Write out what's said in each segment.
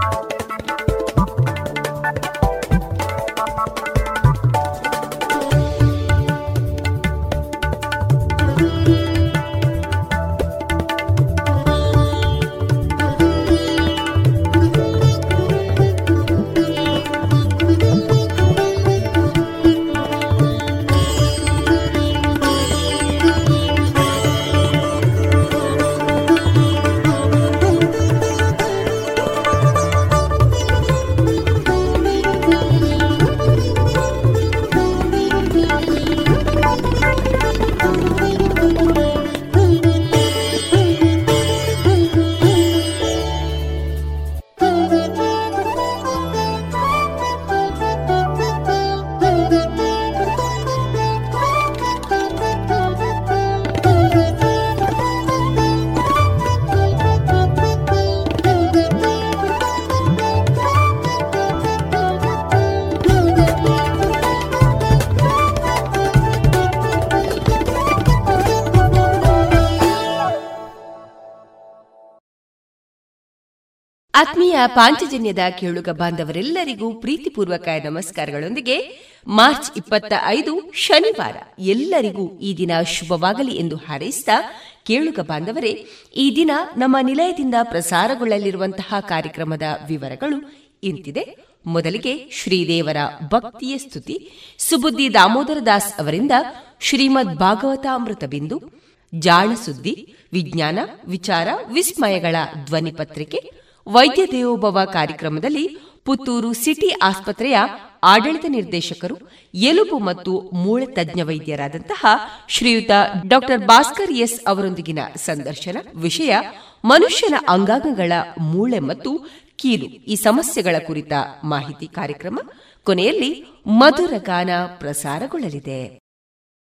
Bye. ಆತ್ಮೀಯ ಪಾಂಚಜನ್ಯದ ಕೇಳುಗ ಬಾಂಧವರೆಲ್ಲರಿಗೂ ಪ್ರೀತಿಪೂರ್ವಕ ನಮಸ್ಕಾರಗಳೊಂದಿಗೆ March ಇಪ್ಪತ್ತ ಐದು ಶನಿವಾರ ಎಲ್ಲರಿಗೂ ಈ ದಿನ ಶುಭವಾಗಲಿ ಎಂದು ಹಾರೈಸಿದ ಕೇಳುಗ ಬಾಂಧವರೇ, ಈ ದಿನ ನಮ್ಮ ನಿಲಯದಿಂದ ಪ್ರಸಾರಗೊಳ್ಳಲಿರುವಂತಹ ಕಾರ್ಯಕ್ರಮದ ವಿವರಗಳು ಇಂತಿದೆ. ಮೊದಲಿಗೆ ಶ್ರೀದೇವರ ಭಕ್ತಿಯ ಸ್ತುತಿ. ಸುಬುದ್ದಿ ದಾಮೋದರ ದಾಸ್ ಅವರಿಂದ ಶ್ರೀಮದ್ ಭಾಗವತಾಮೃತ ಬಿಂದು, ಜಾಣ ಸುದ್ದಿ, ವಿಜ್ಞಾನ, ವಿಚಾರ, ವಿಸ್ಮಯಗಳ ಧ್ವನಿ ಪತ್ರಿಕೆ ವೈದ್ಯ ದೇವೋಭವ ಕಾರ್ಯಕ್ರಮದಲ್ಲಿ ಪುತ್ತೂರು ಸಿಟಿ ಆಸ್ಪತ್ರೆಯ ಆಡಳಿತ ನಿರ್ದೇಶಕರು, ಎಲುಬು ಮತ್ತು ಮೂಳೆ ತಜ್ಞ ವೈದ್ಯರಾದಂತಹ ಶ್ರೀಯುತ ಡಾಕ್ಟರ್ ಭಾಸ್ಕರ್ ಎಸ್ ಅವರೊಂದಿಗಿನ ಸಂದರ್ಶನ, ವಿಷಯ ಮನುಷ್ಯನ ಅಂಗಾಂಗಗಳ ಮೂಳೆ ಮತ್ತು ಕೀಲು, ಈ ಸಮಸ್ಯೆಗಳ ಕುರಿತ ಮಾಹಿತಿ ಕಾರ್ಯಕ್ರಮ. ಕೊನೆಯಲ್ಲಿ ಮಧುರ ಗಾನ ಪ್ರಸಾರಗೊಳ್ಳಲಿದೆ.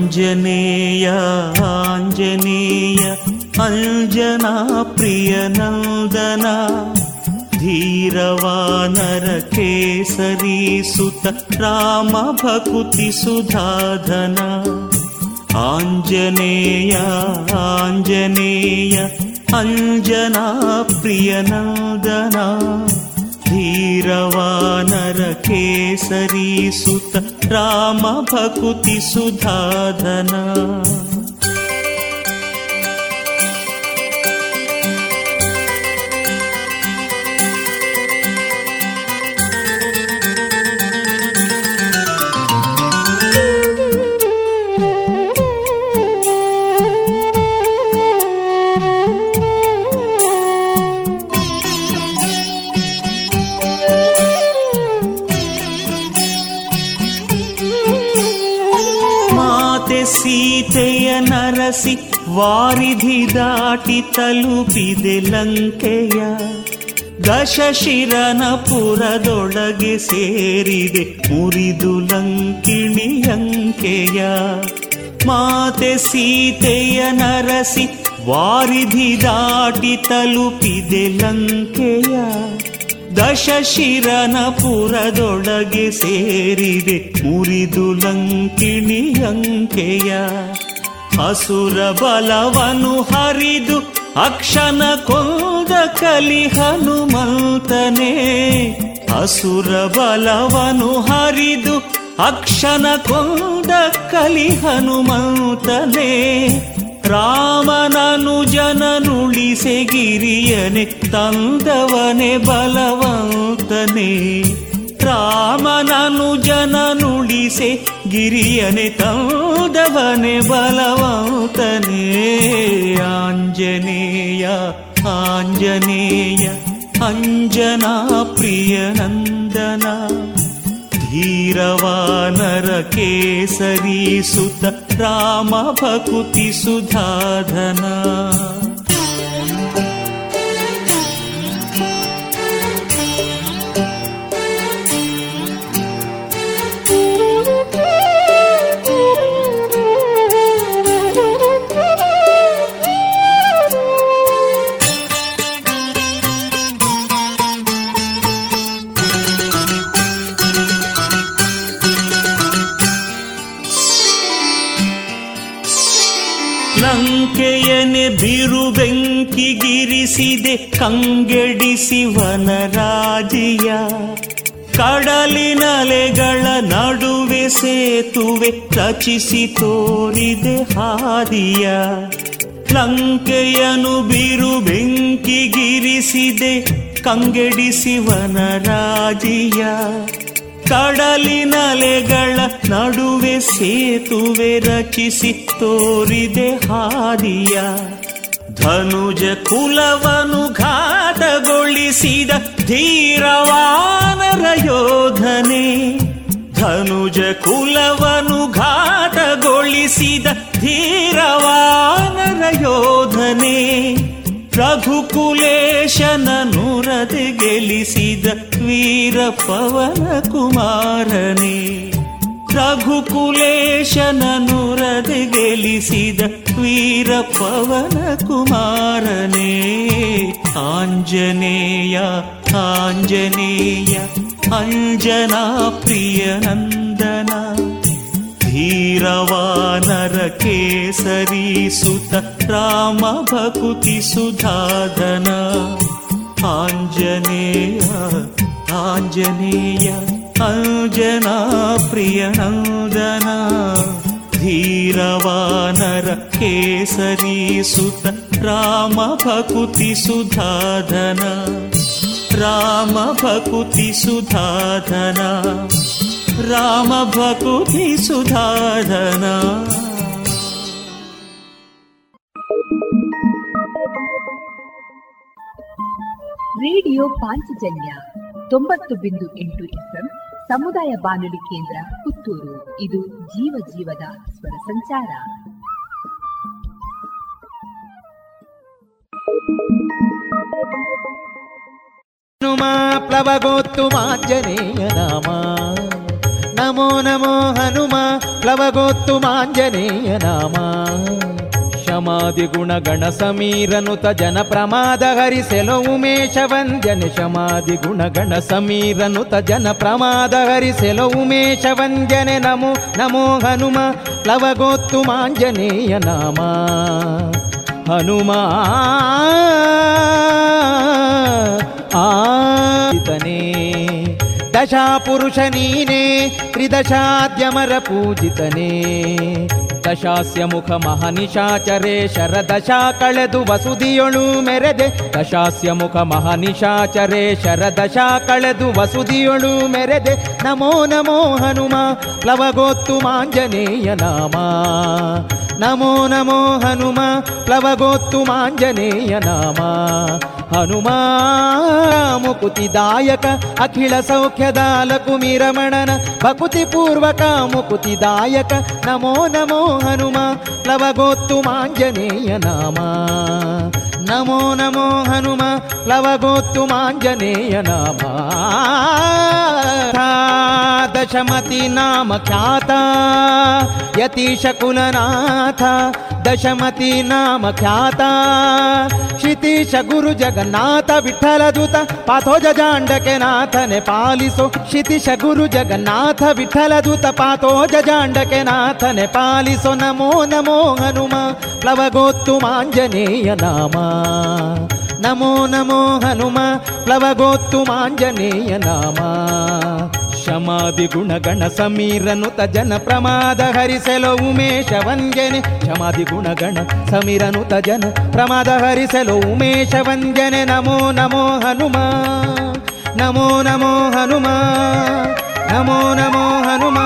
आञ्जनेय आञ्जनेय अञ्जना प्रियनन्दना धीरवानरकेसरी सुत रामभकुतिसुधाधना आञ्जनेय आञ्जनेय अञ्जना प्रियनन्दना धीरवानरकेसरी सुत रामभकुतिसुधाधना ನರಸಿ ವಾರಿಧಿ ದಾಟಿ ತಲುಪಿದೆ ಲಂಕೆಯ ದಶಶಿರನ ಪುರದೊಳಗೆ ಸೇರಿದೆ ಮುರಿದು ಲಂಕಿಣಿಯಂಕೆಯ ಮಾತೆ ಸೀತೆಯ ನರಸಿ ವಾರಿಧಿ ದಾಟಿ ತಲುಪಿದೆ ಲಂಕೆಯ. ದಶಶಿರನ ಪುರದೊಳಗೆ ಸೇರಿದೆ ಮುರಿದು ಲಂಕಿಣಿಯಂಕೆಯ ಅಸುರ ಬಲವನು ಹರಿದು ಅಕ್ಷನ ಕೊಂದ ಕಲಿ ಹನುಮಂತನೇ. ಅಸುರ ಬಲವನು ಹರಿದು ಅಕ್ಷನ ಕೊಂದ ಕಲಿ ಹನುಮಂತನೇ. ರಾಮನನು ಜನನುಳಿಸೆ ಗಿರಿಯನೆ ತಂದವನೆ ಬಲವಂತನೇ. ರಾಮನನು ಜನನುಳಿಸೆ गिरियनि तं दवने बलवन्तनेयाञ्जनेय आञ्जनेय अञ्जना प्रियनन्दना धीरवानरकेसरीसुत रामभकुतिसुधाधना ಬೆಂಕಿಗಿರಿಸಿದೆ ಕಂಗೆಡಿಸಿ ವನರಾಜಿಯ ಕಡಲಿನಲೆಗಳ ನಡುವೆ ಸೇತುವೆ ರಚಿಸಿ ತೋರಿದೆ ಹಾದಿಯ. ಲಂಕೆಯನು ಬಿರು ಬೆಂಕಿಗಿರಿಸಿದೆ ಕಂಗೆಡಿಸಿ ರಾಜಿಯ. ಕಡಲಿನಲೆಗಳ ನಡುವೆ ಸೇತುವೆ ರಚಿಸಿ ತೋರಿದೆ ಹಾದಿಯ. ಧನುಜ ಕುಲವನು ಘಾತಗೊಳಿಸಿದ ಧೀರವಾನರ ಯೋಧನೆ ಧನುಜ ಕುಲವನು ಘಾತಗೊಳಿಸಿದ ಧೀರವಾನರ ಯೋಧನೆ ರಘುಕುಲೇಶನ ನುರದೆ ಗೆಲಿಸಿದ ವೀರ ಪವನ ಕುಮಾರನೇ. ರಘುಕುಲೇಶನ ನುರದೆ ಗೆಲಿಸಿದ वीरपवनकुमारने आञ्जनेय आञ्जनेय अञ्जना प्रियनन्दना धीरवानर केसरी सुत रामभकुतिसुधादना आञ्जनेय आञ्जनेया अञ्जना प्रियनन्दना ಧೀರವಾನರ ಕೇಸರಿ ಸುತ ರಾಮ ಭಕುತಿ ಸುಧಾಧನ, ರಾಮ ಭಕುತಿ ಸುಧಾಧನ, ರಾಮ ಭಕುತಿ ಸುಧಾಧನ. ರೇಡಿಯೋ ಪಾಂಚಜನ್ಯ ತೊಂಬತ್ತು ಬಿಂದು ಎಂಟು ಎಫ್ಎಂ ಸಮುದಾಯ ಬಾನುಲಿ ಕೇಂದ್ರ ಪುತ್ತೂರು. ಇದು ಜೀವ ಜೀವದ ಸ್ವರ ಸಂಚಾರ. ಹನುಮಾ ಪ್ಲವಗೋತ್ತು ಮಾಂಜನೇಯ ನಾಮ. ನಮೋ ನಮೋ ಹನುಮ ಪ್ಲವಗೋತ್ತು ಮಾಂಜನೇಯ ನಾಮ. ಶಮಾದಿ ಗುಣಗಣ ಸಮೀರನುತ ಜನ ಪ್ರಮಾದ ಹರಿಸೆಲೋ ಉಮೇಶ ವಂದ್ಯನೆ ಗುಣ ಗಣ ಸಮೀರನುತ ಜನ ಪ್ರಮಾದ ಹರಿಸೆಲೋ ಉಮೇಶ ವಂದ್ಯನೆ ನಮೋ ನಮೋ ಹನುಮ ಲವಗೋತ್ತು ಮಾಂಜನೇಯ ನಾಮ ಹನುಮಾ ಆತನೇ ದಶಾಪುರುಷ ನೀನೇ ತ್ರಿದಶಾದ್ಯಮರ ಪೂಜಿತನೇ ದಶಾಸ್ಯ ಮುಖ ಮಹನಿಶಾಚರೇ, ಶರದಶಾ ಕಳೆದು ವಸುದಿಯೊಳು ಮೆರೆದೆ. ದಶಾಸ್ಯ ಮುಖ ಮಹನಿಶಾಚರೇ, ಶರದಶಾ ಕಳೆದು ವಸುದಿಯೊಳು ಮೆರೆದೆ. ನಮೋ ನಮೋ ಹನುಮ, ಪ್ಲವಗೋತ್ತು ಮಾಂಜನೇಯ ನಾಮ. ನಮೋ ನಮೋ ಹನುಮ, ಪ್ಲವಗೋತ್ತು ಮಾಂಜನೇಯ ನಾಮ. ಹನುಮಾ ಮುಕುತಿದಾಯಕ ಅಖಿಳ ಸೌಖ್ಯದ ಲಕುಮಿರಮಣನ. ಭಕುತಿ ಪೂರ್ವಕ ಮುಕುತಿದಾಯಕ ನಮೋ ನಮೋ ಹನುಮ ಪ್ಲವಗೋತ್ತು ಮಾಂಜನೇಯ ನಾಮ. ನಮೋ ಹನುಮ ಪ್ಲವಗೋತ್ತು ಮಾಂಜನೇಯ ನಾಮ. ದಶಮತಿ ನಾಮ ಖ್ಯಾತ. ಯತೀಶ ಕುಲನಾಥ ದಶಮತಿ ನಾಮ ಖ್ಯಾತ. ಕ್ಷಿತೀಶ ಗುರು ಜಗನ್ನಾಥ ವಿಠಲದೂತ ದೂತ ಪಾಥೋಜ ನಾಥನೆ ಪಾಲಿಸೋ. ಕ್ಷಿತೀಶ ಗುರು ಜಗನ್ನಾಥ ವಿಠಲದೂತ ದೂತ ಪಾಥೋಜ ನಾಥನೆ ಪಾಲಿಸೋ. ನಮೋ ನಮೋ ಹನುಮ ಪ್ಲವಗೋತ್ತು ಮಾಂಜನೇಯ ನಾಮ. ನಮೋ ನಮೋ ಹನುಮ ಪ್ಲವಗೋತ್ತು ಮಾಂಜನೇಯ ನಾಮ. ಶಮಾದಿ ಗುಣಗಣ ಸಮೀರನುತ ಜನ ಪ್ರಮಾದ ಹರಿಸೆಲೋ ಉಮೇಶ ವಂಜನೆ ಶಮಾದಿ ಗುಣಗಣ ಸಮೀರನುತ ಜನ ಪ್ರಮಾದ ಹರಿಸೆಲೋ ಉಮೇಶ ವಂಜನೆ ನಮೋ ನಮೋ ಹನುಮ, ನಮೋ ನಮೋ ಹನುಮ, ನಮೋ ನಮೋ ಹನುಮ,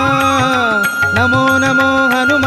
ನಮೋ ನಮೋ ಹನುಮ.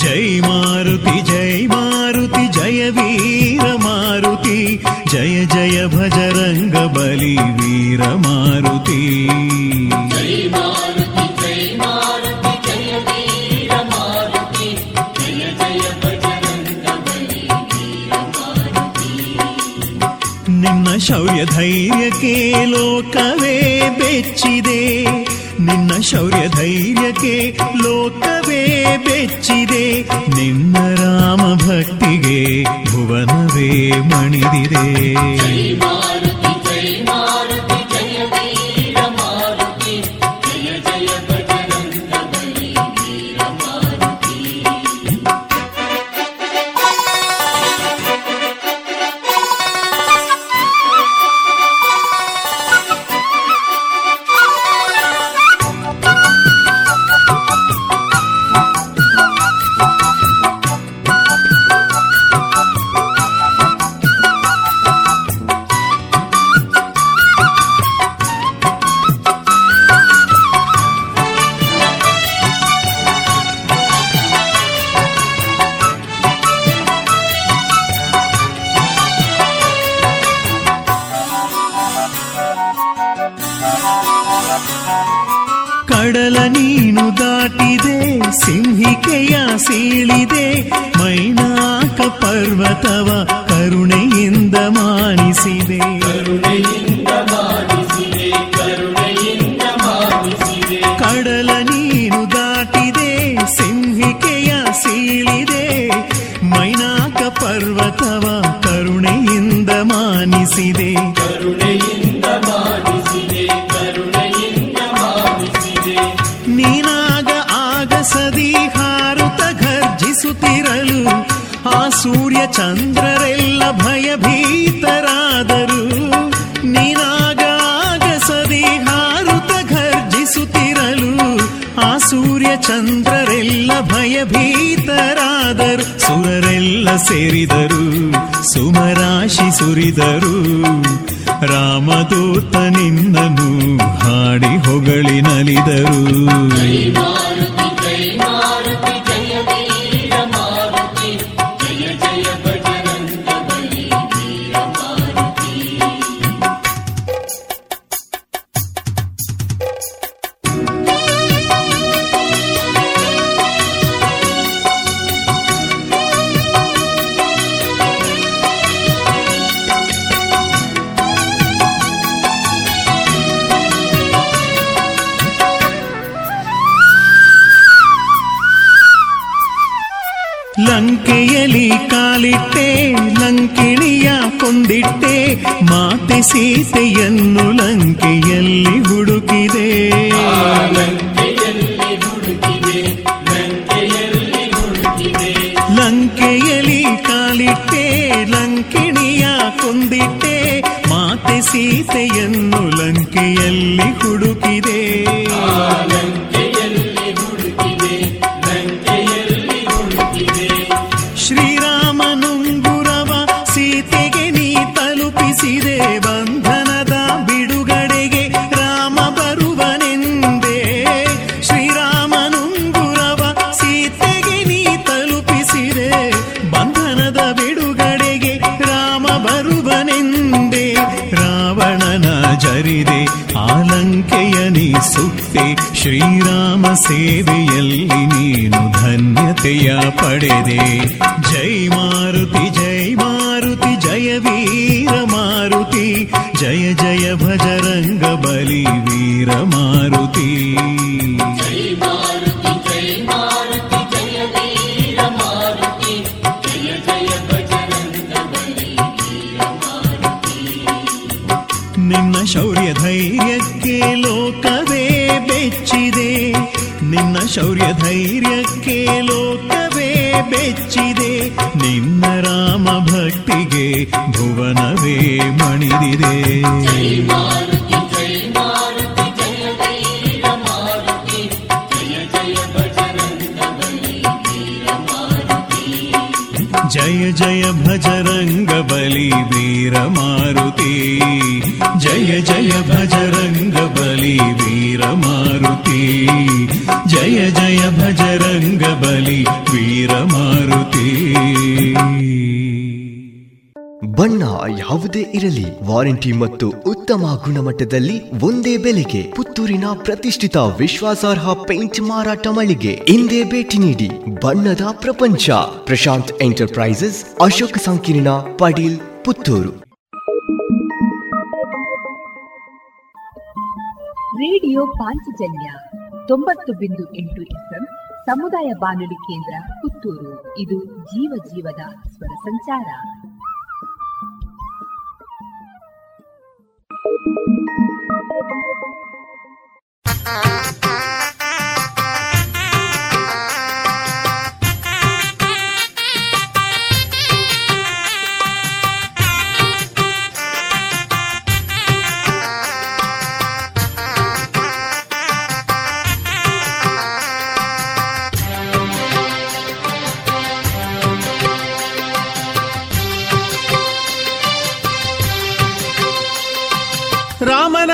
जय मारुति जय मारुति जय वीर मारुति जय जय भजरङ्ग बलि वीर मारुति। नि शौर्य धैर्यके लोकवे बेचिद नि शौर्य धैर्यके लोकवे ಬೆಚ್ಚಿದೆ ನಿನ್ನ ರಾಮ ಭಕ್ತಿಗೆ ಭುವನವೇ ಮಣಿದಿದೆ. ಜರಿದೆ ಆಲಂಕೆಯ ನೀ ಸುತ್ತೆ ಶ್ರೀರಾಮ ಸೇವೆಯಲ್ಲಿ ನೀನು ಧನ್ಯತೆಯ ಪಡೆದೆ ಜೈ ಮಾರುತಿ ಜೈ ಮಾರುತಿ ಜಯ ವೀರ ಮಾರುತಿ ಜಯ ಜಯ ಭಜರಂಗ ಬಲಿ ವೀರ ಮಾರುತಿ ಶೌರ್ಯ ಧೈರ್ಯಕ್ಕೆ ಲೋಕವೇ ಬೆಚ್ಚಿದೆ. ನಿನ್ನ ಶೌರ್ಯ ಧೈರ್ಯಕ್ಕೆ ಲೋಕವೇ ಬೆಚ್ಚಿದೆ. ನಿನ್ನ ರಾಮ ಭಕ್ತಿಗೆ ಭುವನವೇ ಮಣಿದಿದೆ. जय जय भज वीरमारुति। जय जय भज वीरमारुति। जय जय भज वीरमारुति। वीर ಬಣ್ಣ ಯಾವುದೇ ಇರಲಿ. ವಾರಂಟಿ ಮತ್ತು ಉತ್ತಮ ಗುಣಮಟ್ಟದಲ್ಲಿ ಒಂದೇ ಬೆಲೆಗೆ ಪುತ್ತೂರಿನ ಪ್ರತಿಷ್ಠಿತ ವಿಶ್ವಾಸಾರ್ಹ ಪೇಂಟ್ ಮಾರಾಟ ಮಳಿಗೆ ಇಂದೇ ಭೇಟಿ ನೀಡಿ ಬಣ್ಣದ ಪ್ರಪಂಚ. ಪ್ರಶಾಂತ್ ಎಂಟರ್ಪ್ರೈಸಸ್ ಅಶೋಕ್ ಸಂಕೀರ್ಣ ಪಡೀಲ್ ಪುತ್ತೂರು. ರೇಡಿಯೋ ಪಾಂಚಜನ್ಯ ತೊಂಬತ್ತು ಬಿಂದು ಎಂಟು ಎಫ್ಎಂ ಸಮುದಾಯ ಬಾನುಲಿ ಕೇಂದ್ರ ಪುತ್ತೂರು. ಇದು ಜೀವ ಜೀವದ ಸ್ವರ ಸಂಚಾರ. ರಾಮನ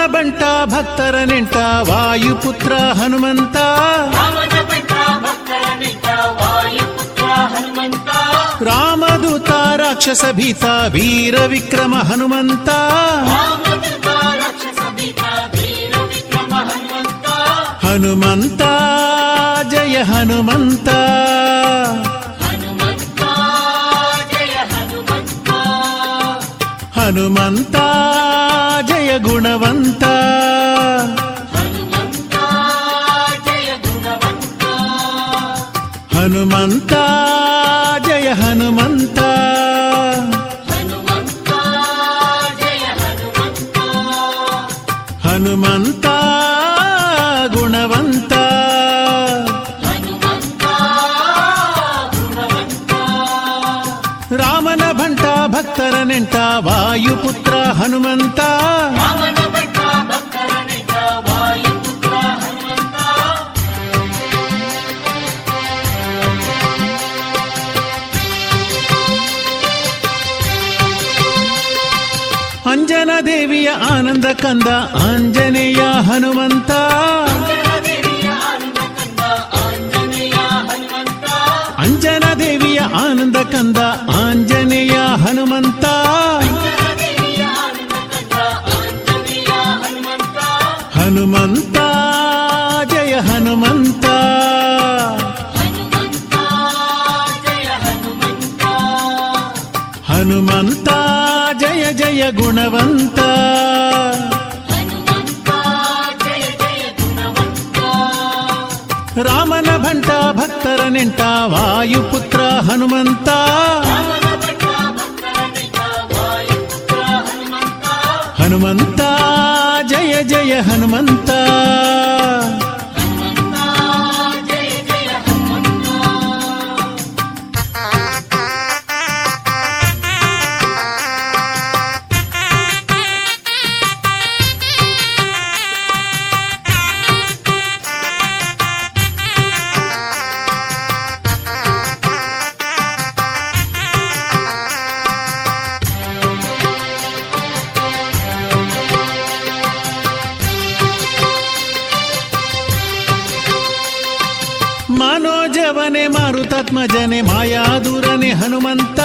ಬಂಟ ಭಕ್ತರ ನೆಂಟ ವಾಯುಪುತ್ರ ಹನುಮಂತ ರಾಮದೂತ ರಾಕ್ಷಸ ಭೀತ ವೀರ ವಿಕ್ರಮ ಹನುಮಂತ ಹನುಮಂತ ಜಯ ಹನುಮಂತ ಹನುಮಂತ ಜಯ ಗುಣವಂತ. ಹನುಮಂತ ಆನಂದ ಕಂದ ಆಂಜನೇಯ ಹನುಮಂತ. ಅಂಜನ ದೇವಿಯ ಆನಂದ ಕಂದ ಆಂಜನೇಯ ಹನುಮಂತ. ಹನುಮಂತ, ಜಯ ಹನುಮಂತ. ಹನುಮಂತ, ಜಯ ಜಯ ಗುಣವಂತ. ನೆಂಟ ವಾಯುಪುತ್ರ ಹನುಮಂತ ಹನುಮಂತ ಜಯ ಜಯ ಮನೋಜವನೆ ಮಾರುತಾತ್ಮಜನೆ ಮಾಯಾದೂರನೆ ಹನುಮಂತ.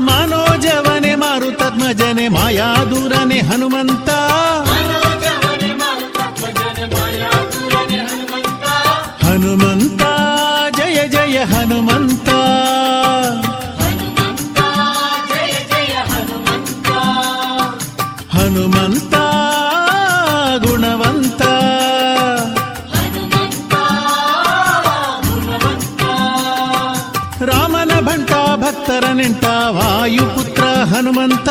ಮನೋಜವನೆ ಮಾರುತಾತ್ಮಜನೆ ಮಾಯಾದೂರನೆ ಹನುಮಂತ. ಹನುಮಂತ. ಹನುಮಂತ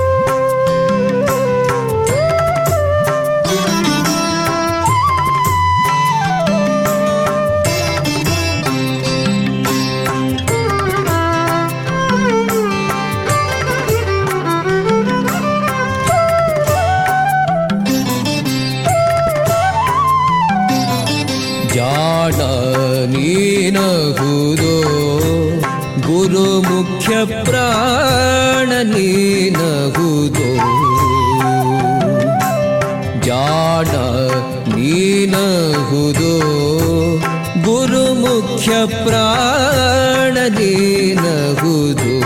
ನಹುದು ಗುರು ಮುಖ್ಯ ಪ್ರಾಣ ನೀನಾಗುವುದು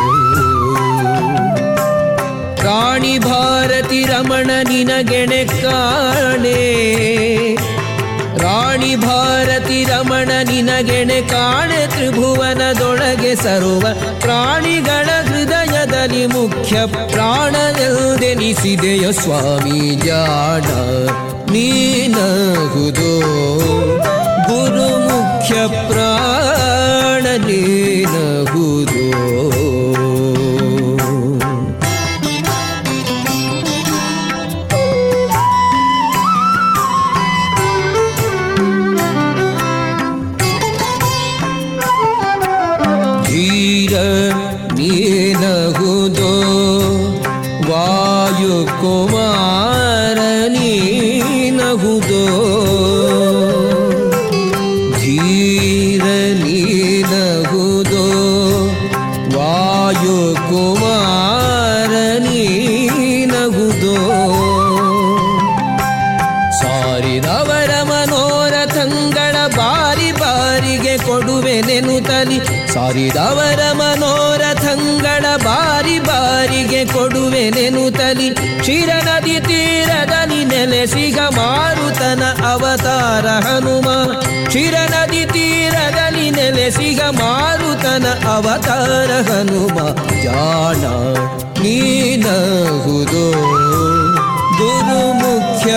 ಪ್ರಾಣಿ ಭಾರತಿ ರಮಣ ನಿನಗೆಣೆ ಕಾಣೆ. ರಾಣಿ ಭಾರತಿ ರಮಣ ನಿನಗೆಣೆ ಕಾಣೆ. ತ್ರಿಭುವನದೊಳಗೆ ಸರುವ ಪ್ರಾಣಿಗಳ ಹೃದಯದಲ್ಲಿ ಮುಖ್ಯ ಪ್ರಾಣದೆನಿಸಿದೆಯೋ ಸ್ವಾಮಿ ಜಾಣ ನೀನಾಗುವುದೋ ಗುರುಮುಖ್ಯ ಪ್ರಾಣ ನೀನಾಗುವುದು ಸಾರಿದವರ ಮನೋರಥಂಗಳ ಬಾರಿ ಬಾರಿಗೆ ಕೊಡುವೆ ನೆನುತಲಿ ಕ್ಷೀರ ನದಿ ತೀರದಲ್ಲಿ ನೆಲೆಸಿಗ ಮಾರುತನ ಅವತಾರ ಹನುಮ. ಕ್ಷೀರ ನದಿ ತೀರದಲ್ಲಿ ನೆಲೆಸಿಗ ಮಾರುತನ ಅವತಾರ ಹನುಮ. ಜಾಣ ನೀನಹುದೋ. ಗುರು ಮುಖ್ಯ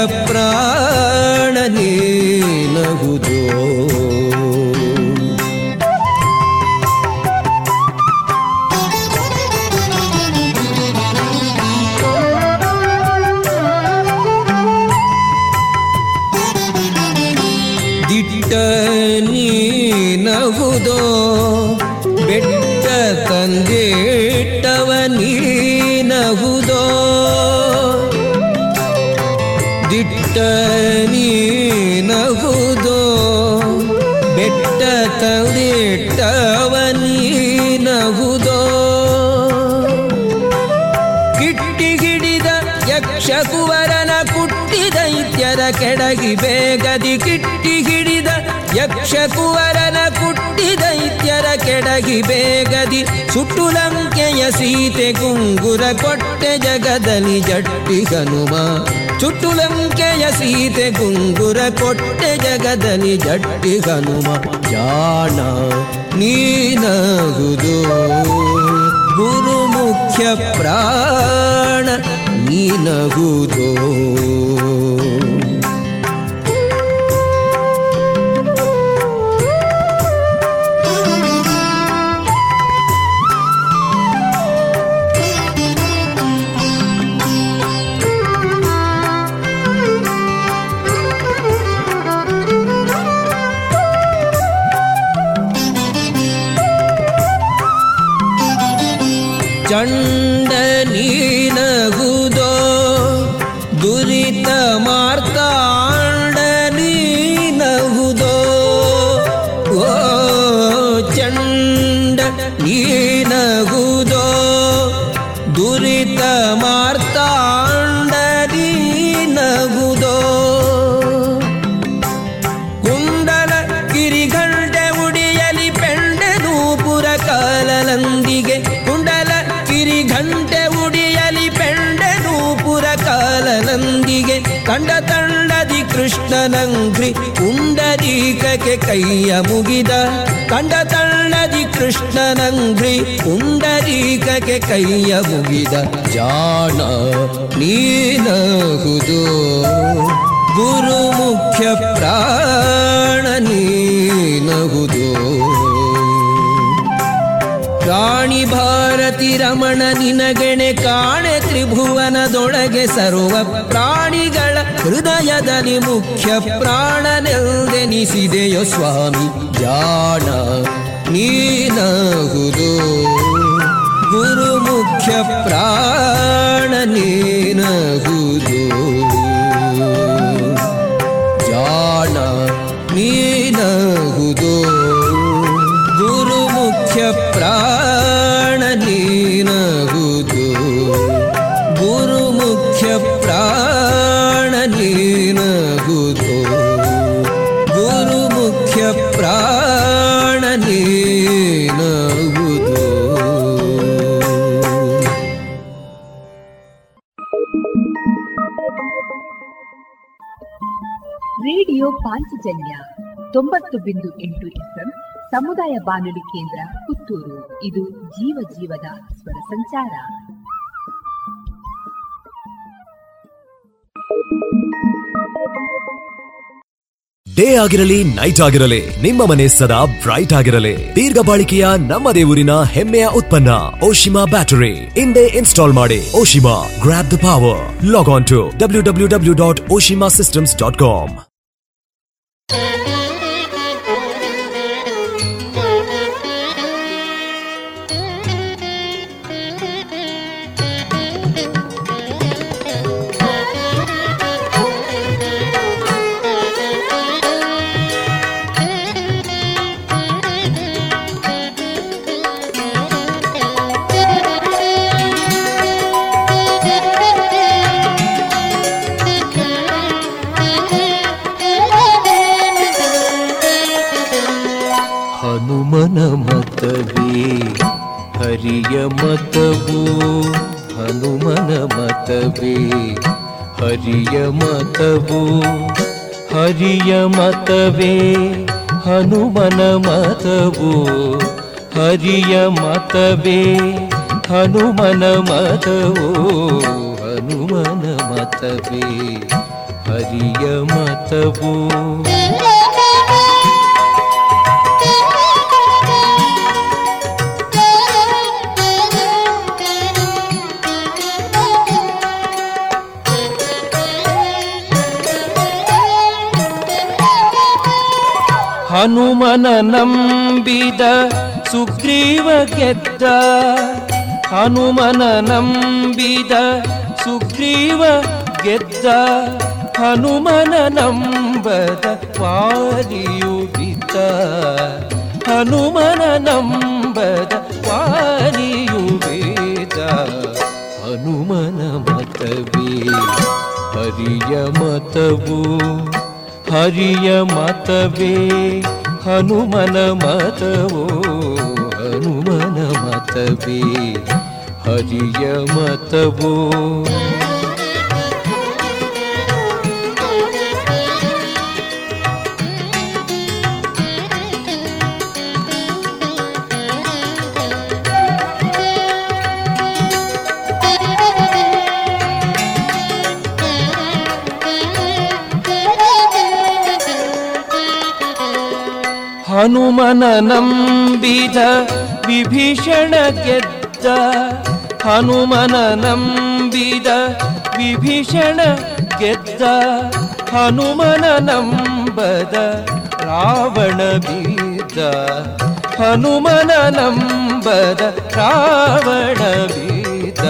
ಬೇಗದಿ ಕಿಟ್ಟಿ ಹಿಡಿದ ಯಕ್ಷ ಕುವರನ ಕುಟ್ಟಿ ದೈತ್ಯರ ಕೆಡಗಿ ಬೇಗದಿ ಸುಟ್ಟು ಲಂಕೆಯ ಸೀತೆ ಗುಂಗುರ ಕೊಟ್ಟೆ ಜಗದಲ್ಲಿ ಜಟ್ಟಿ ಹನುಮ. ಚುಟ್ಟು ಲಂಕೆಯ ಸೀತೆ ಗುಂಗುರ ಕೊಟ್ಟೆ ಜಗದಲ್ಲಿ ಜಟ್ಟಿ ಹನುಮ. ಜಾಣ ನೀನಗುದು ಗುರು ಮುಖ್ಯ ಪ್ರಾಣ ನೀನಗುದೋ ಕೈಯ ಮುಗಿದ ಕಂಡ ತಳ್ಳದಿ ಕೃಷ್ಣನಂಗ್ರಿ ಪುಂಡರೀಕಕ್ಕೆ ಕೈಯ ಮುಗಿದ ಜಾಣ ನೀನಹುದು. ಗುರು ಮುಖ್ಯ ಪ್ರಾಣ ನೀನಹುದು. ರಾಣಿ ಭಾರತಿ ರಮಣ ನಿನಗೆಣೆ ಕಾಣೆ ತ್ರಿಭುವನದೊಳಗೆ ಸರ್ವ ಪ್ರಾಣಿಗಳ ಹೃದಯದಲ್ಲಿ ಮುಖ್ಯ ಪ್ರಾಣನೆಲ್ದೆನಿಸಿದೆಯೋ ಸ್ವಾಮಿ ಜಾಣ ನೀನಹುದು ಗುರು ಮುಖ್ಯ ಪ್ರಾಣ ನೀನಹುದು ಜಾಣ ನೀನಹುದು ಗುರು ಮುಖ್ಯ ಪ್ರಾಣ ತೊಂಬತ್ತು ಬಿಂದು ಎಂಟು ಎಫ್ಎಂ ಸಮುದಾಯ ಬಾನುಲಿ ಕೇಂದ್ರ ಪುತ್ತೂರು. ಇದು ಜೀವ ಜೀವದ ಸ್ವರ ಸಂಚಾರ. ಡೇ ಆಗಿರಲಿ, ನೈಟ್ ಆಗಿರಲಿ, ನಿಮ್ಮ ಮನೆ ಸದಾ ಬ್ರೈಟ್ ಆಗಿರಲಿ. ದೀರ್ಘ ಬಾಳಿಕೆಯ ನಮ್ಮ ದೇವರಿನ ಹೆಮ್ಮೆಯ ಉತ್ಪನ್ನ, ಓಶಿಮಾ ಬ್ಯಾಟರಿ. ಹಿಂದೆ ಇನ್ಸ್ಟಾಲ್ ಮಾಡಿ, Oshima grab the power log on to W W W dot Oshima systems dot com ಹರಿಯ ಮತವು ಹನುಮನ ಮತವೇ ಹರಿಯ ಮತವು ಹರಿಯ ಮತವೇ ಹನುಮನ ಮತವು ಹರಿಯ ಮತವೇ ಹನುಮನ ಮತವು ಹನುಮನ ಮತವೇ ಹರಿಯ ಮತವು ಹನುಮನ ನಂಬಿದ ಸುಗ್ರೀವ ಗೆದ್ದ. ಹನುಮನ ನಂಬಿದ ಸುಗ್ರೀವ ಗೆದ್ದ. ಹನುಮನ ನಂಬದ ವಾರಿಯು ಬಿದ್ದ. ಹನುಮನ ನಂಬದ ವಾರಿಯು ಬಿದ್ದ. ಹನುಮನ ಮತವೇ ಹರಿಯ ಮತವು. हरिय मतवे हनुमन मतवो हनुमन मतवे हरिय मतवो। ಹನುಮನ ನಂಬಿದ ವಿಭೀಷಣ ಗೆದ್ದ. ಹನುಮನ ನಂಬಿದ ವಿಭೀಷಣ ಗೆದ್ದ. ಹನುಮನ ನಂಬದ ರಾವಣ ಬೀದ. ಹನುಮನ ನಂಬದ ರಾವಣ ಬೀದ.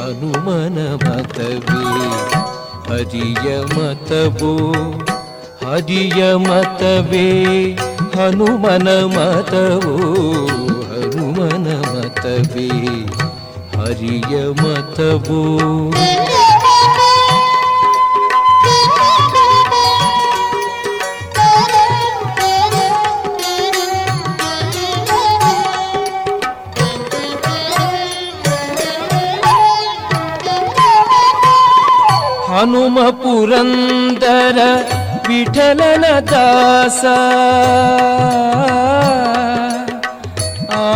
ಹನುಮನ ಮತವೇ, ಹರಿಯ ಮತವೋ ಹರಿಯ ಮತವೇ ಹನುಮನ ಮತವೋ ಹನುಮನ ಮತವೇ ಹರಿಯ ಮತವೋ. ಹನುಮ ಪುರಂದರ ವಿಠಲನ ದಾಸ ಆ,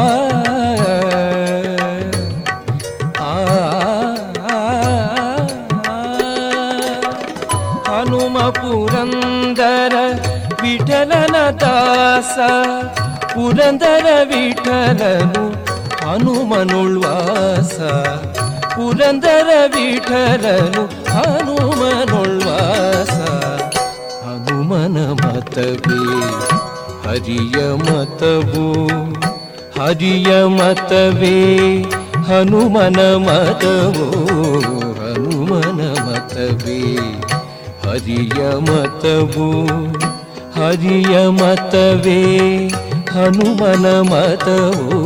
ಆ, ಹನುಮ ಪುರಂದರ ವಿಠಲನ ದಾಸ ಪುರಂದರ ವಿಠಲನು ಹನುಮನುಳ್ವಾಸ ಪುರಂದರ ವಿಠಲನು ಹನುಮನುಳ್ವಾಸ ಹನುಮನ ಮತವೇ, ಹರಿಯ ಮತವು, ಹರಿಯ ಮತವೇ, ಹನುಮನ ಮತವೋ, ಹನುಮನ ಮತವೇ, ಹರಿಯ ಮತವು, ಹರಿಯ ಮತವೇ, ಹನುಮನ ಮತವೋ.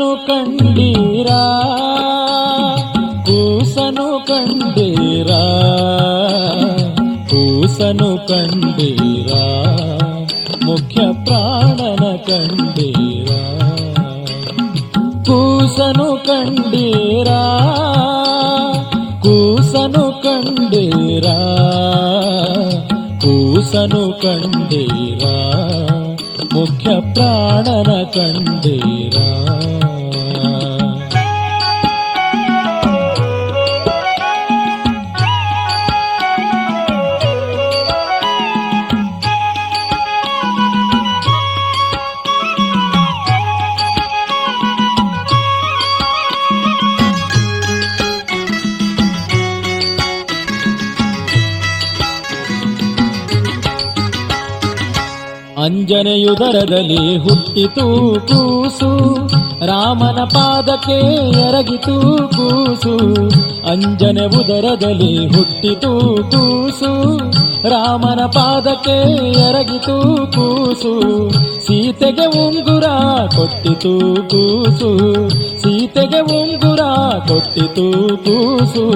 ಕೂಸನು ಕಂಡೀರಾ? ಕೂಸನು ಕಂಡೀರಾ? ಕೂಸನು ಕಂಡೀರಾ? ಮುಖ್ಯ ಪ್ರಾಣನ ಕಂಡೀರಾ? ಕೂಸನು ಕಂಡೀರಾ? ಕಂಡೀರಾ? ಕೂಸನು ಕಂಡೀರಾ? ಮುಖ್ಯ ಪ್ರಾಣನ ಕಂಡೀರಾ? ಅಂಜನೆಯುದರದಲ್ಲಿ ಹುಟ್ಟಿತು ಕೂಸು ರಾಮನ ಪಾದಕ್ಕೆ ಎರಗಿತು ಕೂಸು ಅಂಜನೆ ಉದರದಲ್ಲಿ ಹುಟ್ಟಿತು ಕೂಸು ರಾಮನ ಪಾದಕ್ಕೆ ಎರಗಿತು ಕೂಸು ಸೀತೆಗೆ ಉಂಗುರ ಕೊಟ್ಟಿತು ಕೂಸು ಸೀತೆಗೆ ಉಂಗುರ ಕೊಟ್ಟಿತು ಕೂಸು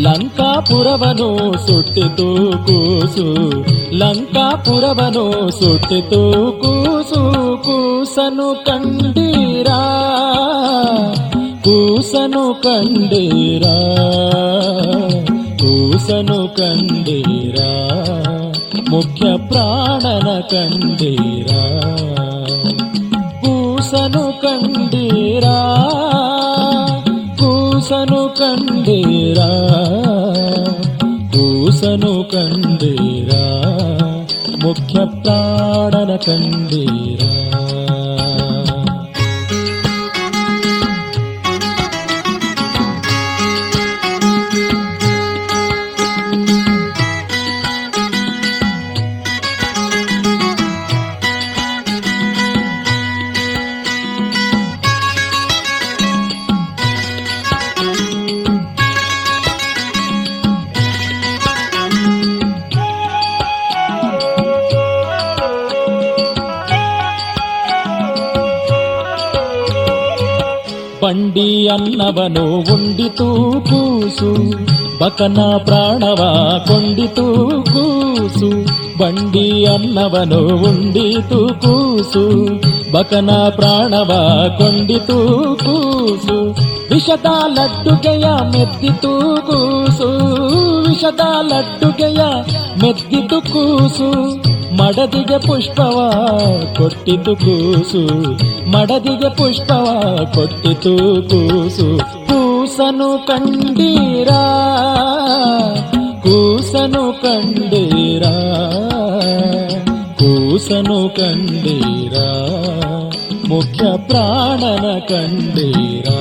ಲಂಕಾಪುರವನು ಸುಟ್ಟಿತು ಕೂಸು ಲಂಕಾಪುರವನು ಸುಟ್ಟಿತು ಕೂಸು ಕೂಸನು ಕಂಡೀರಾ ಕೂಸನು ಕಂಡೀರಾ ಕೂಸನು ಕಂಡೀರಾ ಮುಖ್ಯ ಪ್ರಾಣನ ಕಂಡೀರಾ ಕೂಸನು ಕಂಡೀರಾ ಕೂಸನು ಕಂಡೀರಾ ಕೂಸನು ಕಂಡೀರಾ ಮುಖ್ಯ ಪ್ರಾಣನ ಕಂಡೀರಾ. ಅನ್ನವನು ಉಂಡಿತು ಕೂಸು, ಬಕನ ಪ್ರಾಣವ ಕೊಂಡಿತು ಕೂಸು ಬಂಡಿ ಅನ್ನವನು ಉಂಡಿತು ಕೂಸು, ಬಕನ ಪ್ರಾಣವ ಕೊಂಡಿತು ಕೂಸು, ವಿಷದ ಲಡ್ಡುಗೆಯ ಮೆದ್ದಿತು ಕೂಸು, ವಿಷದ ಲಡ್ಡುಗೆಯ ಮೆದ್ದಿತು ಕೂಸು, ಮಡದಿಗೆ ಪುಷ್ಪವ ಕೊಟ್ಟಿತು ಕೂಸು. ಮಡದಿಗೆ ಪುಷ್ಪವ ಕೊಟ್ಟಿತು ಕೂಸು ಕೂಸನು ಕಂಡೀರಾ ಕೂಸನು ಕಂಡೀರಾ ಕೂಸನು ಕಂಡೀರಾ ಮುಖ್ಯ ಪ್ರಾಣನ ಕಂಡೀರಾ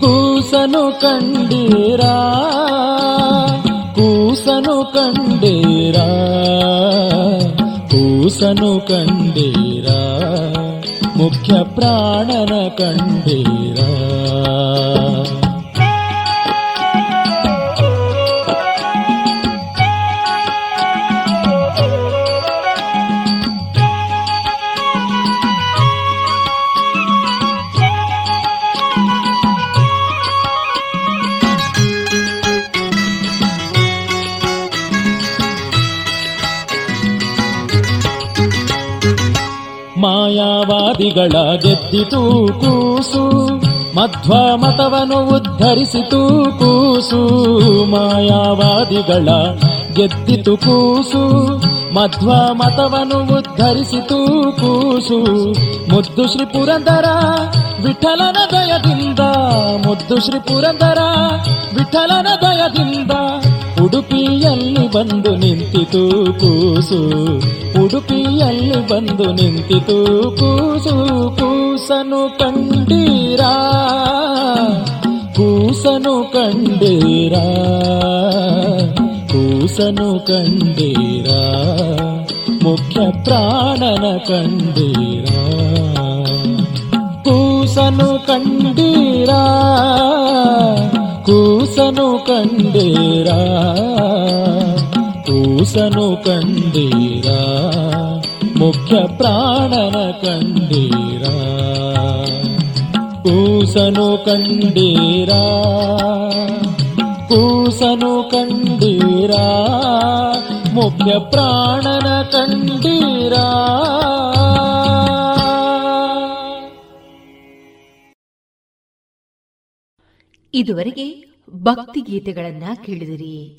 ಕೂಸನು ಕಂಡೀರಾ ಕೂಸನು ಕಂಡೀರಾ ಕೂಸನು ಕಂಡೀರಾ ಮುಖ್ಯ ಪ್ರಾಣನ ಕಂಡೀರಾ ಮಾಯಾವಾದಿಗಳ ಗೆದ್ದಿತು ಕೂಸು. ಮಧ್ವ ಮತವನ್ನು ಉದ್ಧರಿಸಿತು ಕೂಸು. ಮಾಯಾವಾದಿಗಳ ಗೆದ್ದಿತು ಕೂಸು. ಮಧ್ವ ಮತವನ್ನು ಉದ್ಧರಿಸಿತು ಕೂಸು. ಮುದ್ದು ಶ್ರೀ ಪುರಂದರ ವಿಠಲನ ದಯದಿಂದ, ಮುದ್ದು ಶ್ರೀ ಪುರಂದರ ವಿಠಲನ ದಯದಿಂದ, ಉಡುಪಿಯಲ್ಲಿ ಬಂದು ನಿಂತಿತು ಕೂಸು ಉಡುಪಿಯಲ್ಲಿ ಬಂದು ನಿಂತಿತು ಕೂಸು ಕೂಸನು ಕಂಡೀರಾ ಕೂಸನು ಕಂಡೀರಾ ಕೂಸನು ಕಂಡೀರಾ ಮುಖ್ಯ ಪ್ರಾಣನ ಕಂಡೀರಾ ಕೂಸನು ಕಂಡೀರಾ ಕೂಸನು ಕಂಡೀರಾ ಕೂಸನು ಕಂಡೀರಾ? ಮುಖ್ಯ ಪ್ರಾಣನ ಕಂಡೀರಾ? ಕೂಸನು ಕಂಡೀರಾ? ಕೂಸನು ಕಂಡೀರಾ? ಮುಖ್ಯ ಪ್ರಾಣನ ಕಂಡೀರಾ? ಇದುವರೆಗೆ ಭಕ್ತಿ ಗೀತೆಗಳನ್ನ ಕೇಳಿದಿರಿ.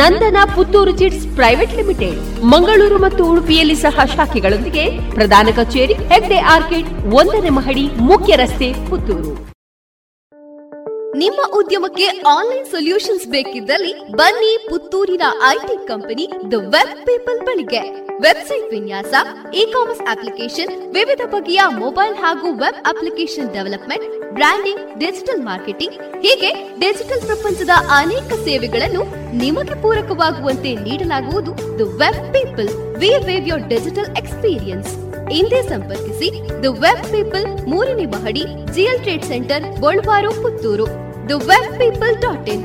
Nandana Puttur chits private limited. Mangaluru ಮತ್ತು ಉಡುಪಿಯಲ್ಲಿ ಸಹ ಶಾಖೆಗಳೊಂದಿಗೆ ಪ್ರಧಾನ ಕಚೇರಿ, ಹೆಗ್ಡೆ ಆರ್ಕಿಡ್, ಒಂದನೇ ಮಹಡಿ, ಮುಖ್ಯ ರಸ್ತೆ, ಪುತ್ತೂರು. ನಿಮ್ಮ ಉದ್ಯಮಕ್ಕೆ ಆನ್ಲೈನ್ ಸೊಲ್ಯೂಷನ್ಸ್ ಬೇಕಿದ್ದಲ್ಲಿ ಬನ್ನಿ ಪುತ್ತೂರಿನ IT company the web people ಬಳಿಗೆ. ವೆಬ್ಸೈಟ್ ವಿನ್ಯಾಸ ಇ ಕಾಮರ್ಸ್ ಅಪ್ಲಿಕೇಶನ್ ವಿವಿಧ ಬಗೆಯ ಮೊಬೈಲ್ ಹಾಗೂ web application development, branding, digital marketing, ಹೀಗೆ ಡಿಜಿಟಲ್ ಪ್ರಪಂಚದ ಅನೇಕ ಸೇವೆಗಳನ್ನು ನಿಮಗೆ ಪೂರಕವಾಗುವಂತೆ ನೀಡಲಾಗುವುದು the web people we weave your digital experience ಹಿಂದೆ ಸಂಪರ್ಕಿಸಿ ದ ವೆಬ್ ಪೀಪಲ್ ಮೂರನೇ ಮಹಡಿ GL trade centre Bolwar Puttur the web people dot in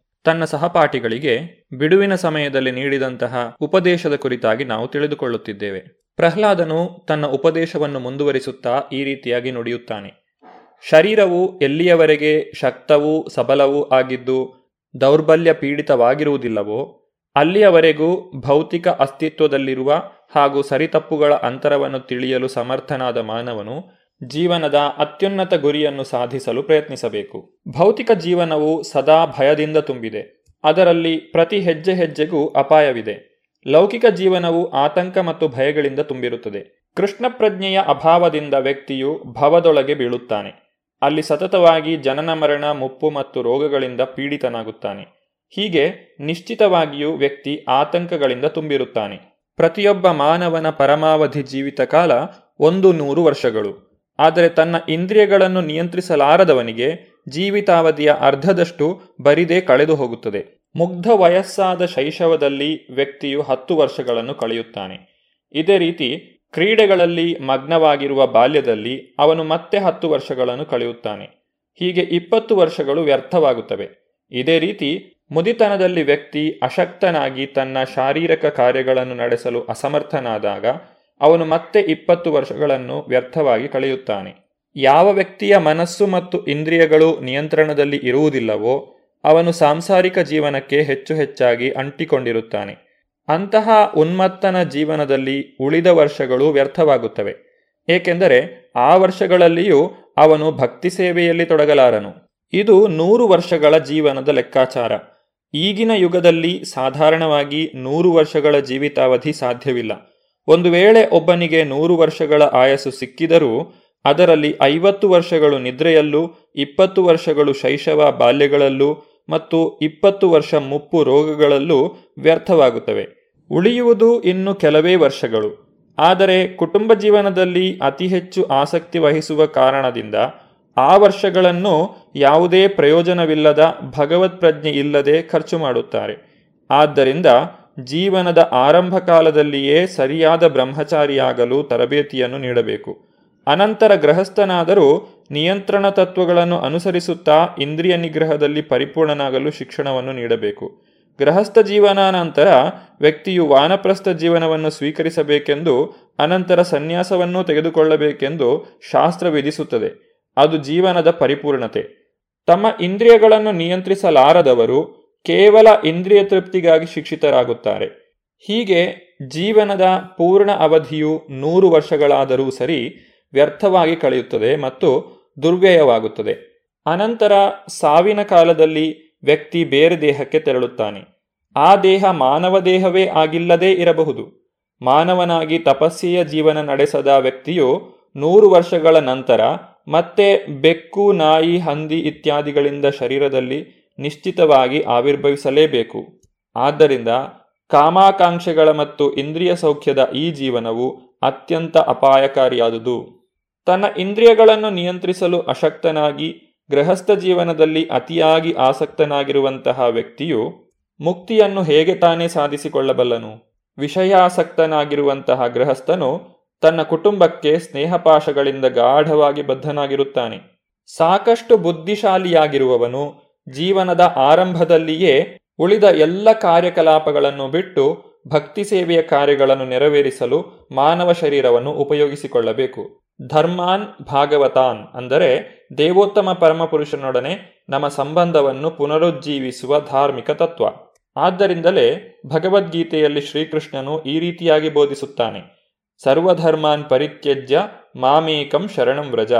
ತನ್ನ ಸಹಪಾಠಿಗಳಿಗೆ ಬಿಡುವಿನ ಸಮಯದಲ್ಲಿ ನೀಡಿದಂತಹ ಉಪದೇಶದ ಕುರಿತಾಗಿ ನಾವು ತಿಳಿದುಕೊಳ್ಳುತ್ತಿದ್ದೇವೆ. ಪ್ರಹ್ಲಾದನು ತನ್ನ ಉಪದೇಶವನ್ನು ಮುಂದುವರಿಸುತ್ತಾ ಈ ರೀತಿಯಾಗಿ ನುಡಿಯುತ್ತಾನೆ. ಶರೀರವು ಎಲ್ಲಿಯವರೆಗೆ ಶಕ್ತವೂ ಸಬಲವೂ ಆಗಿದ್ದು ದೌರ್ಬಲ್ಯ ಪೀಡಿತವಾಗಿರುವುದಿಲ್ಲವೋ, ಅಲ್ಲಿಯವರೆಗೂ ಭೌತಿಕ ಅಸ್ತಿತ್ವದಲ್ಲಿರುವ ಹಾಗೂ ಸರಿತಪ್ಪುಗಳ ಅಂತರವನ್ನು ತಿಳಿಯಲು ಸಮರ್ಥನಾದ ಮಾನವನು ಜೀವನದ ಅತ್ಯುನ್ನತ ಗುರಿಯನ್ನು ಸಾಧಿಸಲು ಪ್ರಯತ್ನಿಸಬೇಕು. ಭೌತಿಕ ಜೀವನವು ಸದಾ ಭಯದಿಂದ ತುಂಬಿದೆ. ಅದರಲ್ಲಿ ಪ್ರತಿ ಹೆಜ್ಜೆ ಹೆಜ್ಜೆಗೂ ಅಪಾಯವಿದೆ. ಲೌಕಿಕ ಜೀವನವು ಆತಂಕ ಮತ್ತು ಭಯಗಳಿಂದ ತುಂಬಿರುತ್ತದೆ. ಕೃಷ್ಣ ಪ್ರಜ್ಞೆಯ ಅಭಾವದಿಂದ ವ್ಯಕ್ತಿಯು ಭವದೊಳಗೆ ಬೀಳುತ್ತಾನೆ. ಅಲ್ಲಿ ಸತತವಾಗಿ ಜನನ ಮರಣ, ಮುಪ್ಪು ಮತ್ತು ರೋಗಗಳಿಂದ ಪೀಡಿತನಾಗುತ್ತಾನೆ. ಹೀಗೆ ನಿಶ್ಚಿತವಾಗಿಯೂ ವ್ಯಕ್ತಿ ಆತಂಕಗಳಿಂದ ತುಂಬಿರುತ್ತಾನೆ. ಪ್ರತಿಯೊಬ್ಬ ಮಾನವನ ಪರಮಾವಧಿ ಜೀವಿತ ಕಾಲ ಒಂದು ನೂರು ವರ್ಷಗಳು. ಆದರೆ ತನ್ನ ಇಂದ್ರಿಯಗಳನ್ನು ನಿಯಂತ್ರಿಸಲಾರದವನಿಗೆ ಜೀವಿತಾವಧಿಯ ಅರ್ಧದಷ್ಟು ಬರಿದೇ ಕಳೆದು ಹೋಗುತ್ತದೆ. ಮುಗ್ಧ ವಯಸ್ಸಾದ ಶೈಶವದಲ್ಲಿ ವ್ಯಕ್ತಿಯು ಹತ್ತು ವರ್ಷಗಳನ್ನು ಕಳೆಯುತ್ತಾನೆ. ಇದೇ ರೀತಿ ಕ್ರೀಡೆಗಳಲ್ಲಿ ಮಗ್ನವಾಗಿರುವ ಬಾಲ್ಯದಲ್ಲಿ ಅವನು ಮತ್ತೆ ಹತ್ತು ವರ್ಷಗಳನ್ನು ಕಳೆಯುತ್ತಾನೆ. ಹೀಗೆ ಇಪ್ಪತ್ತು ವರ್ಷಗಳು ವ್ಯರ್ಥವಾಗುತ್ತವೆ. ಇದೇ ರೀತಿ ಮುದಿತನದಲ್ಲಿ ವ್ಯಕ್ತಿ ಅಶಕ್ತನಾಗಿ ತನ್ನ ಶಾರೀರಿಕ ಕಾರ್ಯಗಳನ್ನು ನಡೆಸಲು ಅಸಮರ್ಥನಾದಾಗ ಅವನು ಮತ್ತೆ ಇಪ್ಪತ್ತು ವರ್ಷಗಳನ್ನು ವ್ಯರ್ಥವಾಗಿ ಕಳೆಯುತ್ತಾನೆ. ಯಾವ ವ್ಯಕ್ತಿಯ ಮನಸ್ಸು ಮತ್ತು ಇಂದ್ರಿಯಗಳು ನಿಯಂತ್ರಣದಲ್ಲಿ ಇರುವುದಿಲ್ಲವೋ, ಅವನು ಸಾಂಸಾರಿಕ ಜೀವನಕ್ಕೆ ಹೆಚ್ಚು ಹೆಚ್ಚಾಗಿ ಅಂಟಿಕೊಂಡಿರುತ್ತಾನೆ. ಅಂತಹ ಉನ್ಮತ್ತನ ಜೀವನದಲ್ಲಿ ಉಳಿದ ವರ್ಷಗಳು ವ್ಯರ್ಥವಾಗುತ್ತವೆ. ಏಕೆಂದರೆ ಆ ವರ್ಷಗಳಲ್ಲಿಯೂ ಅವನು ಭಕ್ತಿ ಸೇವೆಯಲ್ಲಿ ತೊಡಗಲಾರನು. ಇದು ನೂರು ವರ್ಷಗಳ ಜೀವನದ ಲೆಕ್ಕಾಚಾರ. ಈಗಿನ ಯುಗದಲ್ಲಿ ಸಾಧಾರಣವಾಗಿ ನೂರು ವರ್ಷಗಳ ಜೀವಿತಾವಧಿ ಸಾಧ್ಯವಿಲ್ಲ. ಒಂದು ವೇಳೆ ಒಬ್ಬನಿಗೆ ನೂರು ವರ್ಷಗಳ ಆಯಸ್ಸು ಸಿಕ್ಕಿದರೂ ಅದರಲ್ಲಿ ಐವತ್ತು ವರ್ಷಗಳು ನಿದ್ರೆಯಲ್ಲೂ, ಇಪ್ಪತ್ತು ವರ್ಷಗಳು ಶೈಶವ ಬಾಲ್ಯಗಳಲ್ಲೂ ಮತ್ತು ಇಪ್ಪತ್ತು ವರ್ಷ ಮುಪ್ಪು ರೋಗಗಳಲ್ಲೂ ವ್ಯರ್ಥವಾಗುತ್ತವೆ. ಉಳಿಯುವುದು ಇನ್ನು ಕೆಲವೇ ವರ್ಷಗಳು. ಆದರೆ ಕುಟುಂಬ ಜೀವನದಲ್ಲಿ ಅತಿ ಹೆಚ್ಚು ಆಸಕ್ತಿ ವಹಿಸುವ ಕಾರಣದಿಂದ ಆ ವರ್ಷಗಳನ್ನು ಯಾವುದೇ ಪ್ರಯೋಜನವಿಲ್ಲದ ಭಗವತ್ ಪ್ರಜ್ಞೆ ಇಲ್ಲದೆ ಖರ್ಚು ಮಾಡುತ್ತಾರೆ. ಆದ್ದರಿಂದ ಜೀವನದ ಆರಂಭ ಕಾಲದಲ್ಲಿಯೇ ಸರಿಯಾದ ಬ್ರಹ್ಮಚಾರಿಯಾಗಲು ತರಬೇತಿಯನ್ನು ನೀಡಬೇಕು. ಅನಂತರ ಗೃಹಸ್ಥನಾದರೂ ನಿಯಂತ್ರಣ ತತ್ವಗಳನ್ನು ಅನುಸರಿಸುತ್ತಾ ಇಂದ್ರಿಯ ನಿಗ್ರಹದಲ್ಲಿ ಪರಿಪೂರ್ಣನಾಗಲು ಶಿಕ್ಷಣವನ್ನು ನೀಡಬೇಕು. ಗೃಹಸ್ಥ ಜೀವನಾನಂತರ ವ್ಯಕ್ತಿಯು ವಾನಪ್ರಸ್ಥ ಜೀವನವನ್ನು ಸ್ವೀಕರಿಸಬೇಕೆಂದು, ಅನಂತರ ಸನ್ಯಾಸವನ್ನು ತೆಗೆದುಕೊಳ್ಳಬೇಕೆಂದು ಶಾಸ್ತ್ರ ವಿಧಿಸುತ್ತದೆ. ಅದು ಜೀವನದ ಪರಿಪೂರ್ಣತೆ. ತಮ್ಮ ಇಂದ್ರಿಯಗಳನ್ನು ನಿಯಂತ್ರಿಸಲಾರದವರು ಕೇವಲ ಇಂದ್ರಿಯ ತೃಪ್ತಿಗಾಗಿ ಶಿಕ್ಷಿತರಾಗುತ್ತಾರೆ. ಹೀಗೆ ಜೀವನದ ಪೂರ್ಣ ಅವಧಿಯು ನೂರು ವರ್ಷಗಳಾದರೂ ಸರಿ ವ್ಯರ್ಥವಾಗಿ ಕಳೆಯುತ್ತದೆ ಮತ್ತು ದುರ್ವ್ಯಯವಾಗುತ್ತದೆ. ಅನಂತರ ಸಾವಿನ ಕಾಲದಲ್ಲಿ ವ್ಯಕ್ತಿ ಬೇರೆ ದೇಹಕ್ಕೆ ತೆರಳುತ್ತಾನೆ. ಆ ದೇಹ ಮಾನವ ದೇಹವೇ ಆಗಿಲ್ಲದೇ ಇರಬಹುದು. ಮಾನವನಾಗಿ ತಪಸ್ಸೆಯ ಜೀವನ ನಡೆಸದ ವ್ಯಕ್ತಿಯು ನೂರು ವರ್ಷಗಳ ನಂತರ ಮತ್ತೆ ಬೆಕ್ಕು, ನಾಯಿ, ಹಂದಿ ಇತ್ಯಾದಿಗಳಿಂದ ಶರೀರದಲ್ಲಿ ನಿಶ್ಚಿತವಾಗಿ ಆವಿರ್ಭವಿಸಲೇಬೇಕು. ಆದ್ದರಿಂದ ಕಾಮಾಕಾಂಕ್ಷೆಗಳ ಮತ್ತು ಇಂದ್ರಿಯ ಸೌಖ್ಯದ ಈ ಜೀವನವು ಅತ್ಯಂತ ಅಪಾಯಕಾರಿಯಾದುದು. ತನ್ನ ಇಂದ್ರಿಯಗಳನ್ನು ನಿಯಂತ್ರಿಸಲು ಅಶಕ್ತನಾಗಿ ಗೃಹಸ್ಥ ಜೀವನದಲ್ಲಿ ಅತಿಯಾಗಿ ಆಸಕ್ತನಾಗಿರುವಂತಹ ವ್ಯಕ್ತಿಯು ಮುಕ್ತಿಯನ್ನು ಹೇಗೆ ತಾನೇ ಸಾಧಿಸಿಕೊಳ್ಳಬಲ್ಲನು? ವಿಷಯಾಸಕ್ತನಾಗಿರುವಂತಹ ಗೃಹಸ್ಥನು ತನ್ನ ಕುಟುಂಬಕ್ಕೆ ಸ್ನೇಹಪಾಶಗಳಿಂದ ಗಾಢವಾಗಿ ಬದ್ಧನಾಗಿರುತ್ತಾನೆ. ಸಾಕಷ್ಟು ಬುದ್ಧಿಶಾಲಿಯಾಗಿರುವವನು ಜೀವನದ ಆರಂಭದಲ್ಲಿಯೇ ಉಳಿದ ಎಲ್ಲ ಕಾರ್ಯಕಲಾಪಗಳನ್ನು ಬಿಟ್ಟು ಭಕ್ತಿ ಸೇವೆಯ ಕಾರ್ಯಗಳನ್ನು ನೆರವೇರಿಸಲು ಮಾನವ ಶರೀರವನ್ನು ಉಪಯೋಗಿಸಿಕೊಳ್ಳಬೇಕು. ಧರ್ಮಾನ್ ಭಾಗವತಾನ್ ಅಂದರೆ ದೇವೋತ್ತಮ ಪರಮಪುರುಷನೊಡನೆ ನಮ್ಮ ಸಂಬಂಧವನ್ನು ಪುನರುಜ್ಜೀವಿಸುವ ಧಾರ್ಮಿಕ ತತ್ವ. ಆದ್ದರಿಂದಲೇ ಭಗವದ್ಗೀತೆಯಲ್ಲಿ ಶ್ರೀಕೃಷ್ಣನು ಈ ರೀತಿಯಾಗಿ ಬೋಧಿಸುತ್ತಾನೆ. ಸರ್ವಧರ್ಮಾನ್ ಪರಿತ್ಯಜ್ಯ ಮಾಮೇಕಂ ಶರಣಂ ವ್ರಜ.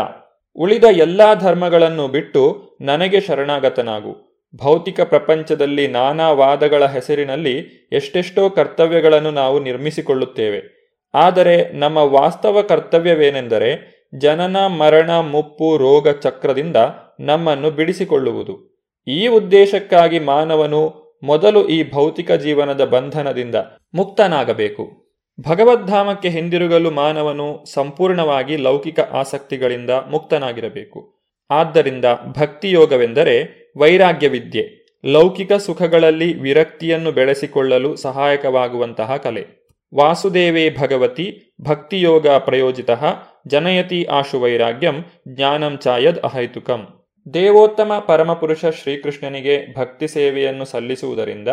ಉಳಿದ ಎಲ್ಲ ಧರ್ಮಗಳನ್ನು ಬಿಟ್ಟು ನನಗೆ ಶರಣಾಗತನಾಗು. ಭೌತಿಕ ಪ್ರಪಂಚದಲ್ಲಿ ನಾನಾ ವಾದಗಳ ಹೆಸರಿನಲ್ಲಿ ಎಷ್ಟೆಷ್ಟೋ ಕರ್ತವ್ಯಗಳನ್ನು ನಾವು ನಿರ್ಮಿಸಿಕೊಳ್ಳುತ್ತೇವೆ. ಆದರೆ ನಮ್ಮ ವಾಸ್ತವ ಕರ್ತವ್ಯವೇನೆಂದರೆ ಜನನ, ಮರಣ, ಮುಪ್ಪು, ರೋಗ ಚಕ್ರದಿಂದ ನಮ್ಮನ್ನು ಬಿಡಿಸಿಕೊಳ್ಳುವುದು. ಈ ಉದ್ದೇಶಕ್ಕಾಗಿ ಮಾನವನು ಮೊದಲು ಈ ಭೌತಿಕ ಜೀವನದ ಬಂಧನದಿಂದ ಮುಕ್ತನಾಗಬೇಕು. ಭಗವದ್ಧಾಮಕ್ಕೆ ಹಿಂದಿರುಗಲು ಮಾನವನು ಸಂಪೂರ್ಣವಾಗಿ ಲೌಕಿಕ ಆಸಕ್ತಿಗಳಿಂದ ಮುಕ್ತನಾಗಿರಬೇಕು. ಆದ್ದರಿಂದ ಭಕ್ತಿಯೋಗವೆಂದರೆ ವೈರಾಗ್ಯ ವಿದ್ಯೆ ಲೌಕಿಕ ಸುಖಗಳಲ್ಲಿ ವಿರಕ್ತಿಯನ್ನು ಬೆಳೆಸಿಕೊಳ್ಳಲು ಸಹಾಯಕವಾಗುವಂತಹ ಕಲೆ. ವಾಸುದೇವೇ ಭಗವತಿ, ಭಕ್ತಿಯೋಗ ಪ್ರಯೋಜಿತ, ಜನಯತಿ ಆಶು ವೈರಾಗ್ಯಂ, ಜ್ಞಾನಂ ಚಾಯದ್ ಅಹೈತುಕಂ. ದೇವೋತ್ತಮ ಪರಮಪುರುಷ ಶ್ರೀಕೃಷ್ಣನಿಗೆ ಭಕ್ತಿ ಸೇವೆಯನ್ನು ಸಲ್ಲಿಸುವುದರಿಂದ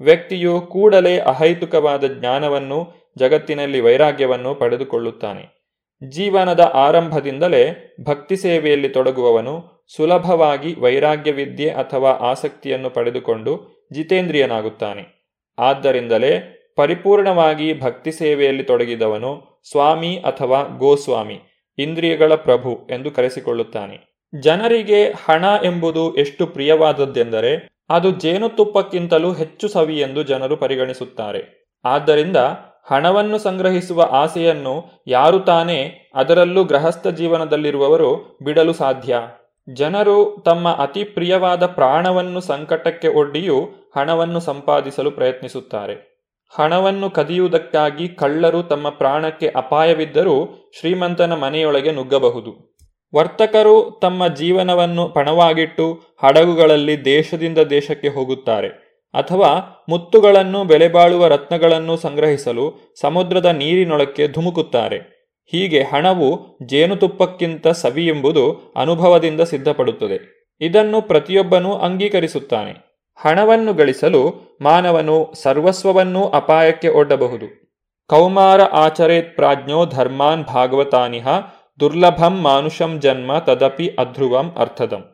ವ್ಯಕ್ತಿಯು ಕೂಡಲೇ ಅಹೈತುಕವಾದ ಜ್ಞಾನವನ್ನು ಜಗತ್ತಿನಲ್ಲಿ ವೈರಾಗ್ಯವನ್ನು ಪಡೆದುಕೊಳ್ಳುತ್ತಾನೆ. ಜೀವನದ ಆರಂಭದಿಂದಲೇ ಭಕ್ತಿ ಸೇವೆಯಲ್ಲಿ ತೊಡಗುವವನು ಸುಲಭವಾಗಿ ವೈರಾಗ್ಯ ವಿದ್ಯೆ ಅಥವಾ ಆಸಕ್ತಿಯನ್ನು ಪಡೆದುಕೊಂಡು ಜಿತೇಂದ್ರಿಯನಾಗುತ್ತಾನೆ. ಆದ್ದರಿಂದಲೇ ಪರಿಪೂರ್ಣವಾಗಿ ಭಕ್ತಿ ಸೇವೆಯಲ್ಲಿ ತೊಡಗಿದವನು ಸ್ವಾಮಿ ಅಥವಾ ಗೋಸ್ವಾಮಿ, ಇಂದ್ರಿಯಗಳ ಪ್ರಭು ಎಂದು ಕರೆಸಿಕೊಳ್ಳುತ್ತಾನೆ. ಜನರಿಗೆ ಹಣ ಎಂಬುದು ಎಷ್ಟು ಪ್ರಿಯವಾದದ್ದೆಂದರೆ ಅದು ಜೇನುತುಪ್ಪಕ್ಕಿಂತಲೂ ಹೆಚ್ಚು ಸವಿ ಎಂದು ಜನರು ಪರಿಗಣಿಸುತ್ತಾರೆ. ಆದ್ದರಿಂದ ಹಣವನ್ನು ಸಂಗ್ರಹಿಸುವ ಆಸೆಯನ್ನು ಯಾರು ತಾನೇ ಅದರಲ್ಲೂ ಗೃಹಸ್ಥ ಜೀವನದಲ್ಲಿರುವವರು ಬಿಡಲು ಸಾಧ್ಯ. ಜನರು ತಮ್ಮ ಅತಿ ಪ್ರಿಯವಾದ ಪ್ರಾಣವನ್ನು ಸಂಕಟಕ್ಕೆ ಒಡ್ಡಿಯೂ ಹಣವನ್ನು ಸಂಪಾದಿಸಲು ಪ್ರಯತ್ನಿಸುತ್ತಾರೆ. ಹಣವನ್ನು ಕದಿಯುವುದಕ್ಕಾಗಿ ಕಳ್ಳರು ತಮ್ಮ ಪ್ರಾಣಕ್ಕೆ ಅಪಾಯವಿದ್ದರೂ ಶ್ರೀಮಂತನ ಮನೆಯೊಳಗೆ ನುಗ್ಗಬಹುದು. ವರ್ತಕರು ತಮ್ಮ ಜೀವನವನ್ನು ಪಣವಾಗಿಟ್ಟು ಹಡಗುಗಳಲ್ಲಿ ದೇಶದಿಂದ ದೇಶಕ್ಕೆ ಹೋಗುತ್ತಾರೆ. ಅಥವಾ ಮುತ್ತುಗಳನ್ನು ಬೆಲೆಬಾಳುವ ರತ್ನಗಳನ್ನು ಸಂಗ್ರಹಿಸಲು ಸಮುದ್ರದ ನೀರಿನೊಳಕ್ಕೆ ಧುಮುಕುತ್ತಾರೆ. ಹೀಗೆ ಹಣವು ಜೇನುತುಪ್ಪಕ್ಕಿಂತ ಸವಿ ಎಂಬುದು ಅನುಭವದಿಂದ ಸಿದ್ಧಪಡುತ್ತದೆ. ಇದನ್ನು ಪ್ರತಿಯೊಬ್ಬನೂ ಅಂಗೀಕರಿಸುತ್ತಾನೆ. ಹಣವನ್ನು ಗಳಿಸಲು ಮಾನವನು ಸರ್ವಸ್ವವನ್ನೂ ಅಪಾಯಕ್ಕೆ ಒಡ್ಡಬಹುದು. ಕೌಮಾರ ಆಚರೇತ್ ಪ್ರಾಜ್ಞೋ ಧರ್ಮಾನ್ ಭಾಗವತಾನಿಹ ದುರ್ಲಭಂ ಮಾನುಷಂ ಜನ್ಮ ತದಪಿ ಅಧ್ರುವಂ ಅರ್ಥದಂ.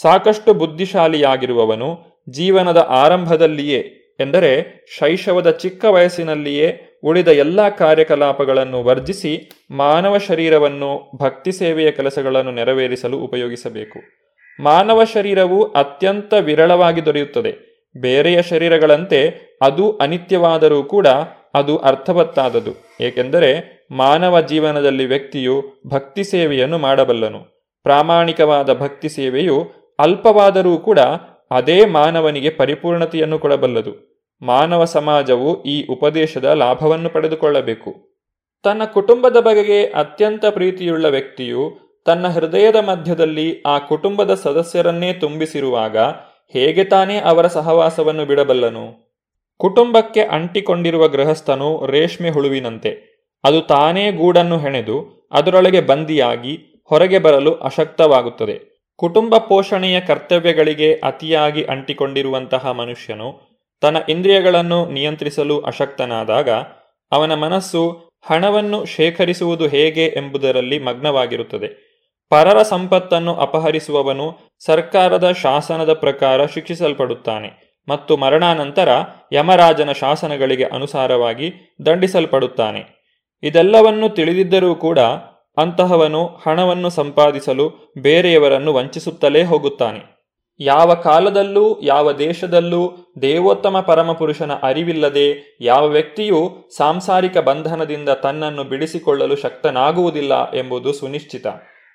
ಸಾಕಷ್ಟು ಬುದ್ಧಿಶಾಲಿಯಾಗಿರುವವನು ಜೀವನದ ಆರಂಭದಲ್ಲಿಯೇ ಎಂದರೆ ಶೈಶವದ ಚಿಕ್ಕ ವಯಸ್ಸಿನಲ್ಲಿಯೇ ಉಳಿದ ಎಲ್ಲ ಕಾರ್ಯಕಲಾಪಗಳನ್ನು ವರ್ಜಿಸಿ ಮಾನವ ಶರೀರವನ್ನು ಭಕ್ತಿ ಸೇವೆಯ ಕೆಲಸಗಳನ್ನು ನೆರವೇರಿಸಲು ಉಪಯೋಗಿಸಬೇಕು. ಮಾನವ ಶರೀರವು ಅತ್ಯಂತ ವಿರಳವಾಗಿ ದೊರೆಯುತ್ತದೆ. ಬೇರೆಯ ಶರೀರಗಳಂತೆ ಅದು ಅನಿತ್ಯವಾದರೂ ಕೂಡ ಅದು ಅರ್ಥವತ್ತಾದದು. ಏಕೆಂದರೆ ಮಾನವ ಜೀವನದಲ್ಲಿ ವ್ಯಕ್ತಿಯು ಭಕ್ತಿ ಸೇವೆಯನ್ನು ಮಾಡಬಲ್ಲನು. ಪ್ರಾಮಾಣಿಕವಾದ ಭಕ್ತಿ ಸೇವೆಯು ಅಲ್ಪವಾದರೂ ಕೂಡ ಅದೇ ಮಾನವನಿಗೆ ಪರಿಪೂರ್ಣತೆಯನ್ನು ಕೊಡಬಲ್ಲದು. ಮಾನವ ಸಮಾಜವು ಈ ಉಪದೇಶದ ಲಾಭವನ್ನು ಪಡೆದುಕೊಳ್ಳಬೇಕು. ತನ್ನ ಕುಟುಂಬದ ಬಗೆಗೆ ಅತ್ಯಂತ ಪ್ರೀತಿಯುಳ್ಳ ವ್ಯಕ್ತಿಯು ತನ್ನ ಹೃದಯದ ಮಧ್ಯದಲ್ಲಿ ಆ ಕುಟುಂಬದ ಸದಸ್ಯರನ್ನೇ ತುಂಬಿಸಿರುವಾಗ ಹೇಗೆ ತಾನೇ ಅವರ ಸಹವಾಸವನ್ನು ಬಿಡಬಲ್ಲನು? ಕುಟುಂಬಕ್ಕೆ ಅಂಟಿಕೊಂಡಿರುವ ಗೃಹಸ್ಥನು ರೇಷ್ಮೆ ಹುಳುವಿನಂತೆ. ಅದು ತಾನೇ ಗೂಡನ್ನು ಹೆಣೆದು ಅದರೊಳಗೆ ಬಂದಿಯಾಗಿ ಹೊರಗೆ ಬರಲು ಅಶಕ್ತವಾಗುತ್ತದೆ. ಕುಟುಂಬ ಪೋಷಣೆಯ ಕರ್ತವ್ಯಗಳಿಗೆ ಅತಿಯಾಗಿ ಅಂಟಿಕೊಂಡಿರುವಂತಹ ಮನುಷ್ಯನು ತನ್ನ ಇಂದ್ರಿಯಗಳನ್ನು ನಿಯಂತ್ರಿಸಲು ಅಶಕ್ತನಾದಾಗ ಅವನ ಮನಸ್ಸು ಹಣವನ್ನು ಶೇಖರಿಸುವುದು ಹೇಗೆ ಎಂಬುದರಲ್ಲಿ ಮಗ್ನವಾಗಿರುತ್ತದೆ. ಪರರ ಸಂಪತ್ತನ್ನು ಅಪಹರಿಸುವವನು ಸರ್ಕಾರದ ಶಾಸನದ ಪ್ರಕಾರ ಶಿಕ್ಷಿಸಲ್ಪಡುತ್ತಾನೆ ಮತ್ತು ಮರಣಾನಂತರ ಯಮರಾಜನ ಶಾಸನಗಳಿಗೆ ಅನುಸಾರವಾಗಿ ದಂಡಿಸಲ್ಪಡುತ್ತಾನೆ. ಇದೆಲ್ಲವನ್ನು ತಿಳಿದಿದ್ದರೂ ಕೂಡ ಅಂತಹವನು ಹಣವನ್ನು ಸಂಪಾದಿಸಲು ಬೇರೆಯವರನ್ನು ವಂಚಿಸುತ್ತಲೇ ಹೋಗುತ್ತಾನೆ. ಯಾವ ಕಾಲದಲ್ಲೂ, ಯಾವ ದೇಶದಲ್ಲೂ ದೇವೋತ್ತಮ ಪರಮಪುರುಷನ ಅರಿವಿಲ್ಲದೆ ಯಾವ ವ್ಯಕ್ತಿಯೂ ಸಾಂಸಾರಿಕ ಬಂಧನದಿಂದ ತನ್ನನ್ನು ಬಿಡಿಸಿಕೊಳ್ಳಲು ಶಕ್ತನಾಗುವುದಿಲ್ಲ ಎಂಬುದು ಸುನಿಶ್ಚಿತ.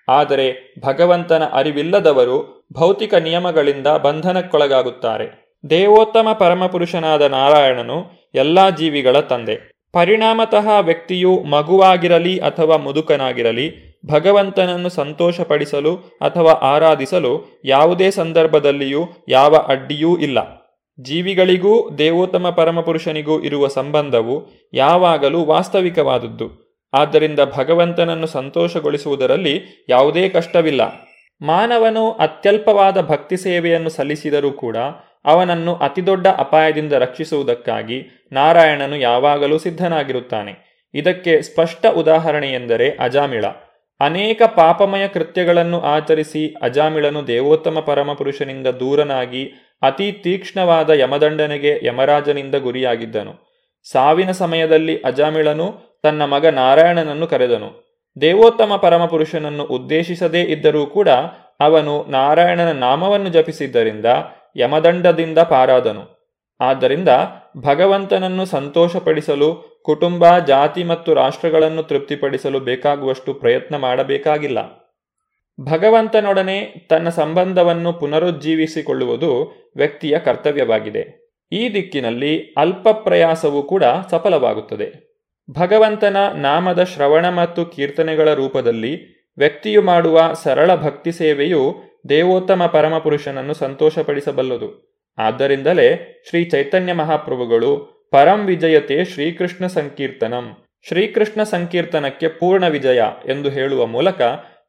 ಆದರೆ ಭಗವಂತನ ಅರಿವಿಲ್ಲದವರು ಭೌತಿಕ ನಿಯಮಗಳಿಂದ ಬಂಧನಕ್ಕೊಳಗಾಗುತ್ತಾರೆ. ದೇವೋತ್ತಮ ಪರಮಪುರುಷನಾದ ನಾರಾಯಣನು ಎಲ್ಲಾ ಜೀವಿಗಳ ತಂದೆ. ಪರಿಣಾಮತಃ ವ್ಯಕ್ತಿಯು ಮಗುವಾಗಿರಲಿ ಅಥವಾ ಮುದುಕನಾಗಿರಲಿ, ಭಗವಂತನನ್ನು ಸಂತೋಷಪಡಿಸಲು ಅಥವಾ ಆರಾಧಿಸಲು ಯಾವುದೇ ಸಂದರ್ಭದಲ್ಲಿಯೂ ಯಾವ ಅಡ್ಡಿಯೂ ಇಲ್ಲ. ಜೀವಿಗಳಿಗೂ ದೇವೋತ್ತಮ ಪರಮಪುರುಷನಿಗೂ ಇರುವ ಸಂಬಂಧವು ಯಾವಾಗಲೂ ವಾಸ್ತವಿಕವಾದದ್ದು. ಆದ್ದರಿಂದ ಭಗವಂತನನ್ನು ಸಂತೋಷಗೊಳಿಸುವುದರಲ್ಲಿ ಯಾವುದೇ ಕಷ್ಟವಿಲ್ಲ. ಮಾನವನು ಅತ್ಯಲ್ಪವಾದ ಭಕ್ತಿ ಸೇವೆಯನ್ನು ಸಲ್ಲಿಸಿದರೂ ಕೂಡ ಅವನನ್ನು ಅತಿದೊಡ್ಡ ಅಪಾಯದಿಂದ ರಕ್ಷಿಸುವುದಕ್ಕಾಗಿ ನಾರಾಯಣನು ಯಾವಾಗಲೂ ಸಿದ್ಧನಾಗಿರುತ್ತಾನೆ. ಇದಕ್ಕೆ ಸ್ಪಷ್ಟ ಉದಾಹರಣೆ ಎಂದರೆ ಅಜಾಮಿಳ. ಅನೇಕ ಪಾಪಮಯ ಕೃತ್ಯಗಳನ್ನು ಆಚರಿಸಿ ಅಜಾಮಿಳನು ದೇವೋತ್ತಮ ಪರಮಪುರುಷನಿಂದ ದೂರನಾಗಿ ಅತಿ ತೀಕ್ಷ್ಣವಾದ ಯಮದಂಡನೆಗೆ ಯಮರಾಜನಿಂದ ಗುರಿಯಾಗಿದ್ದನು. ಸಾವಿನ ಸಮಯದಲ್ಲಿ ಅಜಾಮಿಳನು ತನ್ನ ಮಗ ನಾರಾಯಣನನ್ನು ಕರೆದನು. ದೇವೋತ್ತಮ ಪರಮಪುರುಷನನ್ನು ಉದ್ದೇಶಿಸದೇ ಇದ್ದರೂ ಕೂಡ ಅವನು ನಾರಾಯಣನ ನಾಮವನ್ನು ಜಪಿಸಿದ್ದರಿಂದ ಯಮದಂಡದಿಂದ ಪಾರಾದನು. ಆದ್ದರಿಂದ ಭಗವಂತನನ್ನು ಸಂತೋಷಪಡಿಸಲು, ಕುಟುಂಬ, ಜಾತಿ ಮತ್ತು ರಾಷ್ಟ್ರಗಳನ್ನು ತೃಪ್ತಿಪಡಿಸಲು ಬೇಕಾಗುವಷ್ಟು ಪ್ರಯತ್ನ ಮಾಡಬೇಕಾಗಿಲ್ಲ. ಭಗವಂತನೊಡನೆ ತನ್ನ ಸಂಬಂಧವನ್ನು ಪುನರುಜ್ಜೀವಿಸಿಕೊಳ್ಳುವುದು ವ್ಯಕ್ತಿಯ ಕರ್ತವ್ಯವಾಗಿದೆ. ಈ ದಿಕ್ಕಿನಲ್ಲಿ ಅಲ್ಪ ಪ್ರಯಾಸವೂ ಕೂಡ ಸಫಲವಾಗುತ್ತದೆ. ಭಗವಂತನ ನಾಮದ ಶ್ರವಣ ಮತ್ತು ಕೀರ್ತನೆಗಳ ರೂಪದಲ್ಲಿ ವ್ಯಕ್ತಿಯು ಮಾಡುವ ಸರಳ ಭಕ್ತಿ ಸೇವೆಯು ದೇವೋತ್ತಮ ಪರಮಪುರುಷನನ್ನು ಸಂತೋಷಪಡಿಸಬಲ್ಲದು. ಆದ್ದರಿಂದಲೇ ಶ್ರೀ ಚೈತನ್ಯ ಮಹಾಪ್ರಭುಗಳು ಪರಂ ವಿಜಯತೆ ಶ್ರೀಕೃಷ್ಣ ಸಂಕೀರ್ತನಂ. ಶ್ರೀಕೃಷ್ಣ ಸಂಕೀರ್ತನಕ್ಕೆ ಪೂರ್ಣ ವಿಜಯ ಎಂದು ಹೇಳುವ ಮೂಲಕ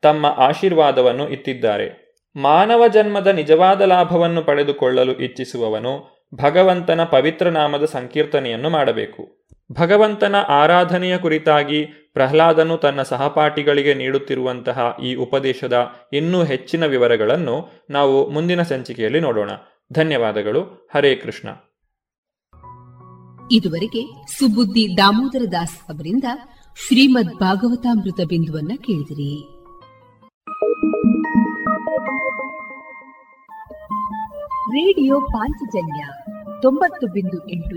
ತಮ್ಮ ಆಶೀರ್ವಾದವನ್ನು ಇತ್ತಿದ್ದಾರೆ ಮಾನವ ಜನ್ಮದ ನಿಜವಾದ ಲಾಭವನ್ನು ಪಡೆದುಕೊಳ್ಳಲು ಇಚ್ಛಿಸುವವನು ಭಗವಂತನ ಪವಿತ್ರ ನಾಮದ ಸಂಕೀರ್ತನೆಯನ್ನು ಮಾಡಬೇಕು. ಭಗವಂತನ ಆರಾಧನೆಯ ಕುರಿತಾಗಿ ಪ್ರಹ್ಲಾದನು ತನ್ನ ಸಹಪಾಠಿಗಳಿಗೆ ನೀಡುತ್ತಿರುವಂತಹ ಈ ಉಪದೇಶದ ಇನ್ನೂ ಹೆಚ್ಚಿನ ವಿವರಗಳನ್ನು ನಾವು ಮುಂದಿನ ಸಂಚಿಕೆಯಲ್ಲಿ ನೋಡೋಣ. ಧನ್ಯವಾದಗಳು. ಹರೇ ಕೃಷ್ಣ. ಇದುವರೆಗೆ ಸುಬುದ್ದಿ ದಾಮೋದರ ದಾಸ್ ಅವರಿಂದ ಶ್ರೀಮದ್ ಭಾಗವತಾಮೃತ ಬಿಂದುವನ್ನ ಕೇಳಿದಿರಿ. ರೇಡಿಯೋ ಪಾಂಚಜನ್ಯ ತೊಂಬತ್ತು ಬಿಂದು ಎಂಟು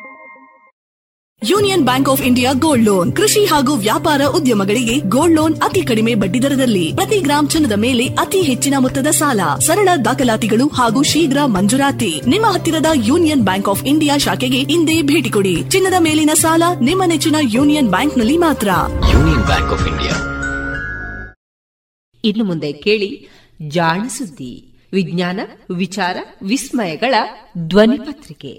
Union Bank of India gold loan. ಕೃಷಿ ಹಾಗೂ ವ್ಯಾಪಾರ ಉದ್ಯಮಗಳಿಗೆ ಗೋಲ್ಡ್ ಲೋನ್ ಅತಿ ಕಡಿಮೆ ಬಡ್ಡಿ ದರದಲ್ಲಿ. ಪ್ರತಿ ಗ್ರಾಮ್ ಚಿನ್ನದ ಮೇಲೆ ಅತಿ ಹೆಚ್ಚಿನ ಮೊತ್ತದ ಸಾಲ. ಸರಳ ದಾಖಲಾತಿಗಳು ಹಾಗೂ ಶೀಘ್ರ ಮಂಜೂರಾತಿ. ನಿಮ್ಮ ಹತ್ತಿರದ ಯೂನಿಯನ್ ಬ್ಯಾಂಕ್ ಆಫ್ ಇಂಡಿಯಾ ಶಾಖೆಗೆ ಇಂದೇ ಭೇಟಿ ಕೊಡಿ. ಚಿನ್ನದ ಮೇಲಿನ ಸಾಲ ನಿಮ್ಮ ನೆಚ್ಚಿನ ಯೂನಿಯನ್ ಬ್ಯಾಂಕ್ನಲ್ಲಿ ಮಾತ್ರ. Union Bank of India. ಇನ್ನು ಮುಂದೆ ಕೇಳಿ ಜಾಣ ಸುದ್ದಿ ವಿಜ್ಞಾನ ವಿಚಾರ ವಿಸ್ಮಯಗಳ ಧ್ವನಿ ಪತ್ರಿಕೆ.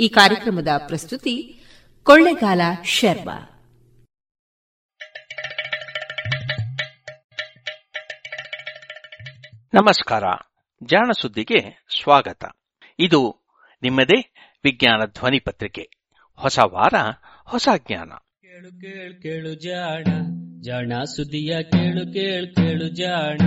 ಈ ಕಾರ್ಯಕ್ರಮದ ಪ್ರಸ್ತುತಿ ಕೊಳ್ಳೆಗಾಲ ಶರ್ಮಾ ನಮಸ್ಕಾರ. ಜಾಣ ಸುದ್ದಿಗೆ ಸ್ವಾಗತ. ಇದು ನಿಮ್ಮದೇ ವಿಜ್ಞಾನ ಧ್ವನಿ ಪತ್ರಿಕೆ. ಹೊಸ ವಾರ ಹೊಸ ಜ್ಞಾನ. ಕೇಳು ಕೇಳು ಕೇಳು ಜಾಣ. ಜಾಣ ಸುದ್ದಿಯ ಕೇಳು ಕೇಳು ಕೇಳು ಜಾಣ.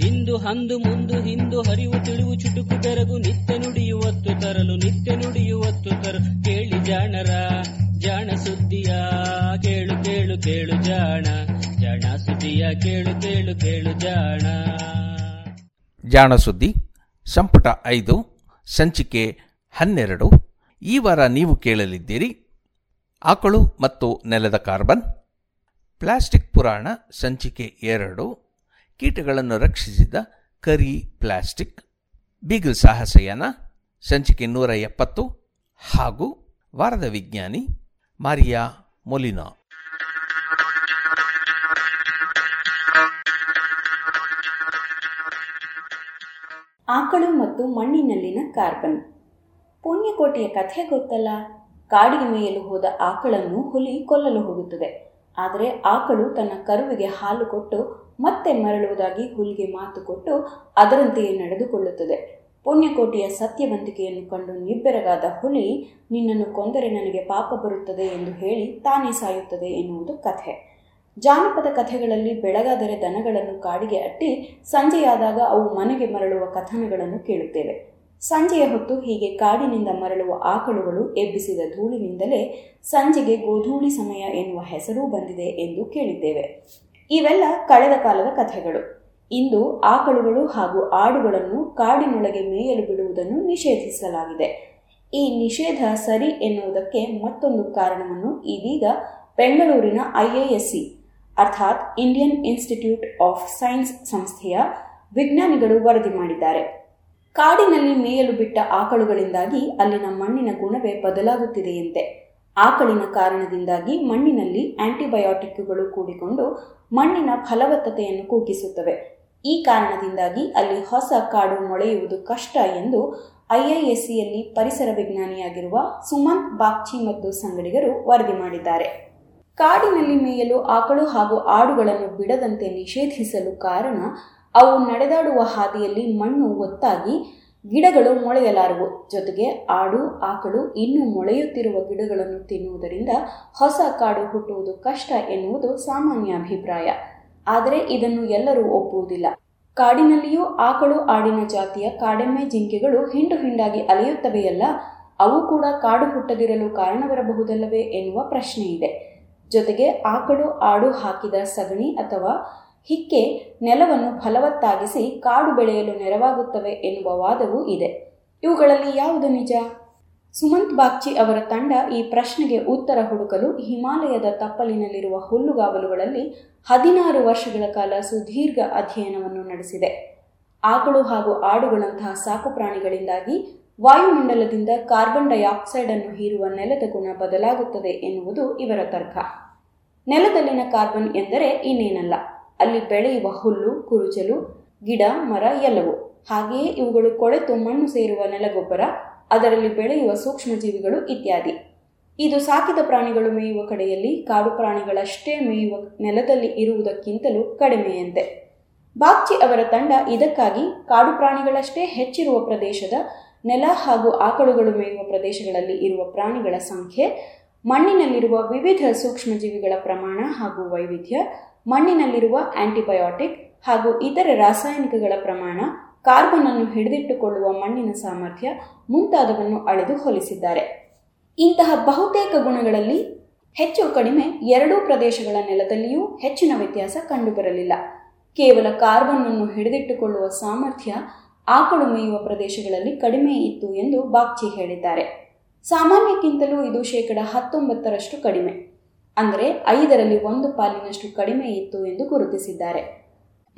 ಇಂದು ಹಂದು ಮುಂದು ಹಿಂದು ಹರಿವು ತಿಳಿವು ಚುಟುಕು ತೆರಗು ನಿತ್ಯ ನುಡಿಯುವತ್ತು ತರಲು ನಿತ್ಯ ನುಡಿಯುವತ್ತು ತರಲು ಕೇಳಿ ಜಾಣರ, ಜಾಣ ಸುದ್ದಿಯ, ಕೇಳು ಕೇಳು ಕೇಳು ಜಾಣ. ಜಾಣ ಸುದ್ದಿಯ, ಕೇಳು ಕೇಳು ಕೇಳು ಜಾಣ. ಜಾಣ ಸುದ್ದಿ, ಸಂಪುಟ ಐದು, ಸಂಚಿಕೆ ಹನ್ನೆರಡು. ಈ ವಾರ ನೀವು ಕೇಳಲಿದ್ದೀರಿ ಆಕಳು ಮತ್ತು ನೆಲದ ಕಾರ್ಬನ್. ಪ್ಲಾಸ್ಟಿಕ್ ಪುರಾಣ, ಸಂಚಿಕೆ ಎರಡು. ಕೀಟಗಳನ್ನು ರಕ್ಷಿಸಿದ ಕರಿ ಪ್ಲಾಸ್ಟಿಕ್, ಬೀಗಲ್ ಸಾಹಸಯಾನ, ಸಂಚಿಕೆ ನೂರ ಎಪ್ಪತ್ತು ಹಾಗೂ ವಾರದ ವಿಜ್ಞಾನಿ ಮಾರಿಯಾ ಮೊಲಿನಾ. ಆಕಳು ಮತ್ತು ಮಣ್ಣಿನಲ್ಲಿನ ಕಾರ್ಬನ್. ಪುಣ್ಯಕೋಟೆಯ ಕಥೆ ಗೊತ್ತಲ್ಲ? ಕಾಡಿಗೆ ಮೇಯಲು ಹೋದ ಆಕಳನ್ನು ಹುಲಿ ಕೊಲ್ಲಲು ಹೋಗುತ್ತದೆ. ಆದರೆ ಆಕಳು ತನ್ನ ಕರುವಿಗೆ ಹಾಲು ಕೊಟ್ಟು ಮತ್ತೆ ಮರಳುವುದಾಗಿ ಹುಲಿಗೆ ಮಾತು ಕೊಟ್ಟು ಅದರಂತೆಯೇ ನಡೆದುಕೊಳ್ಳುತ್ತದೆ. ಪುಣ್ಯಕೋಟಿಯ ಸತ್ಯವಂತಿಕೆಯನ್ನು ಕಂಡು ನಿಬ್ಬೆರಗಾದ ಹುಲಿ, ನಿನ್ನನ್ನು ಕೊಂದರೆ ನನಗೆ ಪಾಪ ಬರುತ್ತದೆ ಎಂದು ಹೇಳಿ ತಾನೇ ಸಾಯುತ್ತದೆ ಎನ್ನುವುದು ಕಥೆ. ಜಾನಪದ ಕಥೆಗಳಲ್ಲಿ ಬೆಳಗಾದರೆ ದನಗಳನ್ನು ಕಾಡಿಗೆ ಅಟ್ಟಿ ಸಂಜೆಯಾದಾಗ ಅವು ಮನೆಗೆ ಮರಳುವ ಕಥನಗಳನ್ನು ಕೇಳುತ್ತೇವೆ. ಸಂಜೆಯ ಹೊತ್ತು ಹೀಗೆ ಕಾಡಿನಿಂದ ಮರಳುವ ಆಕಳುಗಳು ಎಬ್ಬಿಸಿದ ಧೂಳಿನಿಂದಲೇ ಸಂಜೆಗೆ ಗೋಧೂಳಿ ಸಮಯ ಎನ್ನುವ ಹೆಸರೂ ಬಂದಿದೆ ಎಂದು ಕೇಳಿದ್ದೇವೆ. ಇವೆಲ್ಲ ಕಳೆದ ಕಾಲದ ಕಥೆಗಳು. ಇಂದು ಆಕಳುಗಳು ಹಾಗೂ ಆಡುಗಳನ್ನು ಕಾಡಿನೊಳಗೆ ಮೇಯಲು ಬಿಡುವುದನ್ನು ನಿಷೇಧಿಸಲಾಗಿದೆ. ಈ ನಿಷೇಧ ಸರಿ ಎನ್ನುವುದಕ್ಕೆ ಮತ್ತೊಂದು ಕಾರಣವನ್ನು ಇದೀಗ ಬೆಂಗಳೂರಿನ ಐಎಎಸ್ಸಿ ಅರ್ಥಾತ್ ಇಂಡಿಯನ್ ಇನ್ಸ್ಟಿಟ್ಯೂಟ್ ಆಫ್ ಸೈನ್ಸ್ ಸಂಸ್ಥೆಯ ವಿಜ್ಞಾನಿಗಳು ವರದಿ ಮಾಡಿದ್ದಾರೆ. ಕಾಡಿನಲ್ಲಿ ಮೇಯಲು ಬಿಟ್ಟ ಆಕಳುಗಳಿಂದಾಗಿ ಅಲ್ಲಿನ ಮಣ್ಣಿನ ಗುಣವೇ ಬದಲಾಗುತ್ತಿದೆಯಂತೆ. ಆಕಳಿನ ಕಾರಣದಿಂದಾಗಿ ಮಣ್ಣಿನಲ್ಲಿ ಆಂಟಿಬಯೋಟಿಕ್ಗಳು ಕೂಡಿಕೊಂಡು ಮಣ್ಣಿನ ಫಲವತ್ತತೆಯನ್ನು ಕುಗ್ಗಿಸುತ್ತವೆ ಈ ಕಾರಣದಿಂದಾಗಿ ಅಲ್ಲಿ ಹೊಸ ಕಾಡು ಮೊಳೆಯುವುದು ಕಷ್ಟ ಎಂದು ಐಐಎಸ್ಸಿಯಲ್ಲಿ ಪರಿಸರ ವಿಜ್ಞಾನಿಯಾಗಿರುವ ಸುಮಂತ್ ಬಾಗ್ಚಿ ಮತ್ತು ಸಂಗಡಿಗರು ವರದಿ ಮಾಡಿದ್ದಾರೆ. ಕಾಡಿನಲ್ಲಿ ಮೇಯಲು ಆಕಳು ಹಾಗೂ ಆಡುಗಳನ್ನು ಬಿಡದಂತೆ ನಿಷೇಧಿಸಲು ಕಾರಣ, ಅವು ನಡೆದಾಡುವ ಹಾದಿಯಲ್ಲಿ ಮಣ್ಣು ಒತ್ತಾಗಿ ಗಿಡಗಳು ಮೊಳೆಯಲಾರವು. ಜೊತೆಗೆ ಆಡು, ಆಕಳು ಇನ್ನೂ ಮೊಳೆಯುತ್ತಿರುವ ಗಿಡಗಳನ್ನು ತಿನ್ನುವುದರಿಂದ ಹೊಸ ಕಾಡು ಹುಟ್ಟುವುದು ಕಷ್ಟ ಎನ್ನುವುದು ಸಾಮಾನ್ಯ ಅಭಿಪ್ರಾಯ. ಆದರೆ ಇದನ್ನು ಎಲ್ಲರೂ ಒಪ್ಪುವುದಿಲ್ಲ. ಕಾಡಿನಲ್ಲಿಯೂ ಆಕಳು ಆಡಿನ ಜಾತಿಯ ಕಾಡೆಮ್ಮೆ ಜಿಂಕೆಗಳು ಹಿಂಡು ಹಿಂಡಾಗಿ ಅಲೆಯುತ್ತವೆಯಲ್ಲ, ಅವು ಕೂಡ ಕಾಡು ಹುಟ್ಟದಿರಲು ಕಾರಣವಿರಬಹುದಲ್ಲವೇ ಎನ್ನುವ ಪ್ರಶ್ನೆ ಇದೆ ಜೊತೆಗೆ ಆಕಳು ಆಡು ಹಾಕಿದ ಸಗಣಿ ಅಥವಾ ಹಿಕ್ಕೆ ನೆಲವನ್ನು ಫಲವತ್ತಾಗಿಸಿ ಕಾಡು ಬೆಳೆಯಲು ನೆರವಾಗುತ್ತವೆ ಎನ್ನುವ ವಾದವೂ ಇದೆ. ಇವುಗಳಲ್ಲಿ ಯಾವುದು ನಿಜ? ಸುಮಂತ್ ಬಾಗ್ಚಿ ಅವರ ತಂಡ ಈ ಪ್ರಶ್ನೆಗೆ ಉತ್ತರ ಹುಡುಕಲು ಹಿಮಾಲಯದ ತಪ್ಪಲಿನಲ್ಲಿರುವ ಹುಲ್ಲುಗಾವಲುಗಳಲ್ಲಿ ಹದಿನಾರು ವರ್ಷಗಳ ಕಾಲ ಸುದೀರ್ಘ ಅಧ್ಯಯನವನ್ನು ನಡೆಸಿದೆ. ಆಕಳು ಹಾಗೂ ಆಡುಗಳಂತಹ ಸಾಕು ಪ್ರಾಣಿಗಳಿಂದಾಗಿ ವಾಯುಮಂಡಲದಿಂದ ಕಾರ್ಬನ್ ಡೈಆಕ್ಸೈಡ್ ಅನ್ನು ಹೀರುವ ನೆಲದ ಗುಣ ಬದಲಾಗುತ್ತದೆ ಎನ್ನುವುದು ಇವರ ತರ್ಕ. ನೆಲದಲ್ಲಿನ ಕಾರ್ಬನ್ ಎಂದರೆ ಇನ್ನೇನಲ್ಲ. ಅಲ್ಲಿ ಬೆಳೆಯುವ ಹುಲ್ಲು ಕುರುಚಲು, ಗಿಡ, ಮರ ಎಲ್ಲವೂ. ಹಾಗೆಯೇ ಇವುಗಳು ಕೊಳೆತು ಮಣ್ಣು ಸೇರುವ ನೆಲಗೊಬ್ಬರ, ಅದರಲ್ಲಿ ಬೆಳೆಯುವ ಸೂಕ್ಷ್ಮಜೀವಿಗಳು ಇತ್ಯಾದಿ. ಇದು ಸಾಕಿದ ಪ್ರಾಣಿಗಳು ಮೇಯುವ ಕಡೆಯಲ್ಲಿ ಕಾಡು ಪ್ರಾಣಿಗಳಷ್ಟೇ ಮೇಯುವ ನೆಲದಲ್ಲಿ ಇರುವುದಕ್ಕಿಂತಲೂ ಕಡಿಮೆಯಂತೆ. ಬಾಗ್ಚಿ ಅವರ ತಂಡ ಇದಕ್ಕಾಗಿ ಕಾಡು ಪ್ರಾಣಿಗಳಷ್ಟೇ ಹೆಚ್ಚಿರುವ ಪ್ರದೇಶದ ನೆಲ ಹಾಗೂ ಆಕಳುಗಳು ಮೇಯುವ ಪ್ರದೇಶಗಳಲ್ಲಿ ಇರುವ ಪ್ರಾಣಿಗಳ ಸಂಖ್ಯೆ, ಮಣ್ಣಿನಲ್ಲಿರುವ ವಿವಿಧ ಸೂಕ್ಷ್ಮಜೀವಿಗಳ ಪ್ರಮಾಣ ಹಾಗೂ ವೈವಿಧ್ಯ ಮಣ್ಣಿನಲ್ಲಿರುವ ಆಂಟಿಬಯೋಟಿಕ್ ಹಾಗೂ ಇತರ ರಾಸಾಯನಿಕಗಳ ಪ್ರಮಾಣ, ಕಾರ್ಬನ್ ಅನ್ನು ಹಿಡಿದಿಟ್ಟುಕೊಳ್ಳುವ ಮಣ್ಣಿನ ಸಾಮರ್ಥ್ಯ ಮುಂತಾದವನ್ನು ಅಳೆದು ಹೋಲಿಸಿದ್ದಾರೆ. ಇಂತಹ ಬಹುತೇಕ ಗುಣಗಳಲ್ಲಿ ಹೆಚ್ಚು ಕಡಿಮೆ ಎರಡೂ ಪ್ರದೇಶಗಳ ನೆಲದಲ್ಲಿಯೂ ಹೆಚ್ಚಿನ ವ್ಯತ್ಯಾಸ ಕಂಡುಬರಲಿಲ್ಲ. ಕೇವಲ ಕಾರ್ಬನ್ ಅನ್ನು ಹಿಡಿದಿಟ್ಟುಕೊಳ್ಳುವ ಸಾಮರ್ಥ್ಯ ಆಕಳು ಮೇಯುವ ಪ್ರದೇಶಗಳಲ್ಲಿ ಕಡಿಮೆ ಇತ್ತು ಎಂದು ಬಾಗ್ಚಿ ಹೇಳಿದ್ದಾರೆ. ಸಾಮಾನ್ಯಕ್ಕಿಂತಲೂ ಇದು ಶೇಕಡ ಹತ್ತೊಂಬತ್ತರಷ್ಟು ಕಡಿಮೆ. ಅಂದರೆ ಐದರಲ್ಲಿ ಒಂದು ಪಾಲಿನಷ್ಟು ಕಡಿಮೆ ಇತ್ತು ಎಂದು ಗುರುತಿಸಿದ್ದಾರೆ.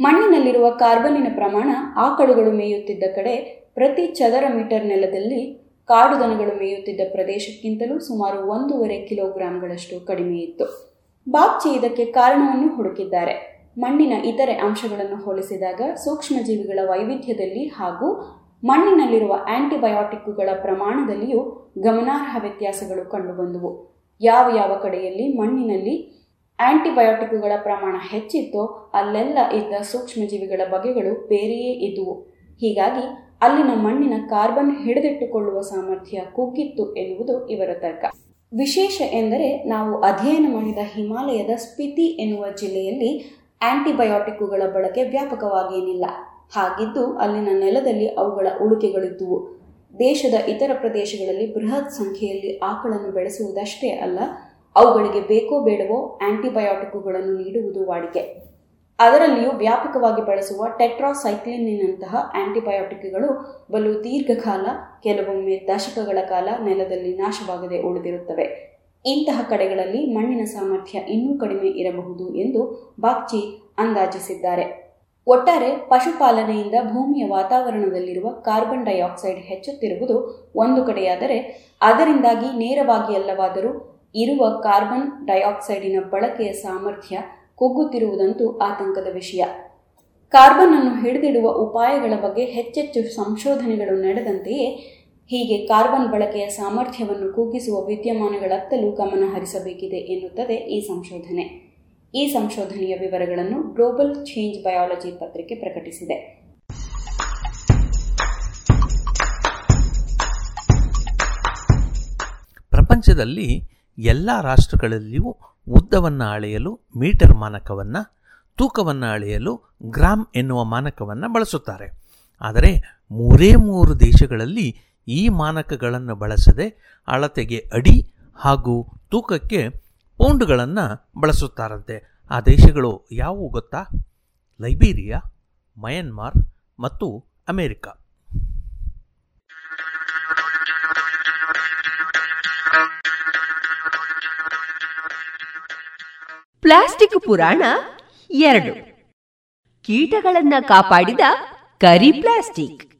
ಮಣ್ಣಿನಲ್ಲಿರುವ ಕಾರ್ಬನ್ನಿನ ಪ್ರಮಾಣ ಆಕಳುಗಳು ಮೇಯುತ್ತಿದ್ದ ಕಡೆ ಪ್ರತಿ ಚದರ ಮೀಟರ್ ನೆಲದಲ್ಲಿ ಕಾಡು ದನಗಳು ಮೇಯುತ್ತಿದ್ದ ಪ್ರದೇಶಕ್ಕಿಂತಲೂ ಸುಮಾರು ಒಂದೂವರೆ ಕಿಲೋಗ್ರಾಂಗಳಷ್ಟು ಕಡಿಮೆ ಇತ್ತು. ಬಾಬ್ಚಿ ಇದಕ್ಕೆ ಕಾರಣವನ್ನು ಹುಡುಕಿದ್ದಾರೆ. ಮಣ್ಣಿನ ಇತರೆ ಅಂಶಗಳನ್ನು ಹೋಲಿಸಿದಾಗ ಸೂಕ್ಷ್ಮಜೀವಿಗಳ ವೈವಿಧ್ಯದಲ್ಲಿ ಹಾಗೂ ಮಣ್ಣಿನಲ್ಲಿರುವ ಆಂಟಿಬಯೋಟಿಕ್ಗಳ ಪ್ರಮಾಣದಲ್ಲಿಯೂ ಗಮನಾರ್ಹ ವ್ಯತ್ಯಾಸಗಳು ಕಂಡುಬಂದುವು. ಯಾವ ಯಾವ ಕಡೆಯಲ್ಲಿ ಮಣ್ಣಿನಲ್ಲಿ ಆಂಟಿಬಯೋಟಿಕ್ಗಳ ಪ್ರಮಾಣ ಹೆಚ್ಚಿತ್ತೋ ಅಲ್ಲೆಲ್ಲ ಇದ್ದ ಸೂಕ್ಷ್ಮಜೀವಿಗಳ ಬಗೆಗಳು ಬೇರೆಯೇ ಇದ್ದುವು ಹೀಗಾಗಿ ಅಲ್ಲಿನ ಮಣ್ಣಿನ ಕಾರ್ಬನ್ ಹಿಡಿದಿಟ್ಟುಕೊಳ್ಳುವ ಸಾಮರ್ಥ್ಯ ಕುಗ್ಗಿತ್ತು ಎನ್ನುವುದು ಇವರ ತರ್ಕ. ವಿಶೇಷ ಎಂದರೆ ನಾವು ಅಧ್ಯಯನ ಮಾಡಿದ ಹಿಮಾಲಯದ ಸ್ಪಿತಿ ಎನ್ನುವ ಜಿಲ್ಲೆಯಲ್ಲಿ ಆಂಟಿಬಯೋಟಿಕ್ಗಳ ಬಳಕೆ ವ್ಯಾಪಕವಾಗೇನಿಲ್ಲ ಹಾಗಿದ್ದು ಅಲ್ಲಿನ ನೆಲದಲ್ಲಿ ಅವುಗಳ ಉಳಿಕೆಗಳಿದ್ದುವು. ದೇಶದ ಇತರ ಪ್ರದೇಶಗಳಲ್ಲಿ ಬೃಹತ್ ಸಂಖ್ಯೆಯಲ್ಲಿ ಆಕಳನ್ನು ಬೆಳೆಸುವುದಷ್ಟೇ ಅಲ್ಲ, ಅವುಗಳಿಗೆ ಬೇಕೋ ಬೇಡವೋ ಆಂಟಿಬಯೋಟಿಕ್ಗಳನ್ನು ನೀಡುವುದು ವಾಡಿಕೆ. ಅದರಲ್ಲಿಯೂ ವ್ಯಾಪಕವಾಗಿ ಬಳಸುವ ಟೆಟ್ರಾಸೈಕ್ಲಿನ್ನಿನಂತಹ ಆಂಟಿಬಯೋಟಿಕ್ಗಳು ಬಲು ದೀರ್ಘಕಾಲ, ಕೆಲವೊಮ್ಮೆ ದಶಕಗಳ ಕಾಲ ನೆಲದಲ್ಲಿ ನಾಶವಾಗದೆ ಉಳಿದಿರುತ್ತವೆ. ಇಂತಹ ಕಡೆಗಳಲ್ಲಿ ಮಣ್ಣಿನ ಸಾಮರ್ಥ್ಯ ಇನ್ನೂ ಕಡಿಮೆ ಇರಬಹುದು ಎಂದು ಬಾಗ್ಚಿ ಅಂದಾಜಿಸಿದ್ದಾರೆ. ಒಟ್ಟಾರೆ ಪಶುಪಾಲನೆಯಿಂದ ಭೂಮಿಯ ವಾತಾವರಣದಲ್ಲಿರುವ ಕಾರ್ಬನ್ ಡೈಆಕ್ಸೈಡ್ ಹೆಚ್ಚುತ್ತಿರುವುದು ಒಂದು ಕಡೆಯಾದರೆ ಅದರಿಂದಾಗಿ ನೇರವಾಗಿ ಅಲ್ಲವಾದರೂ ಇರುವ ಕಾರ್ಬನ್ ಡೈಆಕ್ಸೈಡಿನ ಬಳಕೆಯ ಸಾಮರ್ಥ್ಯ ಕುಗ್ಗುತ್ತಿರುವುದಂತೂ ಆತಂಕದ ವಿಷಯ. ಕಾರ್ಬನ್ ಅನ್ನು ಹಿಡಿದಿಡುವ ಉಪಾಯಗಳ ಬಗ್ಗೆ ಹೆಚ್ಚೆಚ್ಚು ಸಂಶೋಧನೆಗಳು ನಡೆದಂತೆಯೇ ಹೀಗೆ ಕಾರ್ಬನ್ ಬಳಕೆಯ ಸಾಮರ್ಥ್ಯವನ್ನು ಕುಗ್ಗಿಸುವ ವಿದ್ಯಮಾನಗಳತ್ತಲೂ ಗಮನ ಹರಿಸಬೇಕಿದೆ ಎನ್ನುತ್ತದೆ ಈ ಸಂಶೋಧನೆ. ಈ ಸಂಶೋಧನೆಯ ವಿವರಗಳನ್ನು ಗ್ಲೋಬಲ್ ಚೇಂಜ್ ಬಯಾಲಜಿ ಪತ್ರಿಕೆ ಪ್ರಕಟಿಸಿದೆ. ಪ್ರಪಂಚದಲ್ಲಿ ಎಲ್ಲ ರಾಷ್ಟ್ರಗಳಲ್ಲಿಯೂ ಉದ್ದವನ್ನು ಅಳೆಯಲು, ಮೀಟರ್ ಮಾನಕವನ್ನು, ತೂಕವನ್ನು ಅಳೆಯಲು ಗ್ರಾಮ್ ಎನ್ನುವ ಮಾನಕವನ್ನು ಬಳಸುತ್ತಾರೆ. ಆದರೆ ಮೂರೇ ಮೂರು ದೇಶಗಳಲ್ಲಿ ಈ ಮಾನಕಗಳನ್ನು ಬಳಸದೆ ಅಳತೆಗೆ ಅಡಿ ಹಾಗೂ ತೂಕಕ್ಕೆ ಪೌಂಡ್ಗಳನ್ನು ಬಳಸುತ್ತಾರಂತೆ. ಆ ದೇಶಗಳು ಯಾವುವು ಗೊತ್ತಾ? ಲೈಬೀರಿಯಾ, ಮಯನ್ಮಾರ್ ಮತ್ತು ಅಮೆರಿಕ. ಪ್ಲಾಸ್ಟಿಕ್ ಪುರಾಣ ಎರಡು. ಕೀಟಗಳನ್ನ ಕಾಪಾಡಿದ ಕರಿ ಪ್ಲಾಸ್ಟಿಕ್.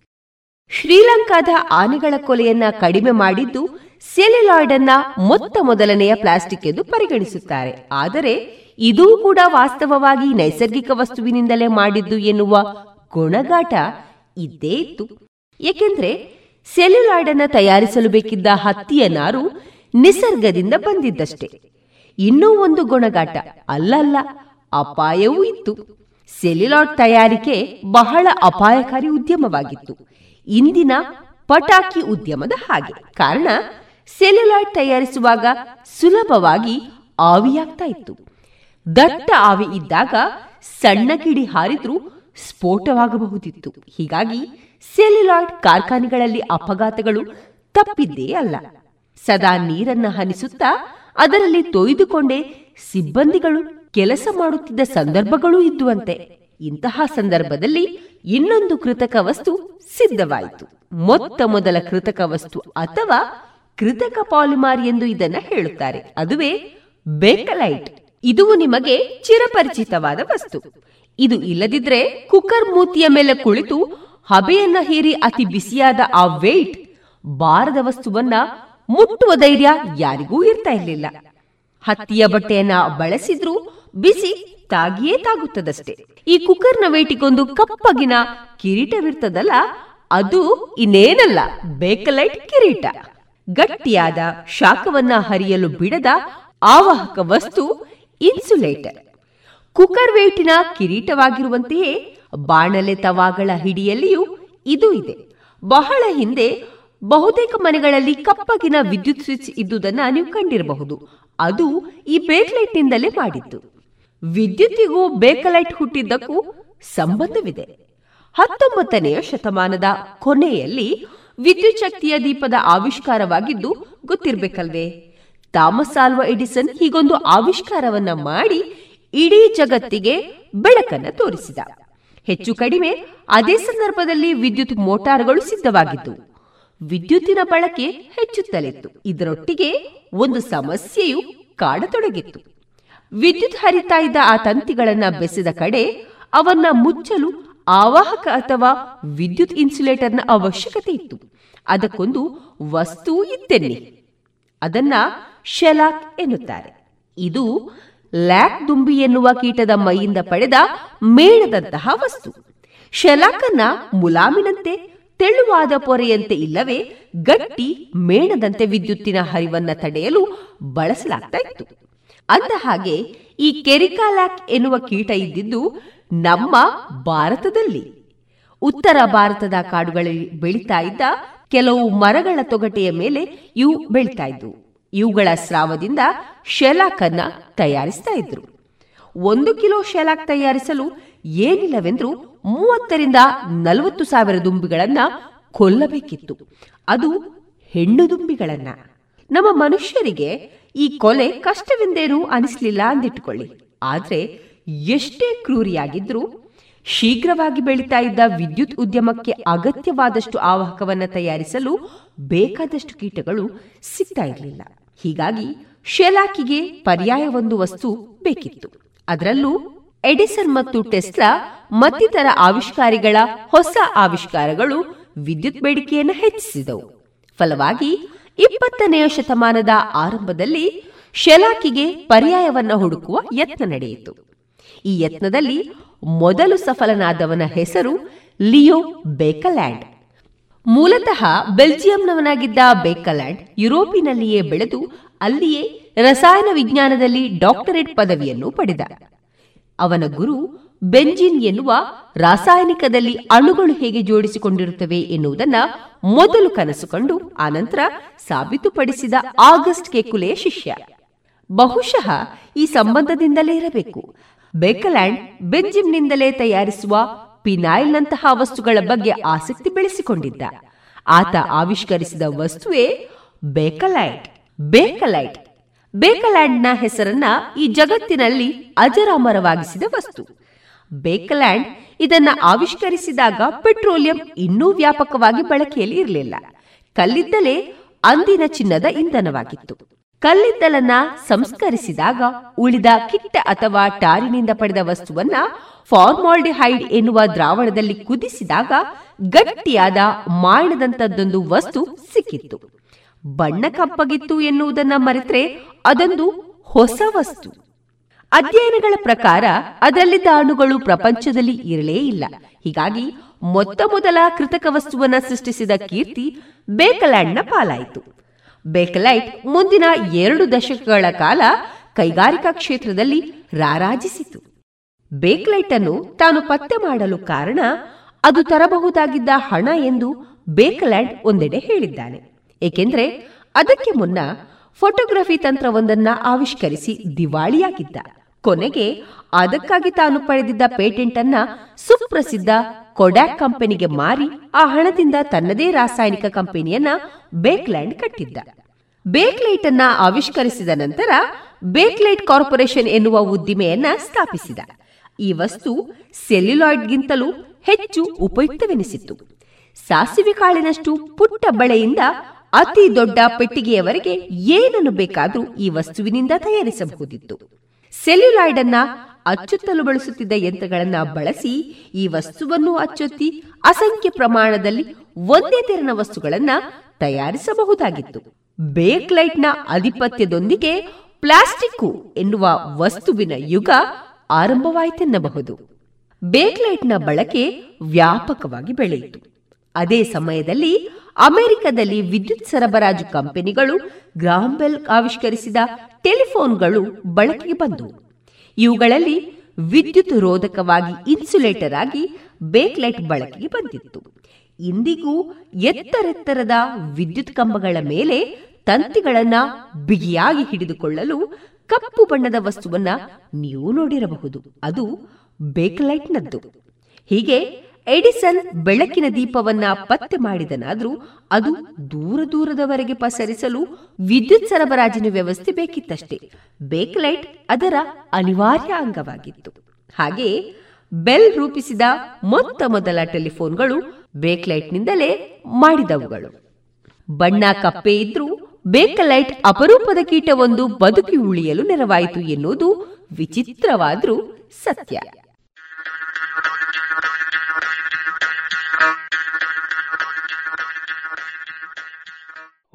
ಶ್ರೀಲಂಕಾದ ಆನೆಗಳ ಕೊಲೆಯನ್ನ ಕಡಿಮೆ ಮಾಡಿದ್ದು ಸೆಲ್ಯುಲಾಯ್ಡ್ ಅನ್ನ ಮೊತ್ತ ಮೊದಲನೆಯ ಪ್ಲಾಸ್ಟಿಕ್ ಎಂದು ಪರಿಗಣಿಸುತ್ತಾರೆ. ಆದರೆ ಇದೂ ಕೂಡ ವಾಸ್ತವವಾಗಿ ನೈಸರ್ಗಿಕ ವಸ್ತುವಿನಿಂದಲೇ ಮಾಡಿದ್ದು ಎನ್ನುವ ಗುಣಗಾಟ ಇದ್ದೇ ಇತ್ತು. ಏಕೆಂದ್ರೆ ಸೆಲ್ಯುಲಾಯ್ಡ್ ಅನ್ನ ತಯಾರಿಸಲು ಬೇಕಿದ್ದ ಹತ್ತಿಯ ನಾರು ನಿಸರ್ಗದಿಂದ ಬಂದಿದ್ದಷ್ಟೇ. ಇನ್ನೂ ಒಂದು ಗುಣಗಾಟ ಅಲ್ಲಲ್ಲ ಅಪಾಯವೂ ಇತ್ತು. ಸೆಲ್ಯುಲಾಯ್ಡ್ ತಯಾರಿಕೆ ಬಹಳ ಅಪಾಯಕಾರಿ ಉದ್ಯಮವಾಗಿತ್ತು. ಇಂದಿನ ಪಟಾಕಿ ಉದ್ಯಮದ ಹಾಗೆ. ಕಾರಣ, ಸೆಲ್ಯುಲಾಯ್ಡ್ ತಯಾರಿಸುವಾಗ ಸುಲಭವಾಗಿ ಆವಿಯಾಗ್ತಾ ಇತ್ತು. ದಟ್ಟ ಆವಿ ಇದ್ದಾಗ ಸಣ್ಣ ಕಿಡಿ ಹಾರಿದ್ರೂ ಸ್ಫೋಟವಾಗಬಹುದಿತ್ತು. ಹೀಗಾಗಿ ಸೆಲ್ಯುಲಾಯ್ಡ್ ಕಾರ್ಖಾನೆಗಳಲ್ಲಿ ಅಪಘಾತಗಳು ತಪ್ಪಿದ್ದೇ ಅಲ್ಲ. ಸದಾ ನೀರನ್ನ ಹನಿಸುತ್ತಾ ಅದರಲ್ಲಿ ತೊಯ್ದುಕೊಂಡೇ ಸಿಬ್ಬಂದಿಗಳು ಕೆಲಸ ಮಾಡುತ್ತಿದ್ದ ಸಂದರ್ಭಗಳೂ ಇದ್ದುವಂತೆ. ಇಂತಹ ಸಂದರ್ಭದಲ್ಲಿ ಇನ್ನೊಂದು ಕೃತಕ ವಸ್ತು ಸಿದ್ಧವಾಯಿತು. ಮೊತ್ತ ಮೊದಲ ಕೃತಕ ವಸ್ತು ಅಥವಾ ಕೃತಕ ಪಾಲಿಮಾರ್ ಎಂದು ಇದನ್ನ ಹೇಳುತ್ತಾರೆ. ಅದುವೇ ಬೇಕಲೈಟ್. ಇದು ನಿಮಗೆ ಚಿರಪರಿಚಿತವಾದ ವಸ್ತು. ಇದು ಇಲ್ಲದಿದ್ರೆ ಕುಕ್ಕರ್ ಮೂತಿಯ ಮೇಲೆ ಕುಳಿತು ಹಬೆಯನ್ನ ಹೀರಿ ಅತಿ ಬಿಸಿಯಾದ ಆ ವೇಟ್ ಬಾರದ ವಸ್ತುವನ್ನ ಮುಟ್ಟುವ ಧೈರ್ಯ ಯಾರಿಗೂ ಇರ್ತಾ ಇರಲಿಲ್ಲ. ಹತ್ತಿಯ ಬಟ್ಟೆಯನ್ನ ಬಳಸಿದ್ರೂ ಬಿಸಿ ತಾಗಿಯೇ ತಾಗುತ್ತದಷ್ಟೇ. ಈ ಕುಕ್ಕರ್ನ ವೇಟಿಗೊಂದು ಕಪ್ಪಗಿನ ಕಿರೀಟವಿರ್ತದಲ್ಲ, ಅದು ಇನ್ನೇನಲ್ಲ, ಬೇಕಲೈಟ್ ಕಿರೀಟ. ಗಟ್ಟಿಯಾದ ಶಾಖವನ್ನ ಹರಿಯಲು ಬಿಡದ ಆವಾಹಕ ವಸ್ತು ಇನ್ಸುಲೇಟರ್. ಕುಕ್ಕರ್ ವೇಟಿನ ಕಿರೀಟವಾಗಿರುವಂತೆಯೇ ಬಾಣಲೆ ತವಾಗಳ ಹಿಡಿಯಲ್ಲಿಯೂ ಇದು ಇದೆ. ಬಹಳ ಹಿಂದೆ ಬಹುತೇಕ ಮನೆಗಳಲ್ಲಿ ಕಪ್ಪಗಿನ ವಿದ್ಯುತ್ ಸ್ವಿಚ್ ಇದ್ದುದನ್ನ ನೀವು ಕಂಡಿರಬಹುದು. ಅದು ಈ ಬೇಕ್ಲೈಟ್ನಿಂದಲೇ ಮಾಡಿದ್ದು. ವಿದ್ಯುತ್ತಿಗೂ ಬೇಕಲೈಟ್ ಹುಟ್ಟಿದ್ದಕ್ಕೂ ಸಂಬಂಧವಿದೆ. ಹತ್ತೊಂಬತ್ತನೆಯ ಶತಮಾನದ ಕೊನೆಯಲ್ಲಿ ವಿದ್ಯುತ್ ಶಕ್ತಿಯ ದೀಪದ ಆವಿಷ್ಕಾರವಾಗಿದ್ದು ಗೊತ್ತಿರ್ಬೇಕಲ್ವೇ? ಥಾಮಸ್ ಆಲ್ವಾ ಎಡಿಸನ್ ಹೀಗೊಂದು ಆವಿಷ್ಕಾರವನ್ನ ಮಾಡಿ ಇಡೀ ಜಗತ್ತಿಗೆ ಬೆಳಕನ್ನು ತೋರಿಸಿದ. ಹೆಚ್ಚು ಕಡಿಮೆ ಅದೇ ಸಂದರ್ಭದಲ್ಲಿ ವಿದ್ಯುತ್ ಮೋಟಾರ್ಗಳು ಸಿದ್ಧವಾಗಿದ್ದು, ವಿದ್ಯುತ್ತಿನ ಬಳಕೆ ಹೆಚ್ಚುತ್ತಲಿತ್ತು. ಇದರೊಟ್ಟಿಗೆ ಒಂದು ಸಮಸ್ಯೆಯು ಕಾಡತೊಡಗಿತ್ತು. ವಿದ್ಯುತ್ ಹರಿತಾ ಇದ್ದ ಆ ತಂತಿಗಳನ್ನ ಬೆಸೆದ ಕಡೆ ಅವನ್ನ ಮುಚ್ಚಲು ಆವಾಹಕ ಅಥವಾ ವಿದ್ಯುತ್ ಇನ್ಸುಲೇಟರ್ನ ಅವಶ್ಯಕತೆ ಇತ್ತು. ಅದಕ್ಕೊಂದು ವಸ್ತು ಇತ್ತೆನ್ನಿ. ಅದನ್ನ ಶೆಲಾಕ್ ಎನ್ನುತ್ತಾರೆ. ಇದು ಲ್ಯಾಕ್ ದುಂಬಿ ಎನ್ನುವ ಕೀಟದ ಮೈಯಿಂದ ಪಡೆದ ಮೇಣದಂತಹ ವಸ್ತು. ಶೆಲಾಕನ್ನ ಮುಲಾಮಿನಂತೆ, ತೆಳುವಾದ ಪೊರೆಯಂತೆ ಇಲ್ಲವೇ ಗಟ್ಟಿ ಮೇಣದಂತೆ ವಿದ್ಯುತ್ತಿನ ಹರಿವನ್ನ ತಡೆಯಲು ಬಳಸಲಾಗ್ತಾ ಇತ್ತು. ಅಂದ ಹಾಗೆ ಈ ಕೆರಿಕಾಲ್ಯಾಕ್ ಎನ್ನುವ ಕೀಟ ಇದ್ದಿದ್ದು ನಮ್ಮ ಭಾರತದಲ್ಲಿ. ಉತ್ತರ ಭಾರತದ ಕಾಡುಗಳಲ್ಲಿ ಬೆಳೀತಾ ಇದ್ದ ಕೆಲವು ಮರಗಳ ತೊಗಟೆಯ ಮೇಲೆ ಇವು ಬೆಳೀತಾ ಇದ್ವು. ಇವುಗಳ ಸ್ರಾವದಿಂದ ಶೆಲಾಕನ್ನ ತಯಾರಿಸ್ತಾ ಇದ್ರು. ಒಂದು ಕಿಲೋ ಶೆಲಾಕ್ ತಯಾರಿಸಲು ಏನಿಲ್ಲವೆಂದ್ರೂ ಮೂವತ್ತರಿಂದ ನಲವತ್ತು ಸಾವಿರ ದುಂಬಿಗಳನ್ನ ಕೊಲ್ಲಬೇಕಿತ್ತು. ಅದು ಹೆಣ್ಣು ದುಂಬಿಗಳನ್ನ. ನಮ್ಮ ಮನುಷ್ಯರಿಗೆ ಈ ಕೊಲೆ ಕಷ್ಟವೆಂದೇನೂ ಅನಿಸ್ಲಿಲ್ಲ ಅಂದಿಟ್ಟುಕೊಳ್ಳಿ ಆದ್ರೆ ಎಷ್ಟೇ ಕ್ರೂರಿಯಾಗಿದ್ರೂ ಶೀಘ್ರವಾಗಿ ಬೆಳೀತಾ ಇದ್ದ ವಿದ್ಯುತ್ ಉದ್ಯಮಕ್ಕೆ ಅಗತ್ಯವಾದಷ್ಟು ಆವಾಹಕವನ್ನು ತಯಾರಿಸಲು ಬೇಕಾದಷ್ಟು ಕೀಟಗಳು ಸಿಗ್ತಾ ಇರಲಿಲ್ಲ. ಹೀಗಾಗಿ ಶೆಲಾಕಿಗೆ ಪರ್ಯಾಯವೊಂದು ವಸ್ತು ಬೇಕಿತ್ತು. ಅದರಲ್ಲೂ ಎಡಿಸನ್ ಮತ್ತು ಟೆಸ್ಲಾ ಮತ್ತಿತರ ಆವಿಷ್ಕಾರಿಗಳ ಹೊಸ ಆವಿಷ್ಕಾರಗಳು ವಿದ್ಯುತ್ ಬೇಡಿಕೆಯನ್ನು ಹೆಚ್ಚಿಸಿದವು. ಫಲವಾಗಿ ಇಪ್ಪತ್ತನೆಯ ಶತಮಾನದ ಆರಂಭದಲ್ಲಿ ಶೆಲಾಕಿಗೆ ಪರ್ಯಾಯವನ್ನ ಹುಡುಕುವ ಯತ್ನ ನಡೆಯಿತು. ಈ ಯತ್ನದಲ್ಲಿ ಮೊದಲು ಸಫಲನಾದವನ ಹೆಸರು ಲಿಯೋ ಬೇಕಲ್ಯಾಂಡ್. ಮೂಲತಃ ಬೆಲ್ಜಿಯಂನವನಾಗಿದ್ದ ಬೇಕಲ್ಯಾಂಡ್ ಯುರೋಪಿನಲ್ಲಿಯೇ ಬೆಳೆದು ಅಲ್ಲಿಯೇ ರಸಾಯನ ವಿಜ್ಞಾನದಲ್ಲಿ ಡಾಕ್ಟರೇಟ್ ಪದವಿಯನ್ನು ಪಡೆದ. ಅವನ ಗುರು ಬೆಂಜಿನ್ ಎನ್ನುವ ರಾಸಾಯನಿಕದಲ್ಲಿ ಅಣುಗಳು ಹೇಗೆ ಜೋಡಿಸಿಕೊಂಡಿರುತ್ತವೆ ಎನ್ನುವುದನ್ನ ಮೊದಲು ಕನಸುಕೊಂಡು ಆನಂತರ ಸಾಬೀತುಪಡಿಸಿದ ಆಗಸ್ಟ್ ಕೆಕುಲೆಯ ಶಿಷ್ಯ. ಬಹುಶಃ ಈ ಸಂಬಂಧದಿಂದಲೇ ಇರಬೇಕು. ಬೇಕಲ್ಯಾಂಡ್ ಬೆಂಜಿಮ್ನಿಂದಲೇ ತಯಾರಿಸುವ ಪಿನಾಯಿಲ್ನಂತಹ ವಸ್ತುಗಳ ಬಗ್ಗೆ ಆಸಕ್ತಿ ಬೆಳೆಸಿಕೊಂಡಿದ್ದ. ಆತ ಆವಿಷ್ಕರಿಸಿದ ವಸ್ತುವೇ ಬೇಕಲೈಟ್ ಬೇಕಲೈಟ್ ಬೇಕಲ್ಯಾಂಡ್ನ ಹೆಸರನ್ನ ಈ ಜಗತ್ತಿನಲ್ಲಿ ಅಜರಾಮರವಾಗಿಸಿದ ವಸ್ತು. ಬೇಕಲ್ಯಾಂಡ್ ಇದನ್ನ ಆವಿಷ್ಕರಿಸಿದಾಗ ಪೆಟ್ರೋಲಿಯಂ ಇನ್ನೂ ವ್ಯಾಪಕವಾಗಿ ಬಳಕೆಯಲ್ಲಿ ಇರಲಿಲ್ಲ. ಕಲ್ಲಿದ್ದಲೇ ಅಂದಿನ ಚಿನ್ನದ ಇಂಧನವಾಗಿತ್ತು. ಕಲ್ಲಿದ್ದಲನ್ನ ಸಂಸ್ಕರಿಸಿದಾಗ ಉಳಿದ ಕಿಟ್ಟ ಅಥವಾ ಟಾರಿನಿಂದ ಪಡೆದ ವಸ್ತುವನ್ನ ಫಾರ್ಮಾಲ್ಡಿಹೈಡ್ ಎನ್ನುವ ದ್ರಾವಣದಲ್ಲಿ ಕುದಿಸಿದಾಗ ಗಟ್ಟಿಯಾದ ಮಾಡಿದಂಥದ್ದೊಂದು ವಸ್ತು ಸಿಕ್ಕಿತ್ತು. ಬಣ್ಣ ಕಪ್ಪಗಿತ್ತು ಎನ್ನುವುದನ್ನ ಮರೆತರೆ ಅದೊಂದು ಹೊಸ ವಸ್ತು. ಅಧ್ಯಯನಗಳ ಪ್ರಕಾರ ಅದರಲ್ಲಿದ್ದ ಅಣುಗಳು ಪ್ರಪಂಚದಲ್ಲಿ ಇರಲೇ ಇಲ್ಲ. ಹೀಗಾಗಿ ಮೊತ್ತ ಮೊದಲ ಕೃತಕ ವಸ್ತುವನ್ನ ಸೃಷ್ಟಿಸಿದ ಕೀರ್ತಿ ಬೇಕಲ್ಯಾಂಡ್ನ ಪಾಲಾಯಿತು. ಬೇಕಲೈಟ್ ಮುಂದಿನ ಎರಡು ದಶಕಗಳ ಕಾಲ ಕೈಗಾರಿಕಾ ಕ್ಷೇತ್ರದಲ್ಲಿ ರಾರಾಜಿಸಿತು. ಬೇಕ್ಲೈಟ್ ಅನ್ನು ತಾನು ಪತ್ತೆ ಮಾಡಲು ಕಾರಣ ಅದು ತರಬಹುದಾಗಿದ್ದ ಹಣ ಎಂದು ಬೇಕಲ್ಯಾಂಡ್ ಒಂದೆಡೆ ಹೇಳಿದ್ದಾನೆ. ಏಕೆಂದರೆ ಅದಕ್ಕೆ ಮುನ್ನ ಫೋಟೋಗ್ರಫಿ ತಂತ್ರವೊಂದನ್ನ ಆವಿಷ್ಕರಿಸಿ ದಿವಾಳಿಯಾಗಿದ್ದ. ಕೊನೆಗೆ ಅದಕ್ಕಾಗಿ ತಾನು ಪಡೆದಿದ್ದ ಪೇಟೆಂಟ್ ಅನ್ನ ಸುಪ್ರಸಿದ್ಧ ಕೊಡ್ಯಾಕ್ ಕಂಪನಿಗೆ ಮಾರಿ ಆ ಹಣದಿಂದ ತನ್ನದೇ ರಾಸಾಯನಿಕ ಕಂಪನಿಯನ್ನ ಬೇಕ್ಲ್ಯಾಂಡ್ ಕಟ್ಟಿದ್ದ. ಬೇಕ್ಲೈಟ್ ಅನ್ನ ಆವಿಷ್ಕರಿಸಿದ ನಂತರ ಬೇಕ್ಲೈಟ್ ಕಾರ್ಪೊರೇಷನ್ ಎನ್ನುವ ಉದ್ದಿಮೆಯನ್ನ ಸ್ಥಾಪಿಸಿದ. ಈ ವಸ್ತು ಸೆಲ್ಯುಲಾಯ್ಡ್ಗಿಂತಲೂ ಹೆಚ್ಚು ಉಪಯುಕ್ತವೆನಿಸಿತ್ತು. ಸಾಸಿವೆ ಕಾಳಿನಷ್ಟು ಪುಟ್ಟ ಬಳೆಯಿಂದ ಅತಿ ದೊಡ್ಡ ಪೆಟ್ಟಿಗೆಯವರೆಗೆ ಏನನ್ನು ಬೇಕಾದರೂ ಈ ವಸ್ತುವಿನಿಂದ ತಯಾರಿಸಬಹುದಿತ್ತು. ಸೆಲ್ಯುಲಾಯ್ಡ್ ಅನ್ನ ಅಚ್ಚುತ್ತಲು ಬಳಸುತ್ತಿದ್ದ ಯಂತ್ರಗಳನ್ನ ಬಳಸಿ ಈ ವಸ್ತುವನ್ನು ಅಚ್ಚೊತ್ತಿ ಅಸಂಖ್ಯ ಪ್ರಮಾಣದಲ್ಲಿ ಒಂದೇ ತೆರನ ವಸ್ತುಗಳನ್ನ ತಯಾರಿಸಬಹುದಾಗಿತ್ತು. ಬೇಕ್ಲೈಟ್ನ ಅಧಿಪತ್ಯದೊಂದಿಗೆ ಪ್ಲಾಸ್ಟಿಕ್ಕು ಎನ್ನುವ ವಸ್ತುವಿನ ಯುಗ ಆರಂಭವಾಯಿತೆನ್ನಬಹುದು. ಬೇಕ್ಲೈಟ್ನ ಬಳಕೆ ವ್ಯಾಪಕವಾಗಿ ಬೆಳೆಯಿತು. ಅದೇ ಸಮಯದಲ್ಲಿ ಅಮೆರಿಕದಲ್ಲಿ ವಿದ್ಯುತ್ ಸರಬರಾಜು ಕಂಪನಿಗಳು ಗ್ರಾಂಬೆಲ್ ಆವಿಷ್ಕರಿಸಿದ ಟೆಲಿಫೋನ್ಗಳು ಬಳಕೆಗೆ ಬಂದವು. ಇವುಗಳಲ್ಲಿ ವಿದ್ಯುತ್ ರೋಧಕವಾಗಿ ಇನ್ಸುಲೇಟರ್ ಆಗಿ ಬೇಕ್ಲೈಟ್ ಬಳಕೆಗೆ ಬಂದಿತ್ತು. ಇಂದಿಗೂ ಎತ್ತರೆತ್ತರದ ವಿದ್ಯುತ್ ಕಂಬಗಳ ಮೇಲೆ ತಂತಿಗಳನ್ನ ಬಿಗಿಯಾಗಿ ಹಿಡಿದುಕೊಳ್ಳಲು ಕಪ್ಪು ಬಣ್ಣದ ವಸ್ತುವನ್ನ ನೀವು ನೋಡಿರಬಹುದು. ಅದು ಬೇಕ್ಲೈಟ್ನದ್ದು. ಹೀಗೆ ಎಡಿಸನ್ ಬೆಳಕಿನ ದೀಪವನ್ನ ಪತ್ತೆ ಮಾಡಿದನಾದ್ರೂ ಅದು ದೂರ ದೂರದವರೆಗೆ ಪಸರಿಸಲು ವಿದ್ಯುತ್ ಸರಬರಾಜಿನ ವ್ಯವಸ್ಥೆ ಬೇಕಿತ್ತಷ್ಟೇ. ಬೇಕ್ಲೈಟ್ ಅದರ ಅನಿವಾರ್ಯ ಅಂಗವಾಗಿತ್ತು. ಹಾಗೆ ಬೆಲ್ ರೂಪಿಸಿದ ಮೊತ್ತ ಮೊದಲ ಟೆಲಿಫೋನ್ಗಳು ಬೇಕ್ಲೈಟ್ನಿಂದಲೇ ಮಾಡಿದವುಗಳು. ಬಣ್ಣ ಕಪ್ಪೆ ಇದ್ರೂ ಬೇಕಲೈಟ್ ಅಪರೂಪದ ಕೀಟವೊಂದು ಬದುಕಿ ಉಳಿಯಲು ನೆರವಾಯಿತು ಎನ್ನುವುದು ವಿಚಿತ್ರವಾದ್ರೂ ಸತ್ಯ.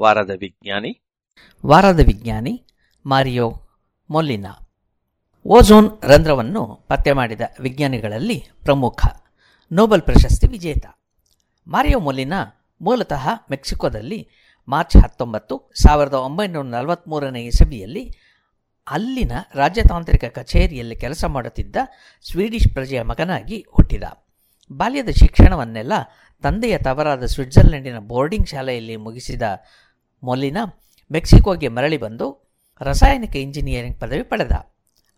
ವಾರದ ವಿಜ್ಞಾನಿ. ವಾರದ ವಿಜ್ಞಾನಿ ಮಾರಿಯೋ ಮೊಲ್ಲಿನಾ. ಓಝೋನ್ ರಂಧ್ರವನ್ನು ಪತ್ತೆ ಮಾಡಿದ ವಿಜ್ಞಾನಿಗಳಲ್ಲಿ ಪ್ರಮುಖ ನೋಬೆಲ್ ಪ್ರಶಸ್ತಿ ವಿಜೇತ. ಮಾರಿಯೋ ಮೊಲಿನಾ ಮೂಲತಃ ಮೆಕ್ಸಿಕೋದಲ್ಲಿ ಮಾರ್ಚ್ ಹತ್ತೊಂಬತ್ತು, ಸಾವಿರದ ಒಂಬೈನೂರ ನಲವತ್ತ್ಮೂರನೇ ಇಸವಿಯಲ್ಲಿ ಅಲ್ಲಿನ ರಾಜ್ಯತಾಂತ್ರಿಕ ಕಚೇರಿಯಲ್ಲಿ ಕೆಲಸ ಮಾಡುತ್ತಿದ್ದ ಸ್ವೀಡಿಷ್ ಪ್ರಜೆಯ ಮಗನಾಗಿ ಹುಟ್ಟಿದ. ಬಾಲ್ಯದ ಶಿಕ್ಷಣವನ್ನೆಲ್ಲ ತಂದೆಯ ತವರಾದ ಸ್ವಿಟ್ಜರ್ಲೆಂಡಿನ ಬೋರ್ಡಿಂಗ್ ಶಾಲೆಯಲ್ಲಿ ಮುಗಿಸಿದ ಮೊಲಿನಾ ಮೆಕ್ಸಿಕೋಗೆ ಮರಳಿ ಬಂದು ರಾಸಾಯನಿಕ ಇಂಜಿನಿಯರಿಂಗ್ ಪದವಿ ಪಡೆದ.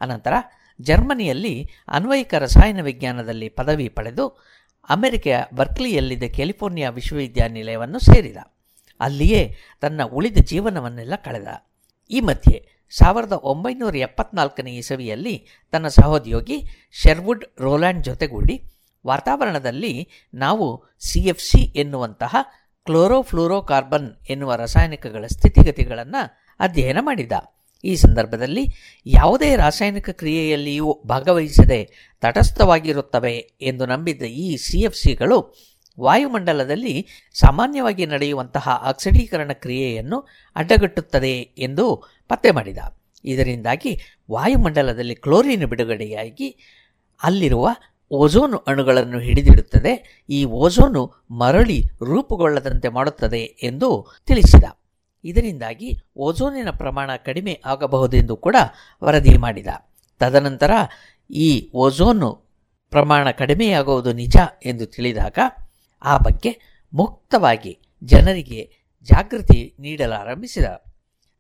ಅನಂತರ ಜರ್ಮನಿಯಲ್ಲಿ ಅನ್ವಯಿಕ ರಸಾಯನ ವಿಜ್ಞಾನದಲ್ಲಿ ಪದವಿ ಪಡೆದು ಅಮೆರಿಕೆಯ ಬರ್ಕ್ಲಿಯಲ್ಲಿದ್ದ ಕ್ಯಾಲಿಫೋರ್ನಿಯಾ ವಿಶ್ವವಿದ್ಯಾನಿಲಯವನ್ನು ಸೇರಿದ. ಅಲ್ಲಿಯೇ ತನ್ನ ಉಳಿದ ಜೀವನವನ್ನೆಲ್ಲ ಕಳೆದ. ಈ ಮಧ್ಯೆ ಸಾವಿರದ ಒಂಬೈನೂರ ಎಪ್ಪತ್ನಾಲ್ಕನೇ ಇಸವಿಯಲ್ಲಿ ತನ್ನ ಸಹೋದ್ಯೋಗಿ ಶೆರ್ವುಡ್ ರೋಲ್ಯಾಂಡ್ ಜೊತೆಗೂಡಿ ವಾತಾವರಣದಲ್ಲಿ ನಾವು ಸಿ ಎಫ್ ಸಿ ಎನ್ನುವಂತಹ ಕ್ಲೋರೋಫ್ಲೋರೋಕಾರ್ಬನ್ ಎನ್ನುವ ರಾಸಾಯನಿಕಗಳ ಸ್ಥಿತಿಗತಿಗಳನ್ನು ಅಧ್ಯಯನ ಮಾಡಿದ. ಈ ಸಂದರ್ಭದಲ್ಲಿ ಯಾವುದೇ ರಾಸಾಯನಿಕ ಕ್ರಿಯೆಯಲ್ಲಿಯೂ ಭಾಗವಹಿಸದೆ ತಟಸ್ಥವಾಗಿರುತ್ತವೆ ಎಂದು ನಂಬಿದ್ದ ಈ ಸಿ ಎಫ್ ಸಿಗಳು ವಾಯುಮಂಡಲದಲ್ಲಿ ಸಾಮಾನ್ಯವಾಗಿ ನಡೆಯುವಂತಹ ಆಕ್ಸಿಡೀಕರಣ ಕ್ರಿಯೆಯನ್ನು ಅಡ್ಡಗಟ್ಟುತ್ತದೆ ಎಂದು ಪತ್ತೆ ಮಾಡಿದ. ಇದರಿಂದಾಗಿ ವಾಯುಮಂಡಲದಲ್ಲಿ ಕ್ಲೋರಿನ್ ಬಿಡುಗಡೆಯಾಗಿ ಅಲ್ಲಿರುವ ಓಝೋನು ಅಣುಗಳನ್ನು ಹಿಡಿದಿಡುತ್ತದೆ. ಈ ಓಝೋನು ಮರಳಿ ರೂಪುಗೊಳ್ಳದಂತೆ ಮಾಡುತ್ತದೆ ಎಂದು ತಿಳಿಸಿದ. ಇದರಿಂದಾಗಿ ಓಝೋನಿನ ಪ್ರಮಾಣ ಕಡಿಮೆ ಆಗಬಹುದೆಂದು ಕೂಡ ವರದಿ ಮಾಡಿದ. ತದನಂತರ ಈ ಓಝೋನು ಪ್ರಮಾಣ ಕಡಿಮೆಯಾಗುವುದು ನಿಜ ಎಂದು ತಿಳಿದಾಗ ಆ ಬಗ್ಗೆ ಮುಕ್ತವಾಗಿ ಜನರಿಗೆ ಜಾಗೃತಿ ನೀಡಲಾರಂಭಿಸಿದ.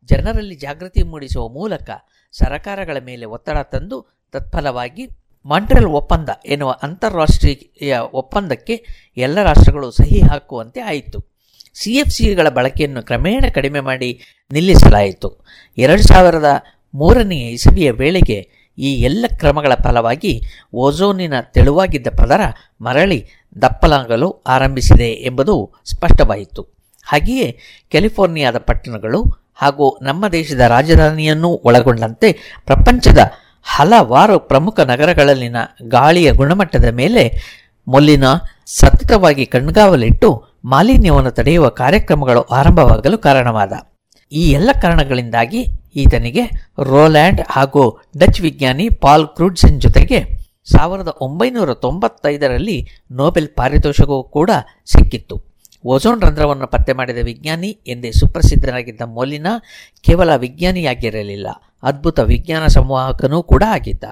ಜನರಲ್ಲಿ ಜಾಗೃತಿ ಮೂಡಿಸುವ ಮೂಲಕ ಸರಕಾರಗಳ ಮೇಲೆ ಒತ್ತಡ ತಂದು ತತ್ಫಲವಾಗಿ ಮಾಂಟ್ರಿಯಲ್ ಒಪ್ಪಂದ ಎನ್ನುವ ಅಂತಾರಾಷ್ಟ್ರೀಯ ಒಪ್ಪಂದಕ್ಕೆ ಎಲ್ಲ ರಾಷ್ಟ್ರಗಳು ಸಹಿ ಹಾಕುವಂತೆ ಆಯಿತು. ಸಿ ಎಫ್ ಸಿಗಳ ಬಳಕೆಯನ್ನು ಕ್ರಮೇಣ ಕಡಿಮೆ ಮಾಡಿ ನಿಲ್ಲಿಸಲಾಯಿತು. ಎರಡು ಸಾವಿರದ ಮೂರನೆಯ ಇಸವಿಯ ವೇಳೆಗೆ ಈ ಎಲ್ಲ ಕ್ರಮಗಳ ಫಲವಾಗಿ ಓಝೋನಿನ ತೆಳುವಾಗಿದ್ದ ಪದರ ಮರಳಿ ದಪ್ಪಲಾಗಲು ಆರಂಭಿಸಿದೆ ಎಂಬುದು ಸ್ಪಷ್ಟವಾಯಿತು. ಹಾಗೆಯೇ ಕ್ಯಾಲಿಫೋರ್ನಿಯಾದ ಪಟ್ಟಣಗಳು ಹಾಗೂ ನಮ್ಮ ದೇಶದ ರಾಜಧಾನಿಯನ್ನೂ ಒಳಗೊಂಡಂತೆ ಪ್ರಪಂಚದ ಹಲವಾರು ಪ್ರಮುಖ ನಗರಗಳಲ್ಲಿನ ಗಾಳಿಯ ಗುಣಮಟ್ಟದ ಮೇಲೆ ಮೊಲ್ಲಿನ ಸತತವಾಗಿ ಕಣ್ಗಾವಲಿಟ್ಟು ಮಾಲಿನ್ಯವನ್ನು ತಡೆಯುವ ಕಾರ್ಯಕ್ರಮಗಳು ಆರಂಭವಾಗಲು ಕಾರಣವಾದ. ಈ ಎಲ್ಲ ಕಾರಣಗಳಿಂದಾಗಿ ಈತನಿಗೆ ರೋಲ್ಯಾಂಡ್ ಹಾಗೂ ಡಚ್ ವಿಜ್ಞಾನಿ ಪಾಲ್ ಕ್ರೂಡ್ಸನ್ ಜೊತೆಗೆ ಸಾವಿರದ ಒಂಬೈನೂರ ತೊಂಬತ್ತೈದರಲ್ಲಿ ನೋಬೆಲ್ ಪಾರಿತೋಷಕವೂ ಕೂಡ ಸಿಕ್ಕಿತ್ತು. ಓಝೋನ್ ರಂಧ್ರವನ್ನು ಪತ್ತೆ ಮಾಡಿದ ವಿಜ್ಞಾನಿ ಎಂದೇ ಸುಪ್ರಸಿದ್ಧನಾಗಿದ್ದ ಮೊಲಿನಾ ಕೇವಲ ವಿಜ್ಞಾನಿಯಾಗಿರಲಿಲ್ಲ. ಅದ್ಭುತ ವಿಜ್ಞಾನ ಸಂವಾಹಕನೂ ಕೂಡ ಆಗಿದ್ದ.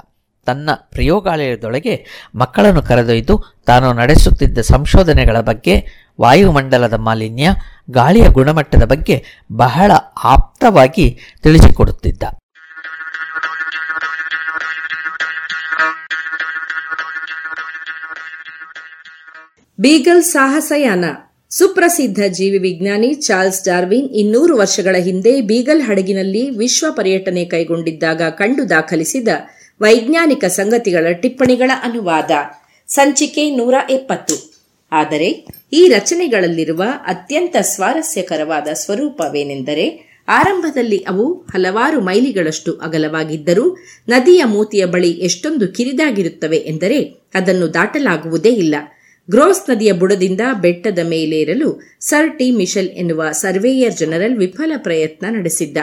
ತನ್ನ ಪ್ರಯೋಗಾಲಯದೊಳಗೆ ಮಕ್ಕಳನ್ನು ಕರೆದೊಯ್ದು ತಾನು ನಡೆಸುತ್ತಿದ್ದ ಸಂಶೋಧನೆಗಳ ಬಗ್ಗೆ, ವಾಯುಮಂಡಲದ ಮಾಲಿನ್ಯ, ಗಾಳಿಯ ಗುಣಮಟ್ಟದ ಬಗ್ಗೆ ಬಹಳ ಆಪ್ತವಾಗಿ ತಿಳಿಸಿಕೊಡುತ್ತಿದ್ದ. ಬೀಗಲ್ ಸಾಹಸಯಾನ ಸುಪ್ರಸಿದ್ಧ ಜೀವಿ ವಿಜ್ಞಾನಿ ಚಾರ್ಲ್ಸ್ ಡಾರ್ವಿನ್ ಇನ್ನೂರು ವರ್ಷಗಳ ಹಿಂದೆ ಬೀಗಲ್ ಹಡಗಿನಲ್ಲಿ ವಿಶ್ವ ಪರ್ಯಟನೆ ಕೈಗೊಂಡಿದ್ದಾಗ ಕಂಡು ದಾಖಲಿಸಿದ ವೈಜ್ಞಾನಿಕ ಸಂಗತಿಗಳ ಟಿಪ್ಪಣಿಗಳ ಅನುವಾದ, ಸಂಚಿಕೆ ನೂರ ಎಪ್ಪತ್ತು. ಆದರೆ, ಈ ರಚನೆಗಳಲ್ಲಿರುವ ಅತ್ಯಂತ ಸ್ವಾರಸ್ಯಕರವಾದ ಸ್ವರೂಪವೇನೆಂದರೆ, ಆರಂಭದಲ್ಲಿ ಅವು ಹಲವಾರು ಮೈಲಿಗಳಷ್ಟು ಅಗಲವಾಗಿದ್ದರೂ, ನದಿಯ ಮೂತಿಯ ಬಳಿ ಎಷ್ಟೊಂದು ಕಿರಿದಾಗಿರುತ್ತವೆ ಎಂದರೆ, ಅದನ್ನು ದಾಟಲಾಗುವುದೇ ಇಲ್ಲ. ಗ್ರೋಸ್ ನದಿಯ ಬುಡದಿಂದ ಬೆಟ್ಟದ ಮೇಲೇರಲು ಸರ್ ಟಿ ಮಿಶೆಲ್ ಎನ್ನುವ ಸರ್ವೇಯರ್ ಜನರಲ್ ವಿಫಲ ಪ್ರಯತ್ನ ನಡೆಸಿದ್ದ.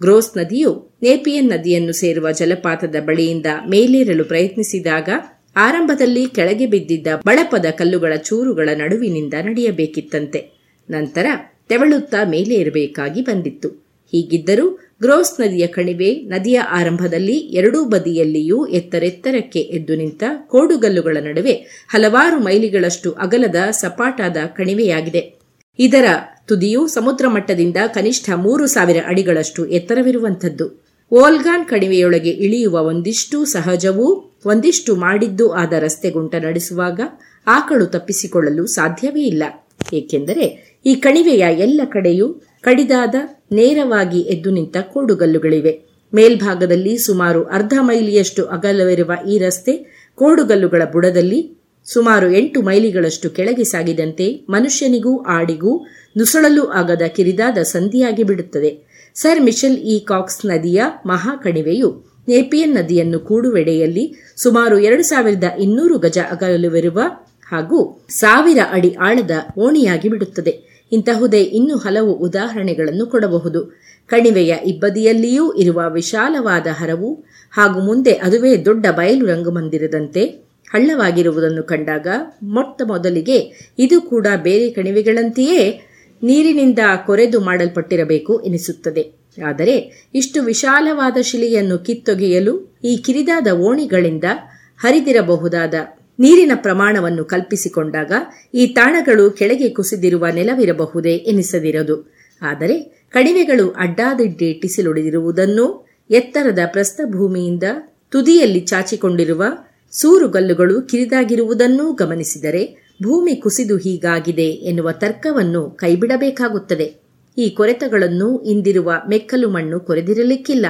ಗ್ರೋಸ್ ನದಿಯು ನೇಪಿಯನ್ ನದಿಯನ್ನು ಸೇರುವ ಜಲಪಾತದ ಬಳಿಯಿಂದ ಮೇಲೇರಲು ಪ್ರಯತ್ನಿಸಿದಾಗ ಆರಂಭದಲ್ಲಿ ಕೆಳಗೆ ಬಿದ್ದಿದ್ದ ಬಳಪದ ಕಲ್ಲುಗಳ ಚೂರುಗಳ ನಡುವಿನಿಂದ ನಡೆಯಬೇಕಿತ್ತಂತೆ. ನಂತರ ತೆವಳುತ್ತಾ ಮೇಲೇರಬೇಕಾಗಿ ಬಂದಿತ್ತು. ಹೀಗಿದ್ದರೂ ಗ್ರೋಸ್ ನದಿಯ ಕಣಿವೆ ನದಿಯ ಆರಂಭದಲ್ಲಿ ಎರಡೂ ಬದಿಯಲ್ಲಿಯೂ ಎತ್ತರೆತ್ತರಕ್ಕೆ ಎದ್ದು ನಿಂತ ಕೋಡುಗಲ್ಲುಗಳ ನಡುವೆ ಹಲವಾರು ಮೈಲಿಗಳಷ್ಟು ಅಗಲದ ಸಪಾಟಾದ ಕಣಿವೆಯಾಗಿದೆ. ಇದರ ತುದಿಯು ಸಮುದ್ರ ಮಟ್ಟದಿಂದ ಕನಿಷ್ಠ ಮೂರು ಸಾವಿರ ಅಡಿಗಳಷ್ಟು ಎತ್ತರವಿರುವಂಥದ್ದು. ಓಲ್ಗಾನ್ ಕಣಿವೆಯೊಳಗೆ ಇಳಿಯುವ ಒಂದಿಷ್ಟು ಸಹಜವೂ ಒಂದಿಷ್ಟು ಮಾಡಿದ್ದು ಆದ ರಸ್ತೆ ಗುಂಟ ನಡೆಸುವಾಗ ಆಕಳು ತಪ್ಪಿಸಿಕೊಳ್ಳಲು ಸಾಧ್ಯವೇ ಇಲ್ಲ. ಏಕೆಂದರೆ ಈ ಕಣಿವೆಯ ಎಲ್ಲ ಕಡೆಯೂ ಕಡಿದಾದ ನೇರವಾಗಿ ಎದ್ದು ನಿಂತ ಕೋಡುಗಲ್ಲುಗಳಿವೆ. ಮೇಲ್ಭಾಗದಲ್ಲಿ ಸುಮಾರು ಅರ್ಧ ಮೈಲಿಯಷ್ಟು ಅಗಲವಿರುವ ಈ ರಸ್ತೆ ಕೋಡುಗಲ್ಲುಗಳ ಬುಡದಲ್ಲಿ ಸುಮಾರು ಎಂಟು ಮೈಲಿಗಳಷ್ಟು ಕೆಳಗೆ ಸಾಗಿದಂತೆ ಮನುಷ್ಯನಿಗೂ ಆಡಿಗೂ ನುಸುಳಲು ಆಗದ ಕಿರಿದಾದ ಸಂಧಿಯಾಗಿ ಬಿಡುತ್ತದೆ. Sir Michel E. ಕಾಕ್ಸ್ ನದಿಯ ಮಹಾ ಕಣಿವೆಯು ನೇಪಿಯನ್ ನದಿಯನ್ನು ಕೂಡುವೆಡೆಯಲ್ಲಿ ಸುಮಾರು ಎರಡು ಸಾವಿರದ ಇನ್ನೂರು ಗಜ ಅಗಲವಿರುವ ಹಾಗೂ ಸಾವಿರ ಅಡಿ ಆಳದ ಓಣಿಯಾಗಿ ಬಿಡುತ್ತದೆ. ಇಂತಹುದೇ ಇನ್ನು ಹಲವು ಉದಾಹರಣೆಗಳನ್ನು ಕೊಡಬಹುದು. ಕಣಿವೆಯ ಇಬ್ಬದಿಯಲ್ಲಿಯೂ ಇರುವ ವಿಶಾಲವಾದ ಹರವು ಹಾಗೂ ಮುಂದೆ ಅದುವೇ ದೊಡ್ಡ ಬಯಲು ರಂಗಮಂದಿರದಂತೆ ಹಳ್ಳವಾಗಿರುವುದನ್ನು ಕಂಡಾಗ ಮೊಟ್ಟ ಮೊದಲಿಗೆ ಇದು ಕೂಡ ಬೇರೆ ಕಣಿವೆಗಳಂತೆಯೇ ನೀರಿನಿಂದ ಕೊರೆದು ಮಾಡಲ್ಪಟ್ಟಿರಬೇಕು ಎನಿಸುತ್ತದೆ. ಆದರೆ ಇಷ್ಟು ವಿಶಾಲವಾದ ಶಿಲೆಯನ್ನು ಕಿತ್ತೊಗೆಯಲು ಈ ಕಿರಿದಾದ ಓಣಿಗಳಿಂದ ಹರಿದಿರಬಹುದಾದ ನೀರಿನ ಪ್ರಮಾಣವನ್ನು ಕಲ್ಪಿಸಿಕೊಂಡಾಗ ಈ ತಾಣಗಳು ಕೆಳಗೆ ಕುಸಿದಿರುವ ನೆಲವಿರಬಹುದೇ ಎನಿಸದಿರದು. ಆದರೆ ಕಣಿವೆಗಳು ಅಡ್ಡಾದಿಡ್ಡಿ ಟಿಸಿಲೊಡೆದಿರುವುದನ್ನೂ ಎತ್ತರದ ಪ್ರಸ್ಥಭೂಮಿಯಿಂದ ತುದಿಯಲ್ಲಿ ಚಾಚಿಕೊಂಡಿರುವ ಸೂರುಗಲ್ಲುಗಳು ಕಿರಿದಾಗಿರುವುದನ್ನೂ ಗಮನಿಸಿದರೆ ಭೂಮಿ ಕುಸಿದು ಹೀಗಾಗಿದೆ ಎನ್ನುವ ತರ್ಕವನ್ನು ಕೈಬಿಡಬೇಕಾಗುತ್ತದೆ. ಈ ಕೊರೆತಗಳನ್ನು ಇಂದಿರುವ ಮೆಕ್ಕಲು ಮಣ್ಣು ಕೊರೆದಿರಲಿಕ್ಕಿಲ್ಲ.